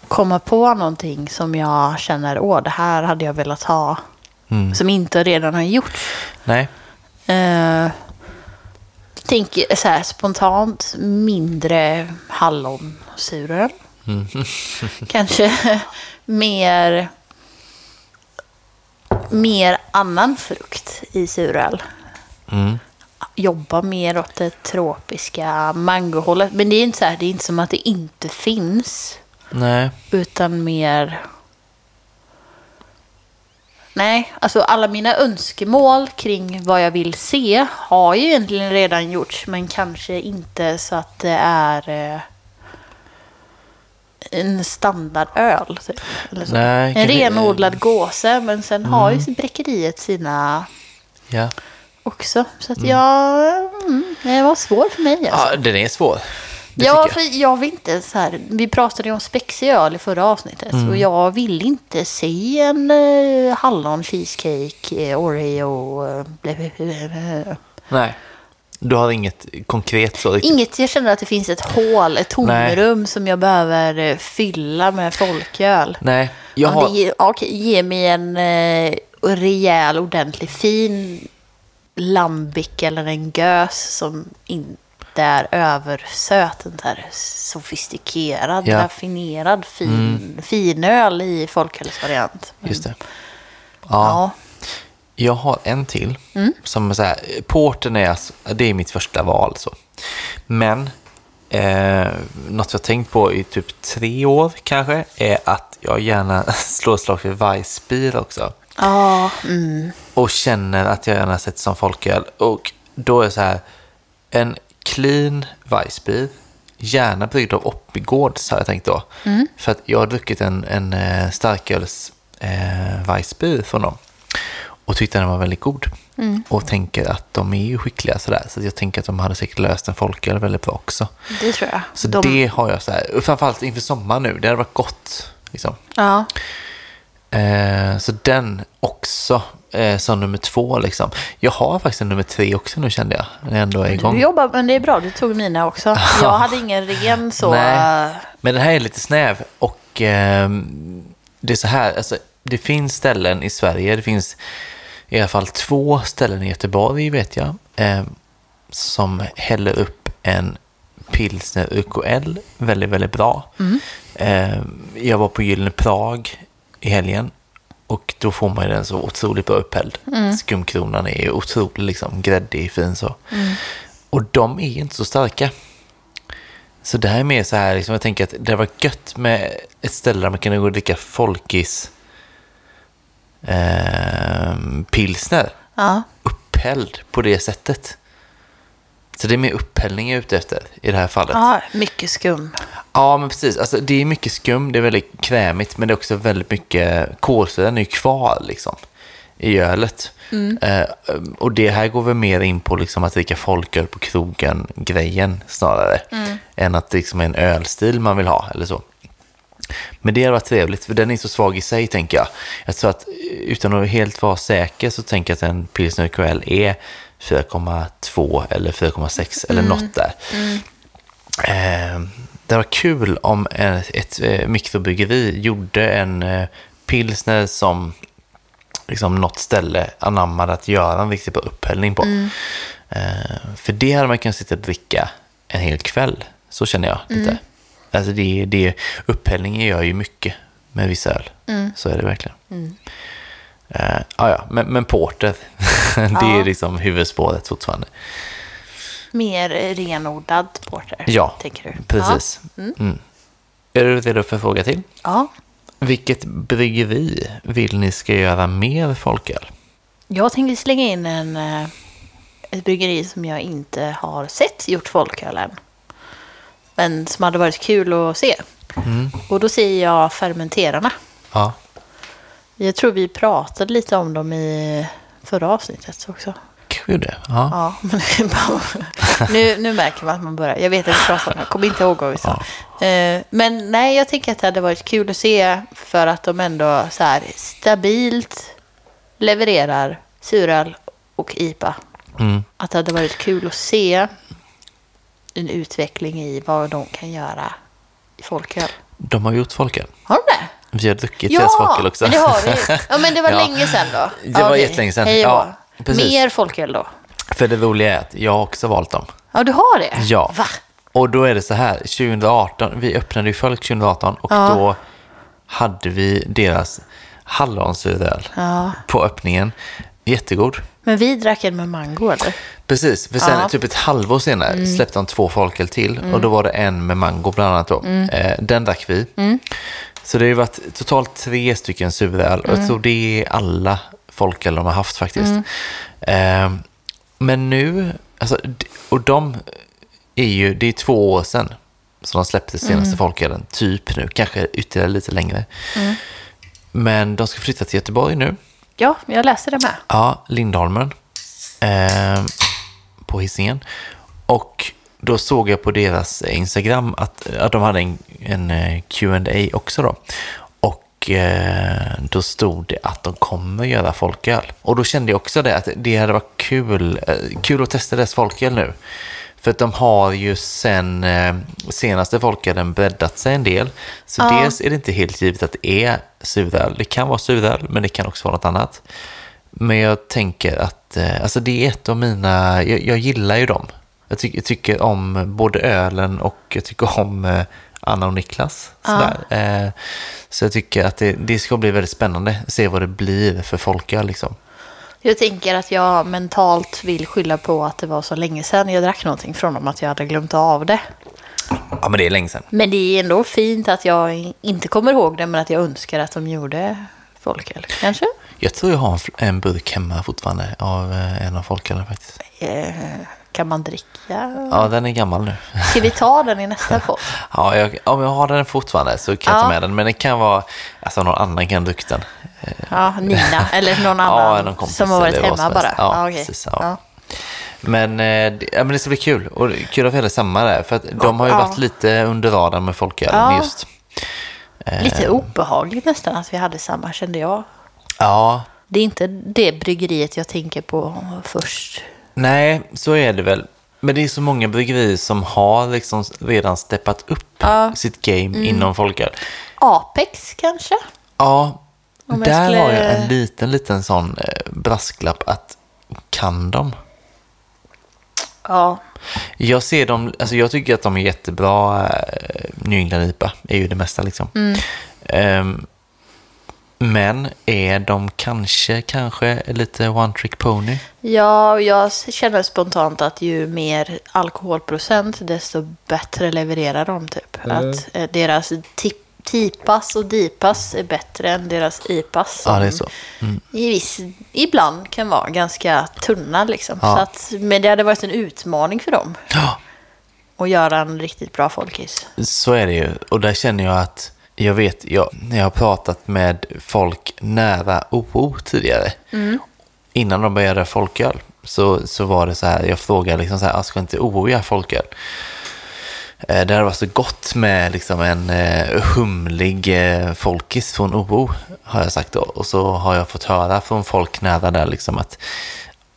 [SPEAKER 1] komma på någonting som jag känner, åh, det här hade jag velat ha.
[SPEAKER 2] Mm.
[SPEAKER 1] Som inte redan har gjorts.
[SPEAKER 2] Nej,
[SPEAKER 1] Uh, tänker så här spontant mindre hallonsuröl. Kanske mer, mer annan frukt i suröl.
[SPEAKER 2] Mm.
[SPEAKER 1] Jobba mer åt det tropiska mangohållet. Men det är inte så här, det är inte som att det inte finns.
[SPEAKER 2] Nej,
[SPEAKER 1] Utan mer... Nej, alltså alla mina önskemål kring vad jag vill se har ju egentligen redan gjorts. Men kanske inte så att det är eh, en standardöl. Typ, eller så.
[SPEAKER 2] Nej,
[SPEAKER 1] en renodlad gåse, men sen har ju bräckeriet sina
[SPEAKER 2] ja.
[SPEAKER 1] också. Så att jag... Mm, det var svårt för mig. Alltså.
[SPEAKER 2] ja, den är svår. Det
[SPEAKER 1] Ja,
[SPEAKER 2] jag.
[SPEAKER 1] för jag vill inte så här. Vi pratade ju om spexig öl i förra avsnittet.
[SPEAKER 2] Mm.
[SPEAKER 1] Och jag vill inte se en uh, hallon, cheesecake, eh, oreo. Blä, blä.
[SPEAKER 2] Nej, du har inget konkret så riktigt.
[SPEAKER 1] Inget, jag känner att det finns ett hål, ett tomrum som jag behöver eh, fylla med folköl.
[SPEAKER 2] Nej, jag
[SPEAKER 1] Ja,
[SPEAKER 2] har...
[SPEAKER 1] det ge, okej, ge mig en uh, rejäl, ordentlig, fin lambic eller en gös som inte är översöt. En där sofistikerad,
[SPEAKER 2] Ja. Mm.
[SPEAKER 1] raffinerad, fin, finöl i folkölsvariant. Men-
[SPEAKER 2] Just det. Ja,
[SPEAKER 1] Ja.
[SPEAKER 2] Jag har en till.
[SPEAKER 1] Mm.
[SPEAKER 2] Som är så här, porten är, alltså- det är mitt första val. Så. Men eh, något jag tänkt på i typ tre år kanske är att jag gärna slår ett slag för Weissbier också.
[SPEAKER 1] Ja, mm.
[SPEAKER 2] Och känner att jag gärna sett som folköl. Och då är det så här, en clean Weissbier, gärna bryggd av Oppigårds har jag tänkt då. För att jag har druckit en, en eh, starköls eh, Weissbier från dem. Och tyckte den var väldigt god. Och tänker att de är ju skickliga sådär. Så jag tänker att de hade säkert löst en folköl väldigt bra också.
[SPEAKER 1] det tror jag.
[SPEAKER 2] Så
[SPEAKER 1] De-
[SPEAKER 2] det har jag så här, och framförallt inför sommaren nu, det hade varit gott. Liksom.
[SPEAKER 1] Ja.
[SPEAKER 2] Eh, så den också eh, som nummer två. Liksom. Jag har faktiskt en nummer tre också nu kände jag. När jag ändå är igång.
[SPEAKER 1] Du jobbar, men det är bra, du tog mina också. Jag hade ingen ren så...
[SPEAKER 2] Nej.
[SPEAKER 1] eh,
[SPEAKER 2] Men den här är lite snäv och ehm, det är så här, alltså, det finns ställen i Sverige, det finns i alla fall två ställen i Göteborg vet jag, ehm, som häller upp en pilsner UKL väldigt, väldigt bra. Ehm, jag var på Gyllene Prag i helgen Och då får man ju den så otroligt bra upphälld. Skumkronan är ju otroligt liksom gräddig, fin så. Och de är inte så starka. Så det här är mer så här, liksom, jag tänker att det var gött med ett ställe där man kunde gå och dricka folkis eh, pilsner.
[SPEAKER 1] Ja.
[SPEAKER 2] Upphälld på det sättet. Så det är mer upphällning jag är ute efter i det här fallet.
[SPEAKER 1] ja, mycket skum.
[SPEAKER 2] Ja, men precis. Alltså, det är mycket skum, det är väldigt krämigt, men det är också väldigt mycket... Kolsyran är ju kvar liksom, i ölet. Eh, och det här går väl mer in på liksom, att dricka folköl på krogen-grejen snarare, än att det liksom är en ölstil man vill ha eller så. Men det hade varit trevligt, för den är så svag i sig, tänker jag. Jag tror att, utan att helt vara säker, så tänker jag att en pilsner QL är 4,2 eller 4,6 eller något där. Eh, det var kul om ett, ett eh, mikrobryggeri gjorde en eh, pilsner som liksom något ställe anammade att göra en riktigt bra upphällning på. Eh, för det hade man kunnat sitta och dricka en hel kväll. Så känner jag lite. Alltså det, det, upphällningen gör ju mycket med vissa öl. Så är det verkligen. Eh, ja, ja. Men, men porter, det är liksom huvudspåret fortfarande.
[SPEAKER 1] Mer renodlad porter,
[SPEAKER 2] Ja,
[SPEAKER 1] tänker du?
[SPEAKER 2] precis. Mm. Är du redo för fråga till?
[SPEAKER 1] Ja.
[SPEAKER 2] Vilket bryggeri vill ni ska göra mer folköl?
[SPEAKER 1] Jag tänkte slänga in en, eh, ett bryggeri som jag inte har sett gjort folköl än. Men som hade varit kul att se. Och då säger jag Fermenterarna.
[SPEAKER 2] Ja,
[SPEAKER 1] Jag tror vi pratade lite om dem i förra avsnittet också.
[SPEAKER 2] Det. Ja.
[SPEAKER 1] Ja, men nu, nu märker man att man börjar. Jag vet att vi pratade om det, jag kommer inte ihåg vad vi sa. Eh, Men nej, jag tänker att det hade varit kul att se för att de ändå så här stabilt levererar suröl och IPA.
[SPEAKER 2] Mm.
[SPEAKER 1] Att det hade varit kul att se en utveckling i vad de kan göra i folköl.
[SPEAKER 2] De har gjort folköl.
[SPEAKER 1] Har de det?
[SPEAKER 2] Vi har druckit deras folköl också.
[SPEAKER 1] men det har vi. Ja, men det var
[SPEAKER 2] Ja.
[SPEAKER 1] länge sedan då.
[SPEAKER 2] Det var
[SPEAKER 1] Okej.
[SPEAKER 2] jättelänge sedan.
[SPEAKER 1] Hej
[SPEAKER 2] Ja. Precis.
[SPEAKER 1] Mer folköl då?
[SPEAKER 2] För det roliga är att jag har också valt dem.
[SPEAKER 1] Ja, du har det?
[SPEAKER 2] Ja.
[SPEAKER 1] Va?
[SPEAKER 2] Och då är det så här, 2018, vi öppnade ju folk 2018 och
[SPEAKER 1] Ja.
[SPEAKER 2] då hade vi deras hallonsuröl
[SPEAKER 1] Ja.
[SPEAKER 2] på öppningen. Jättegod.
[SPEAKER 1] Men vi drack en med mango eller?
[SPEAKER 2] Precis, för sen
[SPEAKER 1] Ja. Mm.
[SPEAKER 2] typ ett halvår senare släppte de två folköl till och då var det en med mango bland annat då.
[SPEAKER 1] Mm.
[SPEAKER 2] Eh, den drack vi. Så det har ju varit totalt tre stycken suröl och
[SPEAKER 1] Mm.
[SPEAKER 2] jag tror det är alla folköl de har haft faktiskt. Eh, men nu, alltså, och de är ju, det är två år sedan som de släppte senaste
[SPEAKER 1] Mm.
[SPEAKER 2] folkölen, typ nu, kanske ytterligare lite längre. Men de ska flytta till Göteborg nu.
[SPEAKER 1] Ja, jag läste det med.
[SPEAKER 2] Ja, Lindholmen. Eh, på hissingen. Och då såg jag på deras Instagram att, att de hade en, en eh, Q&A också då. Och eh, då stod det att de kommer göra folköl. Och då kände jag också det, att det hade varit kul, eh, kul att testa deras folköl nu. För att de har ju sen eh, senaste folkölen breddat sig en del. Så
[SPEAKER 1] Ja.
[SPEAKER 2] dels är det inte helt givet att det är suröl. Det kan vara suröl, men det kan också vara något annat. Men jag tänker att alltså det är ett av mina, jag, jag gillar ju dem. Jag, ty, jag tycker om både ölen och jag tycker om Anna och Niklas. Sådär. Eh, så jag tycker att det, det ska bli väldigt spännande att se vad det blir för folköl liksom.
[SPEAKER 1] Jag tänker att jag mentalt vill skylla på att det var så länge sedan jag drack någonting från dem att jag hade glömt av det.
[SPEAKER 2] Ja, men det är länge sedan.
[SPEAKER 1] Men det är ändå fint att jag inte kommer ihåg det men att jag önskar att de gjorde folköl. Kanske?
[SPEAKER 2] Jag tror jag har en, en burk hemma fortfarande av eh, en av folkölen faktiskt.
[SPEAKER 1] Eh, kan man dricka?
[SPEAKER 2] Ja, den är gammal nu.
[SPEAKER 1] Ska vi ta den i nästa podd?
[SPEAKER 2] Ja, jag, om jag har den fortfarande så kan jag ta
[SPEAKER 1] Ja.
[SPEAKER 2] med den. Men det kan vara, alltså någon annan kan druckit den.
[SPEAKER 1] Ja, Nina eller någon
[SPEAKER 2] Ja,
[SPEAKER 1] annan
[SPEAKER 2] någon kompis
[SPEAKER 1] som har varit hemma bara.
[SPEAKER 2] Ja,
[SPEAKER 1] okej.
[SPEAKER 2] precis, ja. Men, eh, det, ja, men det ska bli kul. Och kul att vi hade samma där. För att de har ju
[SPEAKER 1] Ja.
[SPEAKER 2] varit lite under radarn med folköl
[SPEAKER 1] Ja.
[SPEAKER 2] just. Eh.
[SPEAKER 1] Lite obehagligt nästan att vi hade samma kände jag.
[SPEAKER 2] Ja,
[SPEAKER 1] Det är inte det bryggeriet jag tänker på först.
[SPEAKER 2] Nej, så är det väl. Men det är så många bryggerier som har liksom redan steppat upp
[SPEAKER 1] Ja. Mm.
[SPEAKER 2] sitt game inom folköl.
[SPEAKER 1] Apex kanske?
[SPEAKER 2] Ja,
[SPEAKER 1] Om jag
[SPEAKER 2] där
[SPEAKER 1] skulle-
[SPEAKER 2] har jag en liten, liten sån eh, brasklapp att kan de?
[SPEAKER 1] Ja.
[SPEAKER 2] Jag ser dem, alltså jag tycker att de är jättebra. Eh, New England IPA är ju det mesta liksom.
[SPEAKER 1] Mm.
[SPEAKER 2] Ehm, Men är de kanske, kanske lite one trick pony?
[SPEAKER 1] Ja, och jag känner spontant att ju mer alkoholprocent, desto bättre levererar de typ. Att eh, deras tip, tipas och dipas är bättre än deras ipas.
[SPEAKER 2] Ja, det är så. Mm.
[SPEAKER 1] I viss, ibland kan vara ganska tunna liksom.
[SPEAKER 2] Ja.
[SPEAKER 1] Så att, men det hade varit en utmaning för dem
[SPEAKER 2] Ja,
[SPEAKER 1] att göra en riktigt bra folkis.
[SPEAKER 2] så är det ju. Och där känner jag att jag vet, jag, jag har pratat med folk nära OO tidigare, innan de började göra folköl, så, så var det så här, jag frågade liksom så här, "Ah, ska inte OO göra folköl? Eh, Det hade varit så gott med liksom en eh, humlig eh, folkis från OO, har jag sagt då. Och så har jag fått höra från folk nära där liksom att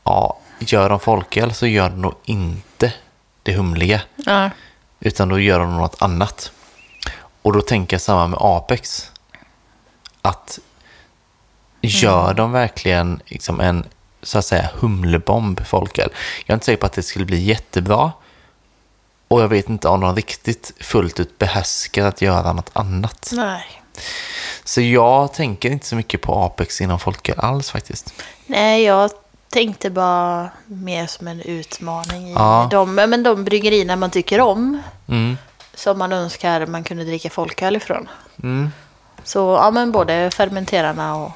[SPEAKER 2] ja, gör de folköl så gör de nog inte det humliga.
[SPEAKER 1] Ja.
[SPEAKER 2] Utan då gör de något annat. Och då tänker jag samma med Apex. Att gör de verkligen liksom en så att säga humlebomb folköl? Jag är inte säker på att det skulle bli jättebra. Och jag vet inte om de riktigt fullt ut behärskar att göra något annat.
[SPEAKER 1] Nej.
[SPEAKER 2] Så jag tänker inte så mycket på Apex inom folköl alls faktiskt.
[SPEAKER 1] Nej, jag tänkte bara mer som en utmaning i
[SPEAKER 2] Ja.
[SPEAKER 1] de, men de bryggerierna man tycker om.
[SPEAKER 2] Mm.
[SPEAKER 1] Som man önskar man kunde dricka folköl ifrån.
[SPEAKER 2] Mm.
[SPEAKER 1] Så ja, men både fermenterarna och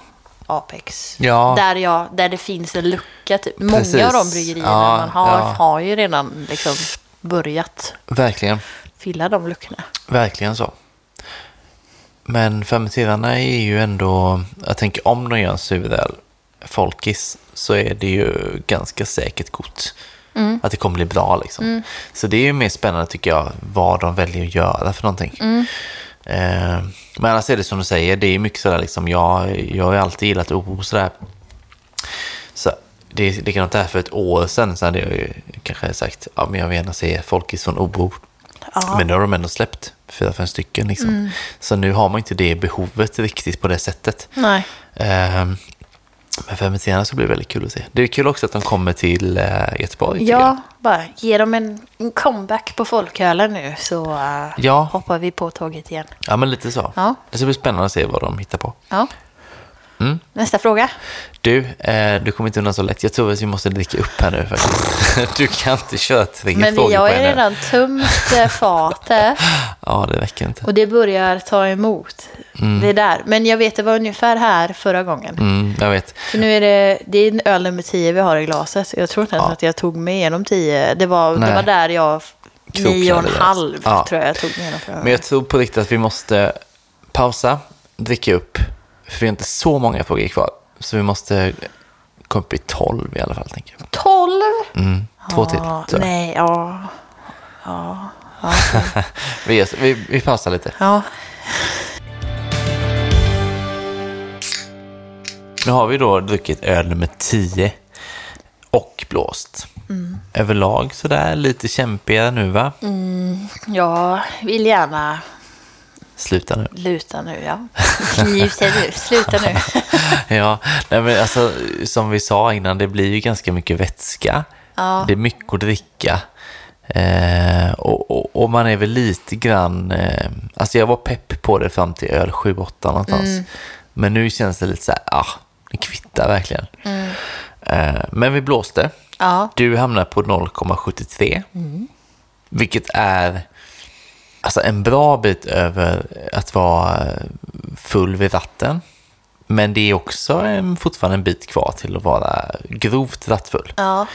[SPEAKER 1] Apex.
[SPEAKER 2] Ja.
[SPEAKER 1] Där, jag, där det finns en lucka. Typ.
[SPEAKER 2] Precis.
[SPEAKER 1] Många av de bryggerierna
[SPEAKER 2] Ja,
[SPEAKER 1] man har
[SPEAKER 2] ja.
[SPEAKER 1] har ju redan liksom börjat
[SPEAKER 2] Verkligen.
[SPEAKER 1] fylla de luckorna.
[SPEAKER 2] Verkligen så. Men fermenterarna är ju ändå, jag tänker om de gör en suröl, folkis, så är det ju ganska säkert gott. Att det kommer bli bra liksom. Så det är ju mer spännande tycker jag, vad de väljer att göra för någonting. Eh, men annars är det som du säger, det är mycket sådär liksom, jag, jag har alltid gillat oro sådär. Så det är likadant där för ett år sedan så hade jag ju kanske sagt, ja men jag vill gärna se folkis från Oro.
[SPEAKER 1] Ja.
[SPEAKER 2] Men nu har de ändå släppt fyra, fem stycken. Liksom. Så nu har man inte det behovet riktigt på det sättet.
[SPEAKER 1] Nej.
[SPEAKER 2] Ehm, men fermenterarna ska bli väldigt kul att se. Det är kul också att de kommer till uh, Göteborg.
[SPEAKER 1] Ja, bara ge dem en, en comeback på folkölen nu så eh,
[SPEAKER 2] Ja.
[SPEAKER 1] hoppar vi på tåget igen.
[SPEAKER 2] ja, men lite så.
[SPEAKER 1] Ja.
[SPEAKER 2] Det ska bli spännande att se vad de hittar på.
[SPEAKER 1] Ja.
[SPEAKER 2] Mm.
[SPEAKER 1] Nästa fråga.
[SPEAKER 2] Du, eh, du kommer inte undan så lätt. Jag tror att vi måste dricka upp här nu faktiskt. du kan inte köra tre
[SPEAKER 1] Men
[SPEAKER 2] frågor
[SPEAKER 1] jag
[SPEAKER 2] på
[SPEAKER 1] ju redan tömt eh, fatet
[SPEAKER 2] Ja, det räcker inte.
[SPEAKER 1] och det börjar ta emot. Det är där. Men jag vet det var ungefär här förra gången.
[SPEAKER 2] Mm, jag vet.
[SPEAKER 1] För nu är det, det är öl nummer 10 vi har i glaset. Jag tror inte ens
[SPEAKER 2] Ja.
[SPEAKER 1] att jag tog mig igenom 10. Det var, det var där jag, nio och en
[SPEAKER 2] det.
[SPEAKER 1] halv
[SPEAKER 2] Ja.
[SPEAKER 1] tror jag jag tog mig igenom
[SPEAKER 2] Men jag tror på riktigt att vi måste pausa, dricka upp, för vi har inte så många frågor kvar. Så vi måste komma upp i 12 i alla fall, tänker jag.
[SPEAKER 1] 12?
[SPEAKER 2] Mm, två till.
[SPEAKER 1] Ja,
[SPEAKER 2] tror jag.
[SPEAKER 1] nej, ja. Ja.
[SPEAKER 2] Vi, gör så- vi, vi pausar lite.
[SPEAKER 1] ja.
[SPEAKER 2] Nu har vi då druckit öl nummer 10 och blåst.
[SPEAKER 1] Mm.
[SPEAKER 2] Överlag sådär lite kämpigare nu va?
[SPEAKER 1] Jag vill gärna
[SPEAKER 2] Sluta nu.
[SPEAKER 1] luta nu, ja. Nu, sluta nu.
[SPEAKER 2] ja, nej men alltså som vi sa innan, det blir ju ganska mycket vätska.
[SPEAKER 1] Ja.
[SPEAKER 2] Det är mycket att dricka. Eh, och, och, och man är väl lite grann, eh, alltså jag var pepp på det fram till öl 7-8 någonstans.
[SPEAKER 1] Mm.
[SPEAKER 2] Men nu känns det lite så här, ah, det kvittar verkligen.
[SPEAKER 1] Mm.
[SPEAKER 2] Eh, men vi blåste.
[SPEAKER 1] Ja.
[SPEAKER 2] Du hamnar på 0,73. Vilket är alltså en bra bit över att vara full vid ratten. Men det är också en, fortfarande en bit kvar till att vara grovt rattfull.
[SPEAKER 1] Ja.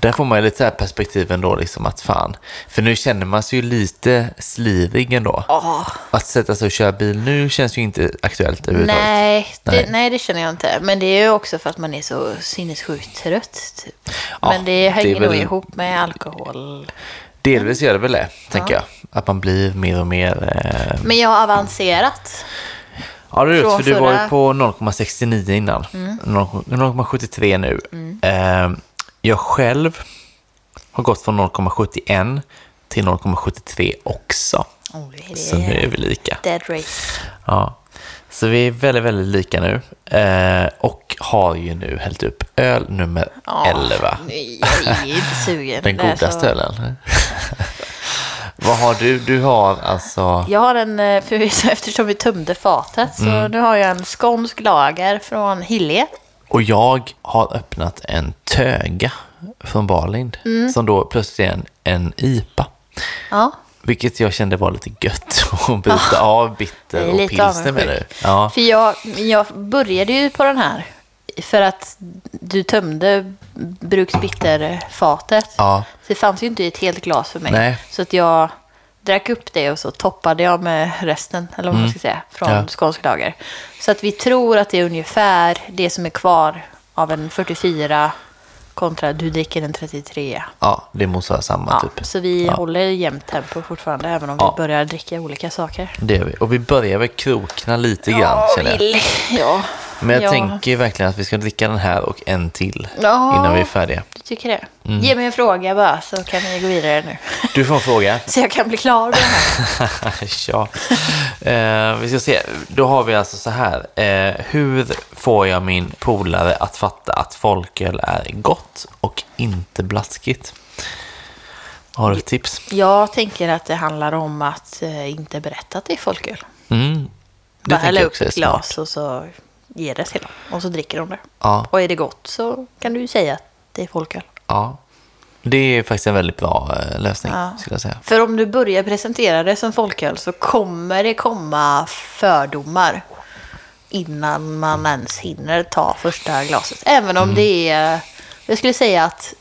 [SPEAKER 2] Där får man ju lite här perspektiv ändå, liksom att fan. För nu känner man sig ju lite slivig ändå.
[SPEAKER 1] Åh,
[SPEAKER 2] Att sätta sig och köra bil nu känns ju inte aktuellt överhuvudtaget.
[SPEAKER 1] nej, det,
[SPEAKER 2] Nej.
[SPEAKER 1] nej, det känner jag inte. Men det är ju också för att man är så sinnessjukt trött. Typ.
[SPEAKER 2] Ja,
[SPEAKER 1] Men det
[SPEAKER 2] det
[SPEAKER 1] hänger
[SPEAKER 2] väl-
[SPEAKER 1] nog ihop med alkohol.
[SPEAKER 2] Delvis gör det väl det, tänker jag. Att man blir mer och mer... Eh...
[SPEAKER 1] Men jag har avancerat.
[SPEAKER 2] Ja, det är
[SPEAKER 1] Från
[SPEAKER 2] för du var ju
[SPEAKER 1] Mm.
[SPEAKER 2] på 0,69 innan. 0 0,73 nu. Eh, jag själv har gått från 0,71 till 0,73 också.
[SPEAKER 1] Oh,
[SPEAKER 2] Så nu är vi lika.
[SPEAKER 1] Dead race.
[SPEAKER 2] Ja. Så vi är väldigt, väldigt lika nu. Eh, och har ju nu hällt upp öl nummer
[SPEAKER 1] Ja,
[SPEAKER 2] 11.
[SPEAKER 1] nej, Jag är inte sugen.
[SPEAKER 2] Den
[SPEAKER 1] är
[SPEAKER 2] godaste
[SPEAKER 1] så-
[SPEAKER 2] ölen. Vad har du? Du har alltså...
[SPEAKER 1] Jag har en, eh, för eftersom vi tömde fatet, så
[SPEAKER 2] Mm.
[SPEAKER 1] nu har jag en skånsk lager från Hilje.
[SPEAKER 2] Och jag har öppnat en töga från Barlind.
[SPEAKER 1] Mm.
[SPEAKER 2] Som då plötsligt är en, en IPA.
[SPEAKER 1] Ja.
[SPEAKER 2] Vilket jag kände var lite gött att byta av bitter och pilsner med
[SPEAKER 1] avundsjuk.
[SPEAKER 2] Ja,
[SPEAKER 1] För jag, jag började ju på den här för att du tömde bruksbitterfatet.
[SPEAKER 2] ja,
[SPEAKER 1] Så det fanns ju inte ett helt glas för mig.
[SPEAKER 2] Nej.
[SPEAKER 1] Så att jag drack upp det och så toppade jag med resten, eller vad man ska säga, från
[SPEAKER 2] Mm. Ja.
[SPEAKER 1] skånsk lager. Så att vi tror att det är ungefär det som är kvar av en 44 kontra du dricker en 33.
[SPEAKER 2] ja, det motsvarar samma
[SPEAKER 1] Ja,
[SPEAKER 2] typ.
[SPEAKER 1] så vi
[SPEAKER 2] Ja.
[SPEAKER 1] håller jämnt tempo fortfarande, även om
[SPEAKER 2] Ja.
[SPEAKER 1] vi börjar dricka olika saker.
[SPEAKER 2] Det gör vi. Och vi börjar väl krokna lite grann känner jag.
[SPEAKER 1] Ja,
[SPEAKER 2] Men jag
[SPEAKER 1] ja.
[SPEAKER 2] tänker verkligen att vi ska dricka den här och en till
[SPEAKER 1] Ja.
[SPEAKER 2] innan vi är färdiga.
[SPEAKER 1] Du tycker det?
[SPEAKER 2] Mm.
[SPEAKER 1] Ge mig en fråga bara, så kan vi gå vidare nu.
[SPEAKER 2] Du får en fråga.
[SPEAKER 1] Så jag kan bli klar med det
[SPEAKER 2] ja. Eh, vi ska se. Då har vi alltså så här. Eh, hur får jag min polare att fatta att folköl är gott och inte blaskigt? Har du ett tips?
[SPEAKER 1] Jag tänker att det handlar om att eh, inte berätta att det är folköl.
[SPEAKER 2] Mm. Det
[SPEAKER 1] Bara hälla upp ett glas och så ge det till dem. Och så dricker de det.
[SPEAKER 2] Ja,
[SPEAKER 1] Och är det gott så kan du ju säga att det är folköl.
[SPEAKER 2] ja. Det är faktiskt en väldigt bra eh, lösning,
[SPEAKER 1] Ja.
[SPEAKER 2] skulle jag säga.
[SPEAKER 1] För om du börjar presentera det som folköl så kommer det komma fördomar innan man ens hinner ta första glaset. Även om det är, jag skulle säga att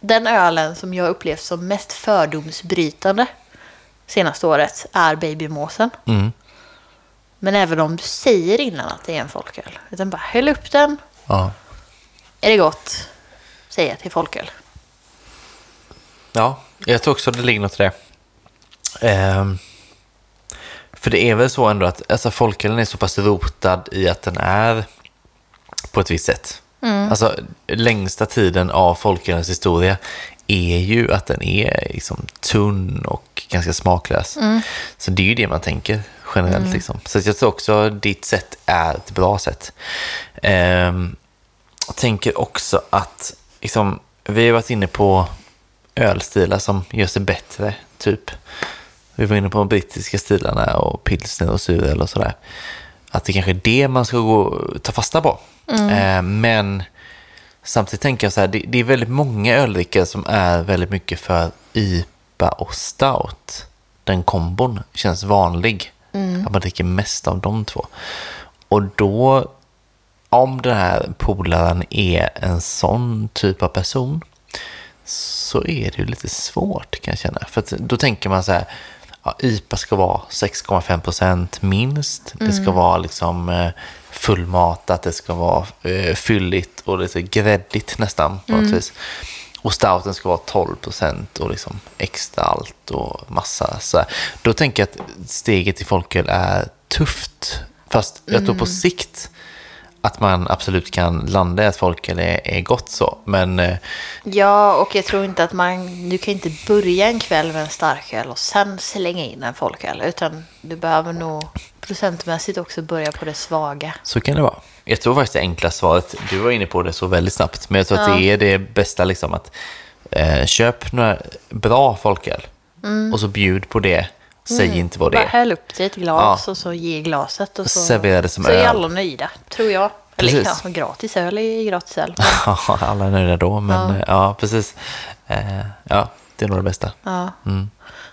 [SPEAKER 1] den ölen som jag upplevt som mest fördomsbrytande senaste året är babymåsen.
[SPEAKER 2] Mm.
[SPEAKER 1] Men även om du säger innan att det är en folköl, utan bara häll upp den,
[SPEAKER 2] Ja.
[SPEAKER 1] är det gott, säg att det är folköl.
[SPEAKER 2] Ja, jag tror också det ligger något i det. Ehm, för det är väl så ändå att alltså, folkölen är så pass rotad i att den är på ett visst sätt. Alltså längsta tiden av folkölens historia är ju att den är liksom tunn och ganska smaklös. Så det är ju det man tänker generellt. Liksom. Så jag tror också ditt sätt är ett bra sätt. Ehm, jag tänker också att liksom, vi har varit inne på ölstilar som gör sig bättre, typ. Vi var inne på de brittiska stilarna och pilsner och suröl och sådär. Att det kanske är det man ska gå, ta fasta på. Eh, men samtidigt tänker jag så här, det, det är väldigt många öldrickare som är väldigt mycket för IPA och stout. Den kombon känns vanlig. Att man dricker mest av de två. Och då, om den här polaren är en sån typ av person, så är det ju lite svårt kan jag känna. För då tänker man så här, ja, IPA ska vara 6,5 procent minst. Det ska vara liksom eh, fullmatat, det ska vara eh, fylligt och lite gräddigt nästan på något vis. Och stouten ska vara 12 procent och liksom extra allt och massa så här. Då tänker jag att steget till folköl är tufft. Fast jag tror på sikt att man absolut kan landa i att folköl är, är gott så. Men eh,
[SPEAKER 1] Ja, och jag tror inte att man... Du kan inte börja en kväll med en starköl och sen slänga in en folköl. Utan du behöver nog procentmässigt också börja på det svaga.
[SPEAKER 2] Så kan det vara. Jag tror faktiskt det enkla svaret, du var inne på det så väldigt snabbt, men jag tror att det är det bästa liksom att eh, köp några bra folköl och så bjud på det. Säg inte vad det
[SPEAKER 1] Bara
[SPEAKER 2] är.
[SPEAKER 1] häll upp det i ett glas
[SPEAKER 2] Ja.
[SPEAKER 1] och så ge glaset. Och så,
[SPEAKER 2] Servera det som
[SPEAKER 1] så är
[SPEAKER 2] öl.
[SPEAKER 1] alla nöjda, tror jag. Eller
[SPEAKER 2] Precis.
[SPEAKER 1] ja, gratis öl är gratis öl.
[SPEAKER 2] Ja, alla är nöjda då, men ja, ja precis. Eh, ja, det är nog det bästa.
[SPEAKER 1] Ja.
[SPEAKER 2] Mm.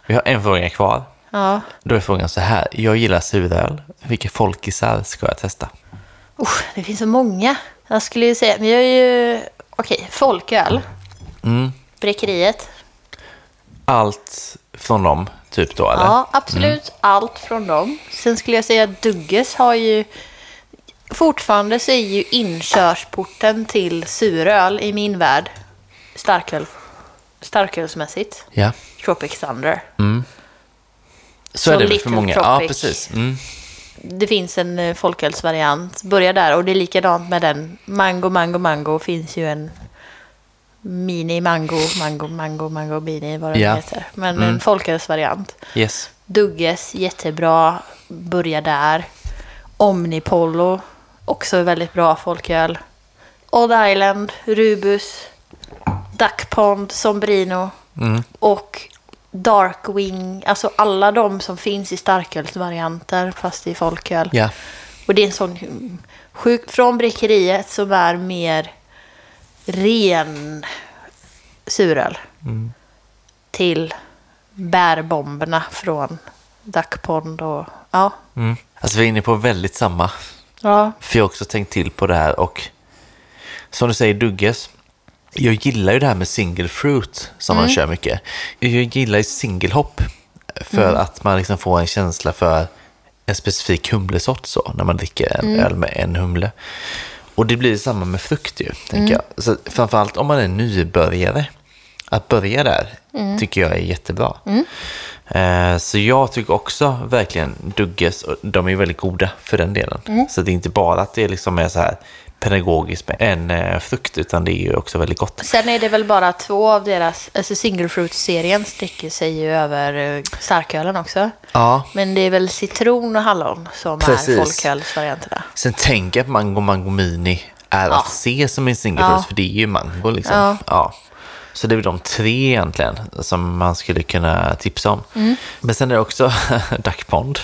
[SPEAKER 2] Vi har en fråga kvar.
[SPEAKER 1] ja.
[SPEAKER 2] Då är frågan så här. Jag gillar suröl. Vilka folkisar ska jag testa?
[SPEAKER 1] Usch, det finns så många. Jag skulle ju säga, men jag är ju... Okej, folköl.
[SPEAKER 2] Mm.
[SPEAKER 1] Bräckeriet.
[SPEAKER 2] Allt från dem, typ då, eller?
[SPEAKER 1] Ja, absolut. Allt från dem. Sen skulle jag säga att Dugges har ju... Fortfarande så är ju inkörsporten till suröl i min värld starköl, starkölsmässigt.
[SPEAKER 2] Ja.
[SPEAKER 1] Tropic Thunder.
[SPEAKER 2] Så
[SPEAKER 1] Från
[SPEAKER 2] är det väl för många. Ja,
[SPEAKER 1] Tropic.
[SPEAKER 2] precis. Mm.
[SPEAKER 1] Det finns en eh, folkölsvariant. Börja där och det är likadant med den. Mango, mango, mango finns ju en mini mango, mango, mango, mango, mini vad det
[SPEAKER 2] Ja.
[SPEAKER 1] heter. Men
[SPEAKER 2] Mm.
[SPEAKER 1] en folkölsvariant.
[SPEAKER 2] Yes.
[SPEAKER 1] Dugges, jättebra. Börja där. Omnipollo, också väldigt bra folköl. Odd Island, Rubus, Duck Pond, Sombrino.
[SPEAKER 2] Mm.
[SPEAKER 1] Och Darkwing, alltså alla de som finns i starkölsvarianter fast i folköl.
[SPEAKER 2] Ja,
[SPEAKER 1] Och det är en sån sjuk från brickeriet som är mer ren suröl. Till bärbomberna från Duck Pond och ja.
[SPEAKER 2] mm. alltså vi är inne på väldigt samma.
[SPEAKER 1] Ja.
[SPEAKER 2] För jag har också tänkt till på det här och som du säger Dugges. Jag gillar ju det här med single fruit som man kör mycket. Jag gillar ju single hop för att man liksom får en känsla för en specifik humlesort så när man dricker en öl med en humle. Och det blir samma med frukt ju, tänker jag. Så framförallt om man är nybörjare. Att börja där tycker jag är jättebra. Eh, Så jag tycker också verkligen Dugges, de är väldigt goda för den delen. Så det är inte bara att det liksom är så här pedagogiskt med en eh, frukt, utan det är ju också väldigt gott.
[SPEAKER 1] Sen är det väl bara två av deras, alltså single fruit-serien sträcker sig ju över eh, starkölen också.
[SPEAKER 2] Ja,
[SPEAKER 1] Men det är väl citron och hallon som
[SPEAKER 2] Precis.
[SPEAKER 1] är folkölsvarianterna.
[SPEAKER 2] sen tänker jag att Mango Mango Mini är
[SPEAKER 1] Ja.
[SPEAKER 2] att se som en single
[SPEAKER 1] Ja.
[SPEAKER 2] fruit, för det är ju mango liksom.
[SPEAKER 1] Ja.
[SPEAKER 2] Ja. Så det är de tre egentligen som man skulle kunna tipsa om.
[SPEAKER 1] Mm.
[SPEAKER 2] Men sen är det också Duck Pond,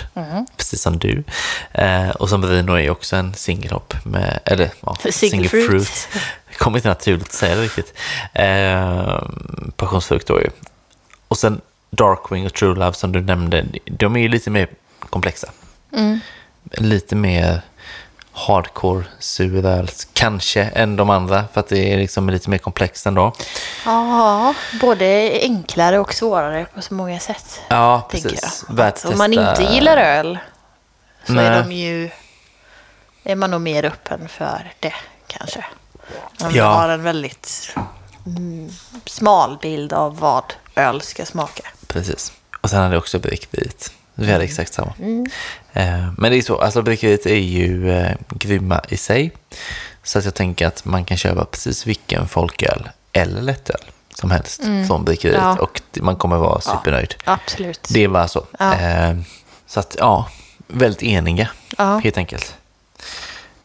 [SPEAKER 2] precis som du. Eh, och som Brino är också en single hop, med, eller ja,
[SPEAKER 1] Single fruit.
[SPEAKER 2] Kommer inte naturligt att säga det riktigt. Eh, passionsfrukt då ju. Och sen Darkwing och True Love som du nämnde, de är ju lite mer komplexa. Lite mer hardcore suröl, kanske, än de andra. För att det är liksom lite mer komplext ändå.
[SPEAKER 1] Ja, både enklare och svårare på så många sätt.
[SPEAKER 2] Ja, precis. Värt
[SPEAKER 1] Att om man inte gillar öl så
[SPEAKER 2] Nej.
[SPEAKER 1] är de ju... Är man nog mer öppen för det kanske. Man
[SPEAKER 2] Ja.
[SPEAKER 1] har en väldigt mm, smal bild av vad öl ska smaka.
[SPEAKER 2] Precis. Och sen hade jag också brickvit. Vi hade exakt samma.
[SPEAKER 1] Mm.
[SPEAKER 2] Eh, men det är så, alltså brickvit är ju eh, grymma i sig. Så att jag tänker att man kan köpa precis vilken folköl eller lättöl som helst från brickeriet.
[SPEAKER 1] Mm. Ja.
[SPEAKER 2] Och man kommer vara supernöjd.
[SPEAKER 1] Absolut.
[SPEAKER 2] Det var så.
[SPEAKER 1] Ja.
[SPEAKER 2] Eh, så att ja, väldigt eniga
[SPEAKER 1] Ja.
[SPEAKER 2] helt enkelt.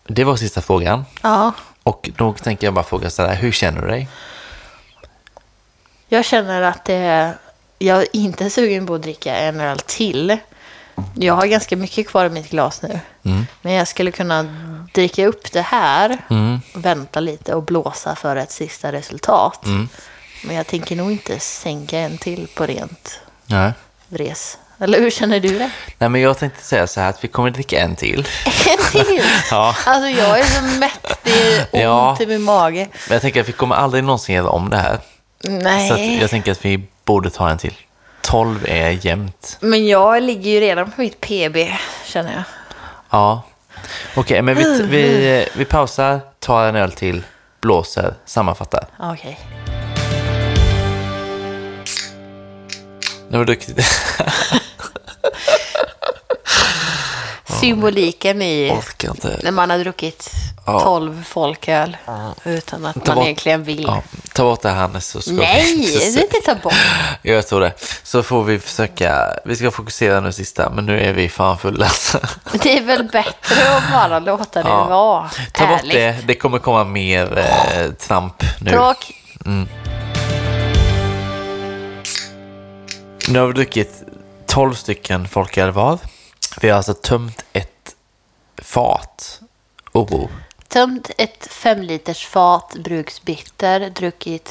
[SPEAKER 2] Det var sista frågan.
[SPEAKER 1] Ja,
[SPEAKER 2] Och då tänker jag bara fråga så här, hur känner du dig?
[SPEAKER 1] jag känner att det, jag är inte sugen på att dricka en öl till. Jag har ganska mycket kvar i mitt glas nu.
[SPEAKER 2] Mm.
[SPEAKER 1] Men jag skulle kunna dricka upp det här,
[SPEAKER 2] Mm.
[SPEAKER 1] vänta lite och blåsa för ett sista resultat.
[SPEAKER 2] Mm.
[SPEAKER 1] Men jag tänker nog inte sänka en till på rent
[SPEAKER 2] Nej.
[SPEAKER 1] vres. Eller hur känner du det?
[SPEAKER 2] Nej, men jag tänkte säga så här att vi kommer dricka en till.
[SPEAKER 1] En till?
[SPEAKER 2] Ja.
[SPEAKER 1] Alltså jag är så mätt, det är ont
[SPEAKER 2] Ja.
[SPEAKER 1] i min mage.
[SPEAKER 2] Men jag tänker att vi kommer aldrig någonsin göra om det här.
[SPEAKER 1] Nej.
[SPEAKER 2] Så jag tänker att vi borde ta en till. 12 är jämnt.
[SPEAKER 1] Men jag ligger ju redan på mitt PB, känner jag.
[SPEAKER 2] Ja. Okej, men vi, vi, vi pausar, tar en öl till, blåser, sammanfattar.
[SPEAKER 1] Okej.
[SPEAKER 2] Nu har du druckit...
[SPEAKER 1] Symboliken i
[SPEAKER 2] inte.
[SPEAKER 1] när man har druckit
[SPEAKER 2] Ja.
[SPEAKER 1] 12 folköl utan att
[SPEAKER 2] Ta
[SPEAKER 1] man
[SPEAKER 2] bort-
[SPEAKER 1] egentligen vill.
[SPEAKER 2] Ja, ta bort det Hannes så ska
[SPEAKER 1] Nej,
[SPEAKER 2] vi försöka-
[SPEAKER 1] inte ta bort.
[SPEAKER 2] Jag tror det. Så får vi försöka, vi ska fokusera nu sista, men nu är vi fan fulla.
[SPEAKER 1] Det är väl bättre att bara låta det
[SPEAKER 2] Ja.
[SPEAKER 1] vara.
[SPEAKER 2] Ta bort
[SPEAKER 1] Ärligt.
[SPEAKER 2] det, det kommer komma mer eh, tramp nu.
[SPEAKER 1] Tråk.
[SPEAKER 2] Nu har vi druckit 12 stycken folköl var. Vi har alltså tömt ett fat. Oh,
[SPEAKER 1] Tömt ett fem liters fat bruksbitter, druckit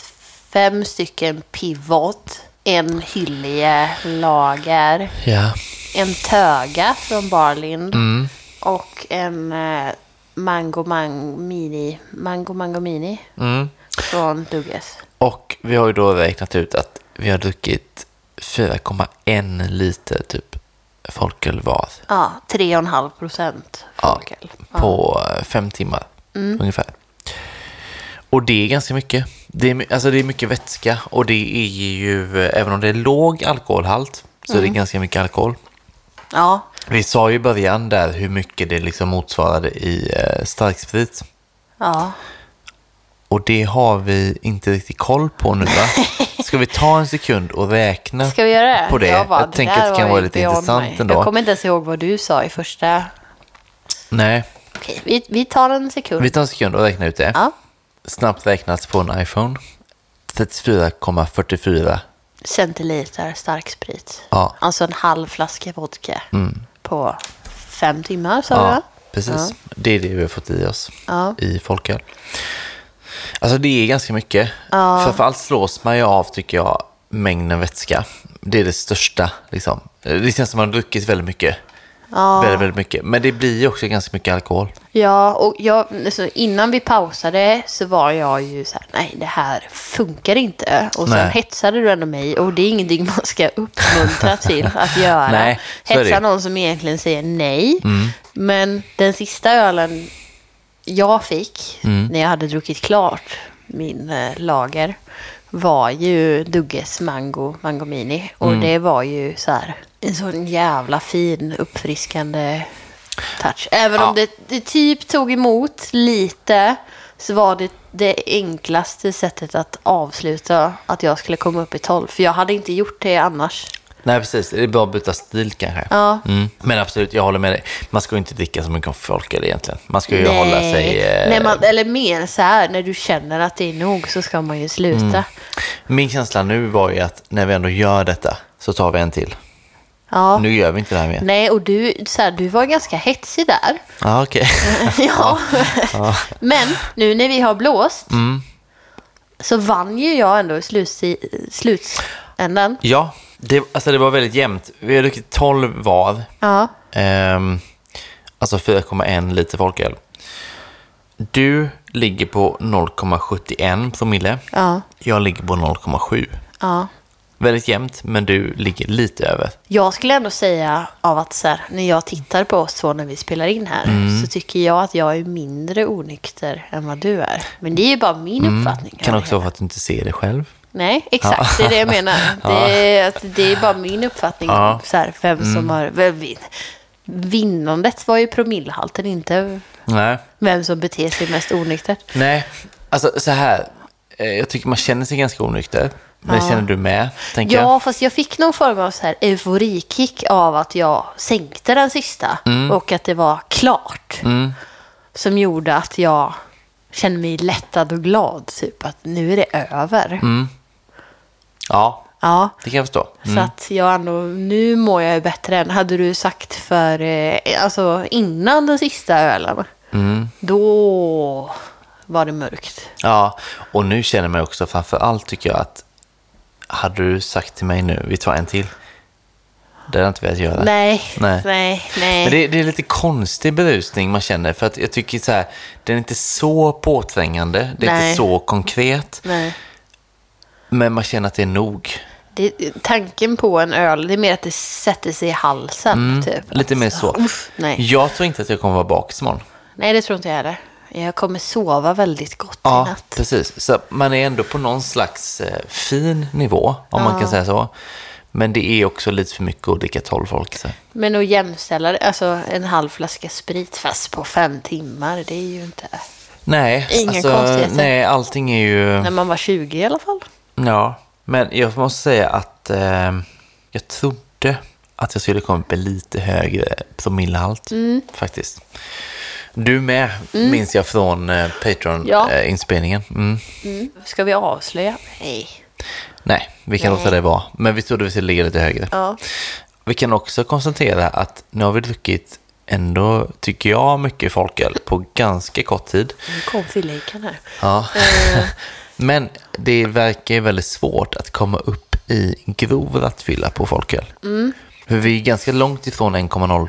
[SPEAKER 1] fem stycken pivot, en hylje lager,
[SPEAKER 2] ja.
[SPEAKER 1] en töga från Barlind
[SPEAKER 2] Mm.
[SPEAKER 1] och en eh, mango, mang, mini, mango mango mini
[SPEAKER 2] Mm.
[SPEAKER 1] från Dugges.
[SPEAKER 2] Och vi har ju då räknat ut att vi har druckit 4,1 liter typ folköl var
[SPEAKER 1] Ja, 3,5 procent
[SPEAKER 2] Ja,
[SPEAKER 1] folköl.
[SPEAKER 2] på eh, fem timmar ungefär. Och det är ganska mycket. Det är, alltså det är mycket vätska och det är ju, eh, även om det är låg alkoholhalt, så är det ganska mycket alkohol.
[SPEAKER 1] Ja,
[SPEAKER 2] Vi sa ju i början där hur mycket det liksom motsvarade i eh, starksprit.
[SPEAKER 1] ja.
[SPEAKER 2] Och det har vi inte riktigt koll på nu va? Ska vi ta en sekund och räkna?
[SPEAKER 1] Ska vi göra det?
[SPEAKER 2] På det.
[SPEAKER 1] Jag, bara,
[SPEAKER 2] Jag tänker att det kan
[SPEAKER 1] var
[SPEAKER 2] vara lite intressant
[SPEAKER 1] mig.
[SPEAKER 2] ändå.
[SPEAKER 1] Jag kommer inte ens ihåg vad du sa i första.
[SPEAKER 2] Nej,
[SPEAKER 1] Okej, vi, vi tar en sekund.
[SPEAKER 2] vi tar en sekund och räknar ut det.
[SPEAKER 1] Ja.
[SPEAKER 2] Snabbt räknat på en iPhone. 34,44
[SPEAKER 1] centiliter starksprit.
[SPEAKER 2] Ja.
[SPEAKER 1] Alltså en halv flaska vodka på fem timmar sa du
[SPEAKER 2] Ja,
[SPEAKER 1] va?
[SPEAKER 2] precis.
[SPEAKER 1] Ja.
[SPEAKER 2] Det är det vi har fått i oss
[SPEAKER 1] Ja.
[SPEAKER 2] i folköl. Alltså det är ganska mycket.
[SPEAKER 1] Ja.
[SPEAKER 2] Framförallt slås man ju av, tycker jag, mängden vätska. Det är det största. Liksom. Det känns som man har druckit väldigt mycket.
[SPEAKER 1] Ja.
[SPEAKER 2] Väldigt, väldigt mycket. Men det blir ju också ganska mycket alkohol.
[SPEAKER 1] Ja, och jag, alltså, innan vi pausade så var jag ju så här, nej det här funkar inte. Och sen
[SPEAKER 2] Nej.
[SPEAKER 1] hetsade du ändå mig och det är ingenting man ska uppmuntra till att göra.
[SPEAKER 2] Nej,
[SPEAKER 1] Hetsa någon som egentligen säger nej.
[SPEAKER 2] Mm.
[SPEAKER 1] Men den sista ölen jag fick
[SPEAKER 2] Mm.
[SPEAKER 1] när jag hade druckit klart min eh, lager var ju Dugges Mango, Mango Mini. Och
[SPEAKER 2] Mm.
[SPEAKER 1] det var ju så här en sån jävla fin uppfriskande touch. Även
[SPEAKER 2] Ja.
[SPEAKER 1] om det, det typ tog emot lite så var det det enklaste sättet att avsluta att jag skulle komma upp i 12. För jag hade inte gjort det annars.
[SPEAKER 2] Nej, precis. Det är bara att byta stil kanske.
[SPEAKER 1] Ja.
[SPEAKER 2] Mm. Men absolut, jag håller med dig. Man ska ju inte dricka så mycket folköl egentligen. Man ska ju hålla sig... Eh...
[SPEAKER 1] Nej, man, eller mer så här, när du känner att det är nog så ska man ju sluta.
[SPEAKER 2] Mm. Min känsla nu var ju att när vi ändå gör detta så tar vi en till.
[SPEAKER 1] Ja.
[SPEAKER 2] Nu gör vi inte det här mer.
[SPEAKER 1] Nej, och du, så här, du var ganska hetsig där.
[SPEAKER 2] Ja, okej.
[SPEAKER 1] ja. Men nu när vi har blåst
[SPEAKER 2] Mm.
[SPEAKER 1] så vann ju jag ändå i slutändan.
[SPEAKER 2] Ja, det, alltså det var väldigt jämnt. Vi har druckit 12 var.
[SPEAKER 1] Ja.
[SPEAKER 2] Ehm, alltså 4,1 liter folköl. Du ligger på 0,71 promille.
[SPEAKER 1] Ja.
[SPEAKER 2] Jag ligger på 0,7.
[SPEAKER 1] ja.
[SPEAKER 2] Väldigt jämnt, men du ligger lite över.
[SPEAKER 1] Jag skulle ändå säga av att så här, när jag tittar på oss två när vi spelar in här
[SPEAKER 2] Mm.
[SPEAKER 1] så tycker jag att jag är mindre onykter än vad du är. Men det är ju bara min uppfattning.
[SPEAKER 2] Mm. Kan också vara för att du inte ser det själv.
[SPEAKER 1] Nej, exakt. Det är det jag menar. Det är, att det är bara min uppfattning.
[SPEAKER 2] Ja.
[SPEAKER 1] Så här, vem som har... Vem. Vinnandet var ju promillhalten, inte
[SPEAKER 2] Nej.
[SPEAKER 1] vem som beter sig mest onyktert.
[SPEAKER 2] Nej, alltså så här. Eh, Jag tycker man känner sig ganska onykter. Men det känner du med, tänker jag.
[SPEAKER 1] Ja, fast jag fick någon form av så här euforikick av att jag sänkte den sista och att det var klart.
[SPEAKER 2] Mm.
[SPEAKER 1] Som gjorde att jag kände mig lättad och glad, typ att nu är det över.
[SPEAKER 2] Mm. Ja,
[SPEAKER 1] Ja,
[SPEAKER 2] det kan jag förstå. Mm.
[SPEAKER 1] så att jag ändå, nu mår jag bättre än hade du sagt för, eh, alltså innan den sista ölen.
[SPEAKER 2] Mm.
[SPEAKER 1] Då var det mörkt.
[SPEAKER 2] Ja, och nu känner jag mig också framför allt tycker jag att hade du sagt till mig nu, vi tar en till. Det hade jag inte velat göra.
[SPEAKER 1] Nej,
[SPEAKER 2] Nej.
[SPEAKER 1] nej, nej.
[SPEAKER 2] Men det, det är lite konstig berusning man känner för att jag tycker så här, den är inte så påträngande, det är
[SPEAKER 1] Nej.
[SPEAKER 2] inte så konkret,
[SPEAKER 1] nej.
[SPEAKER 2] Men man känner att det är nog.
[SPEAKER 1] Det, tanken på en öl, det är mer att det sätter sig i halsen. typ.
[SPEAKER 2] Mm, Lite mer så.
[SPEAKER 1] Uff, nej.
[SPEAKER 2] Jag tror inte att jag kommer vara bakis imorgon.
[SPEAKER 1] nej, det tror inte jag heller. Jag kommer sova väldigt gott i
[SPEAKER 2] Ja,
[SPEAKER 1] natt.
[SPEAKER 2] precis. Så man är ändå på någon slags eh, fin nivå, om man kan säga så. Men det är också lite för mycket att dricka 12 folk. Så.
[SPEAKER 1] Men att jämställa alltså en halv flaska sprit fast på fem timmar, det är ju inte...
[SPEAKER 2] Nej,
[SPEAKER 1] Inga
[SPEAKER 2] alltså,
[SPEAKER 1] konstigheter.
[SPEAKER 2] nej, allting är ju...
[SPEAKER 1] När man var 20 i alla fall.
[SPEAKER 2] Ja, men jag måste säga att eh, jag trodde att jag skulle komma upp i lite högre promillehalt,
[SPEAKER 1] Mm.
[SPEAKER 2] faktiskt. Du med, minns jag från eh,
[SPEAKER 1] Ja.
[SPEAKER 2] Patreon-inspelningen. Mm.
[SPEAKER 1] Ska vi avslöja? Nej.
[SPEAKER 2] Nej, vi kan
[SPEAKER 1] Nej.
[SPEAKER 2] låta det vara. Men vi trodde vi skulle ligga lite högre.
[SPEAKER 1] Ja.
[SPEAKER 2] Vi kan också konstatera att nu har vi druckit ändå, tycker jag, mycket folköl på ganska kort tid.
[SPEAKER 1] Nu kom fyllehikan här.
[SPEAKER 2] Ja. Men det verkar ju väldigt svårt att komma upp i grov rattfylla på folköl.
[SPEAKER 1] Mm.
[SPEAKER 2] För vi är ganska långt ifrån 1,0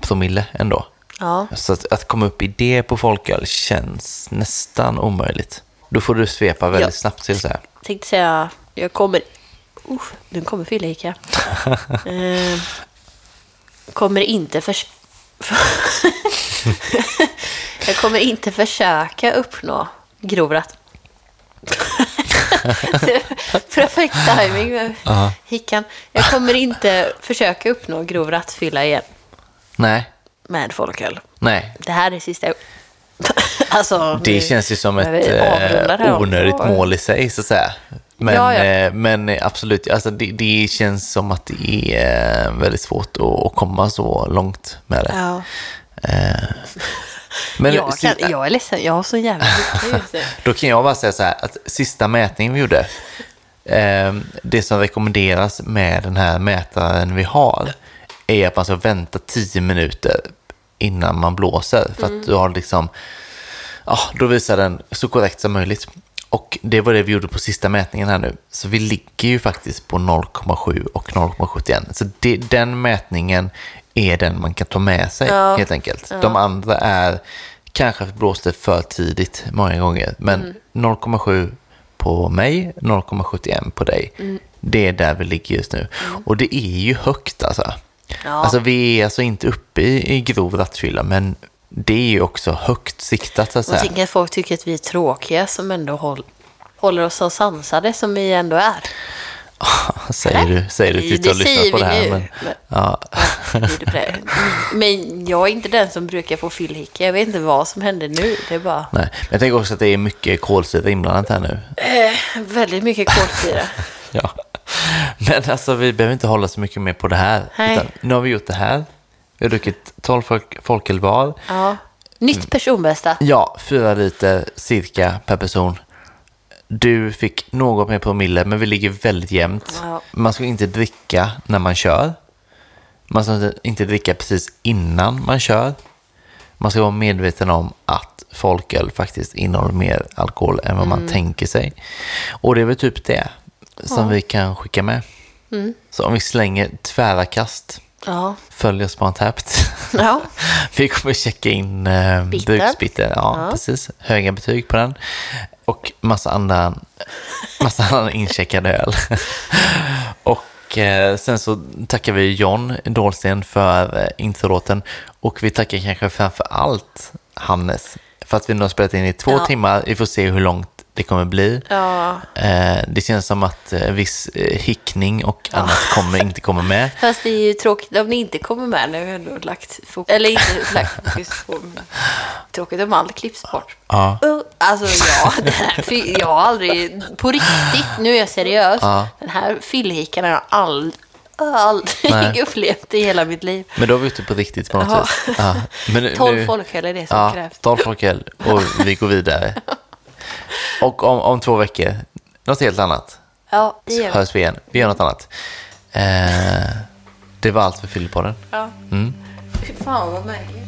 [SPEAKER 2] promille ändå.
[SPEAKER 1] Ja.
[SPEAKER 2] Så att, att komma upp i det på folköl känns nästan omöjligt. Då får du svepa väldigt
[SPEAKER 1] Ja.
[SPEAKER 2] snabbt, till så här.
[SPEAKER 1] Tänkte säga, jag kommer... Usch, nu kommer fyllehicka. eh, kommer inte förs... jag kommer inte försöka uppnå grov ratt. Perfekt timing med hickan. Jag kommer inte försöka uppnå grov rattfylla igen
[SPEAKER 2] Nej,
[SPEAKER 1] med folköl.
[SPEAKER 2] nej.
[SPEAKER 1] Det här är sista... alltså,
[SPEAKER 2] Det
[SPEAKER 1] nu-
[SPEAKER 2] känns ju som ett eh, onödigt mål i sig, så att säga. Men,
[SPEAKER 1] Ja, ja.
[SPEAKER 2] eh, men eh, absolut, alltså det, det känns som att det är väldigt svårt att, att komma så långt med det.
[SPEAKER 1] Ja.
[SPEAKER 2] Men
[SPEAKER 1] jag, kan, jag är ledsen, jag har så jävla mycket
[SPEAKER 2] då kan jag bara säga så här, att sista mätningen vi gjorde, Eh, det som rekommenderas med den här mätaren vi har är att man ska vänta 10 minuter innan man blåser. För att du har liksom, ja, då visar den så korrekt som möjligt. Och det var det vi gjorde på sista mätningen här nu. Så vi ligger ju faktiskt på 0,7 och 0,71. Så det, den mätningen är den man kan ta med sig
[SPEAKER 1] Ja.
[SPEAKER 2] helt enkelt. De andra är kanske blåste för tidigt många gånger. Men 0,7 på mig, 0,71 på dig. Det är där vi ligger just nu. Och det är ju högt alltså.
[SPEAKER 1] Ja.
[SPEAKER 2] Alltså vi är alltså inte uppe i, i grov rattfylla, men det är ju också högt siktat så att
[SPEAKER 1] Jag
[SPEAKER 2] säga.
[SPEAKER 1] tänker att folk tycker att vi är tråkiga som ändå håll, håller oss så sansade som vi ändå är.
[SPEAKER 2] säger du, säger du till att lyssna på det här.
[SPEAKER 1] nu.
[SPEAKER 2] Men, ja.
[SPEAKER 1] men jag är inte den som brukar få fyllhicka. Jag vet inte vad som händer nu. Det är bara
[SPEAKER 2] Nej. Men jag tänker också att det är mycket kolsyra inblandat här nu.
[SPEAKER 1] eh, väldigt mycket kolsyra.
[SPEAKER 2] Ja. Men alltså vi behöver inte hålla så mycket mer på det här. Nu har vi gjort det här. Vi har druckit 12 folk, folköl var.
[SPEAKER 1] Ja. Nytt personbästa.
[SPEAKER 2] Ja, fyra liter cirka per person. Du fick något mer promille, men vi ligger väldigt jämnt.
[SPEAKER 1] Ja.
[SPEAKER 2] Man ska inte dricka när man kör. Man ska inte dricka precis innan man kör. Man ska vara medveten om att folköl faktiskt innehåller mer alkohol än vad man tänker sig. Och det är väl typ det som vi kan skicka med. Så om vi slänger tvära kast,
[SPEAKER 1] Ja.
[SPEAKER 2] följ oss på Untapped.
[SPEAKER 1] Ja.
[SPEAKER 2] Vi kommer checka in eh, bruksbitter. Ja,
[SPEAKER 1] Ja.
[SPEAKER 2] precis. Höga betyg på den. Och massa andra, massa annan incheckad öl. och eh, sen så tackar vi John Dahlsten för eh, introlåten. Och vi tackar kanske framför allt Hannes. För att vi nu har spelat in i två
[SPEAKER 1] Ja.
[SPEAKER 2] timmar. Vi får se hur långt det kommer bli.
[SPEAKER 1] ja.
[SPEAKER 2] Eh, det känns som att eh, viss eh, hickning och annat kommer inte komma med.
[SPEAKER 1] Fast det är ju tråkigt om ni inte kommer med när vi ändå lagt fokus. Eller inte lagt fokus på. Tråkigt om allt klipps bort.
[SPEAKER 2] Ja.
[SPEAKER 1] Uh, Alltså ja, här, jag har aldrig, på riktigt, nu är jag seriös.
[SPEAKER 2] Ja.
[SPEAKER 1] Den här fyllhikan har jag aldrig, aldrig
[SPEAKER 2] Nej.
[SPEAKER 1] upplevt i hela mitt liv.
[SPEAKER 2] Men då är vi ute på riktigt på något
[SPEAKER 1] Ja.
[SPEAKER 2] vis. Ja. Men nu-
[SPEAKER 1] 12
[SPEAKER 2] nu-
[SPEAKER 1] folköl är det som
[SPEAKER 2] Ja,
[SPEAKER 1] krävs.
[SPEAKER 2] 12 folköl och vi går vidare. Och om, om två veckor, något helt annat,
[SPEAKER 1] Ja, det
[SPEAKER 2] så
[SPEAKER 1] gör vi.
[SPEAKER 2] hörs vi igen. Vi gör något annat. Eh, det var allt för Fyllpodden.
[SPEAKER 1] Ja.
[SPEAKER 2] Mm.
[SPEAKER 1] Fy fan vad märkligt.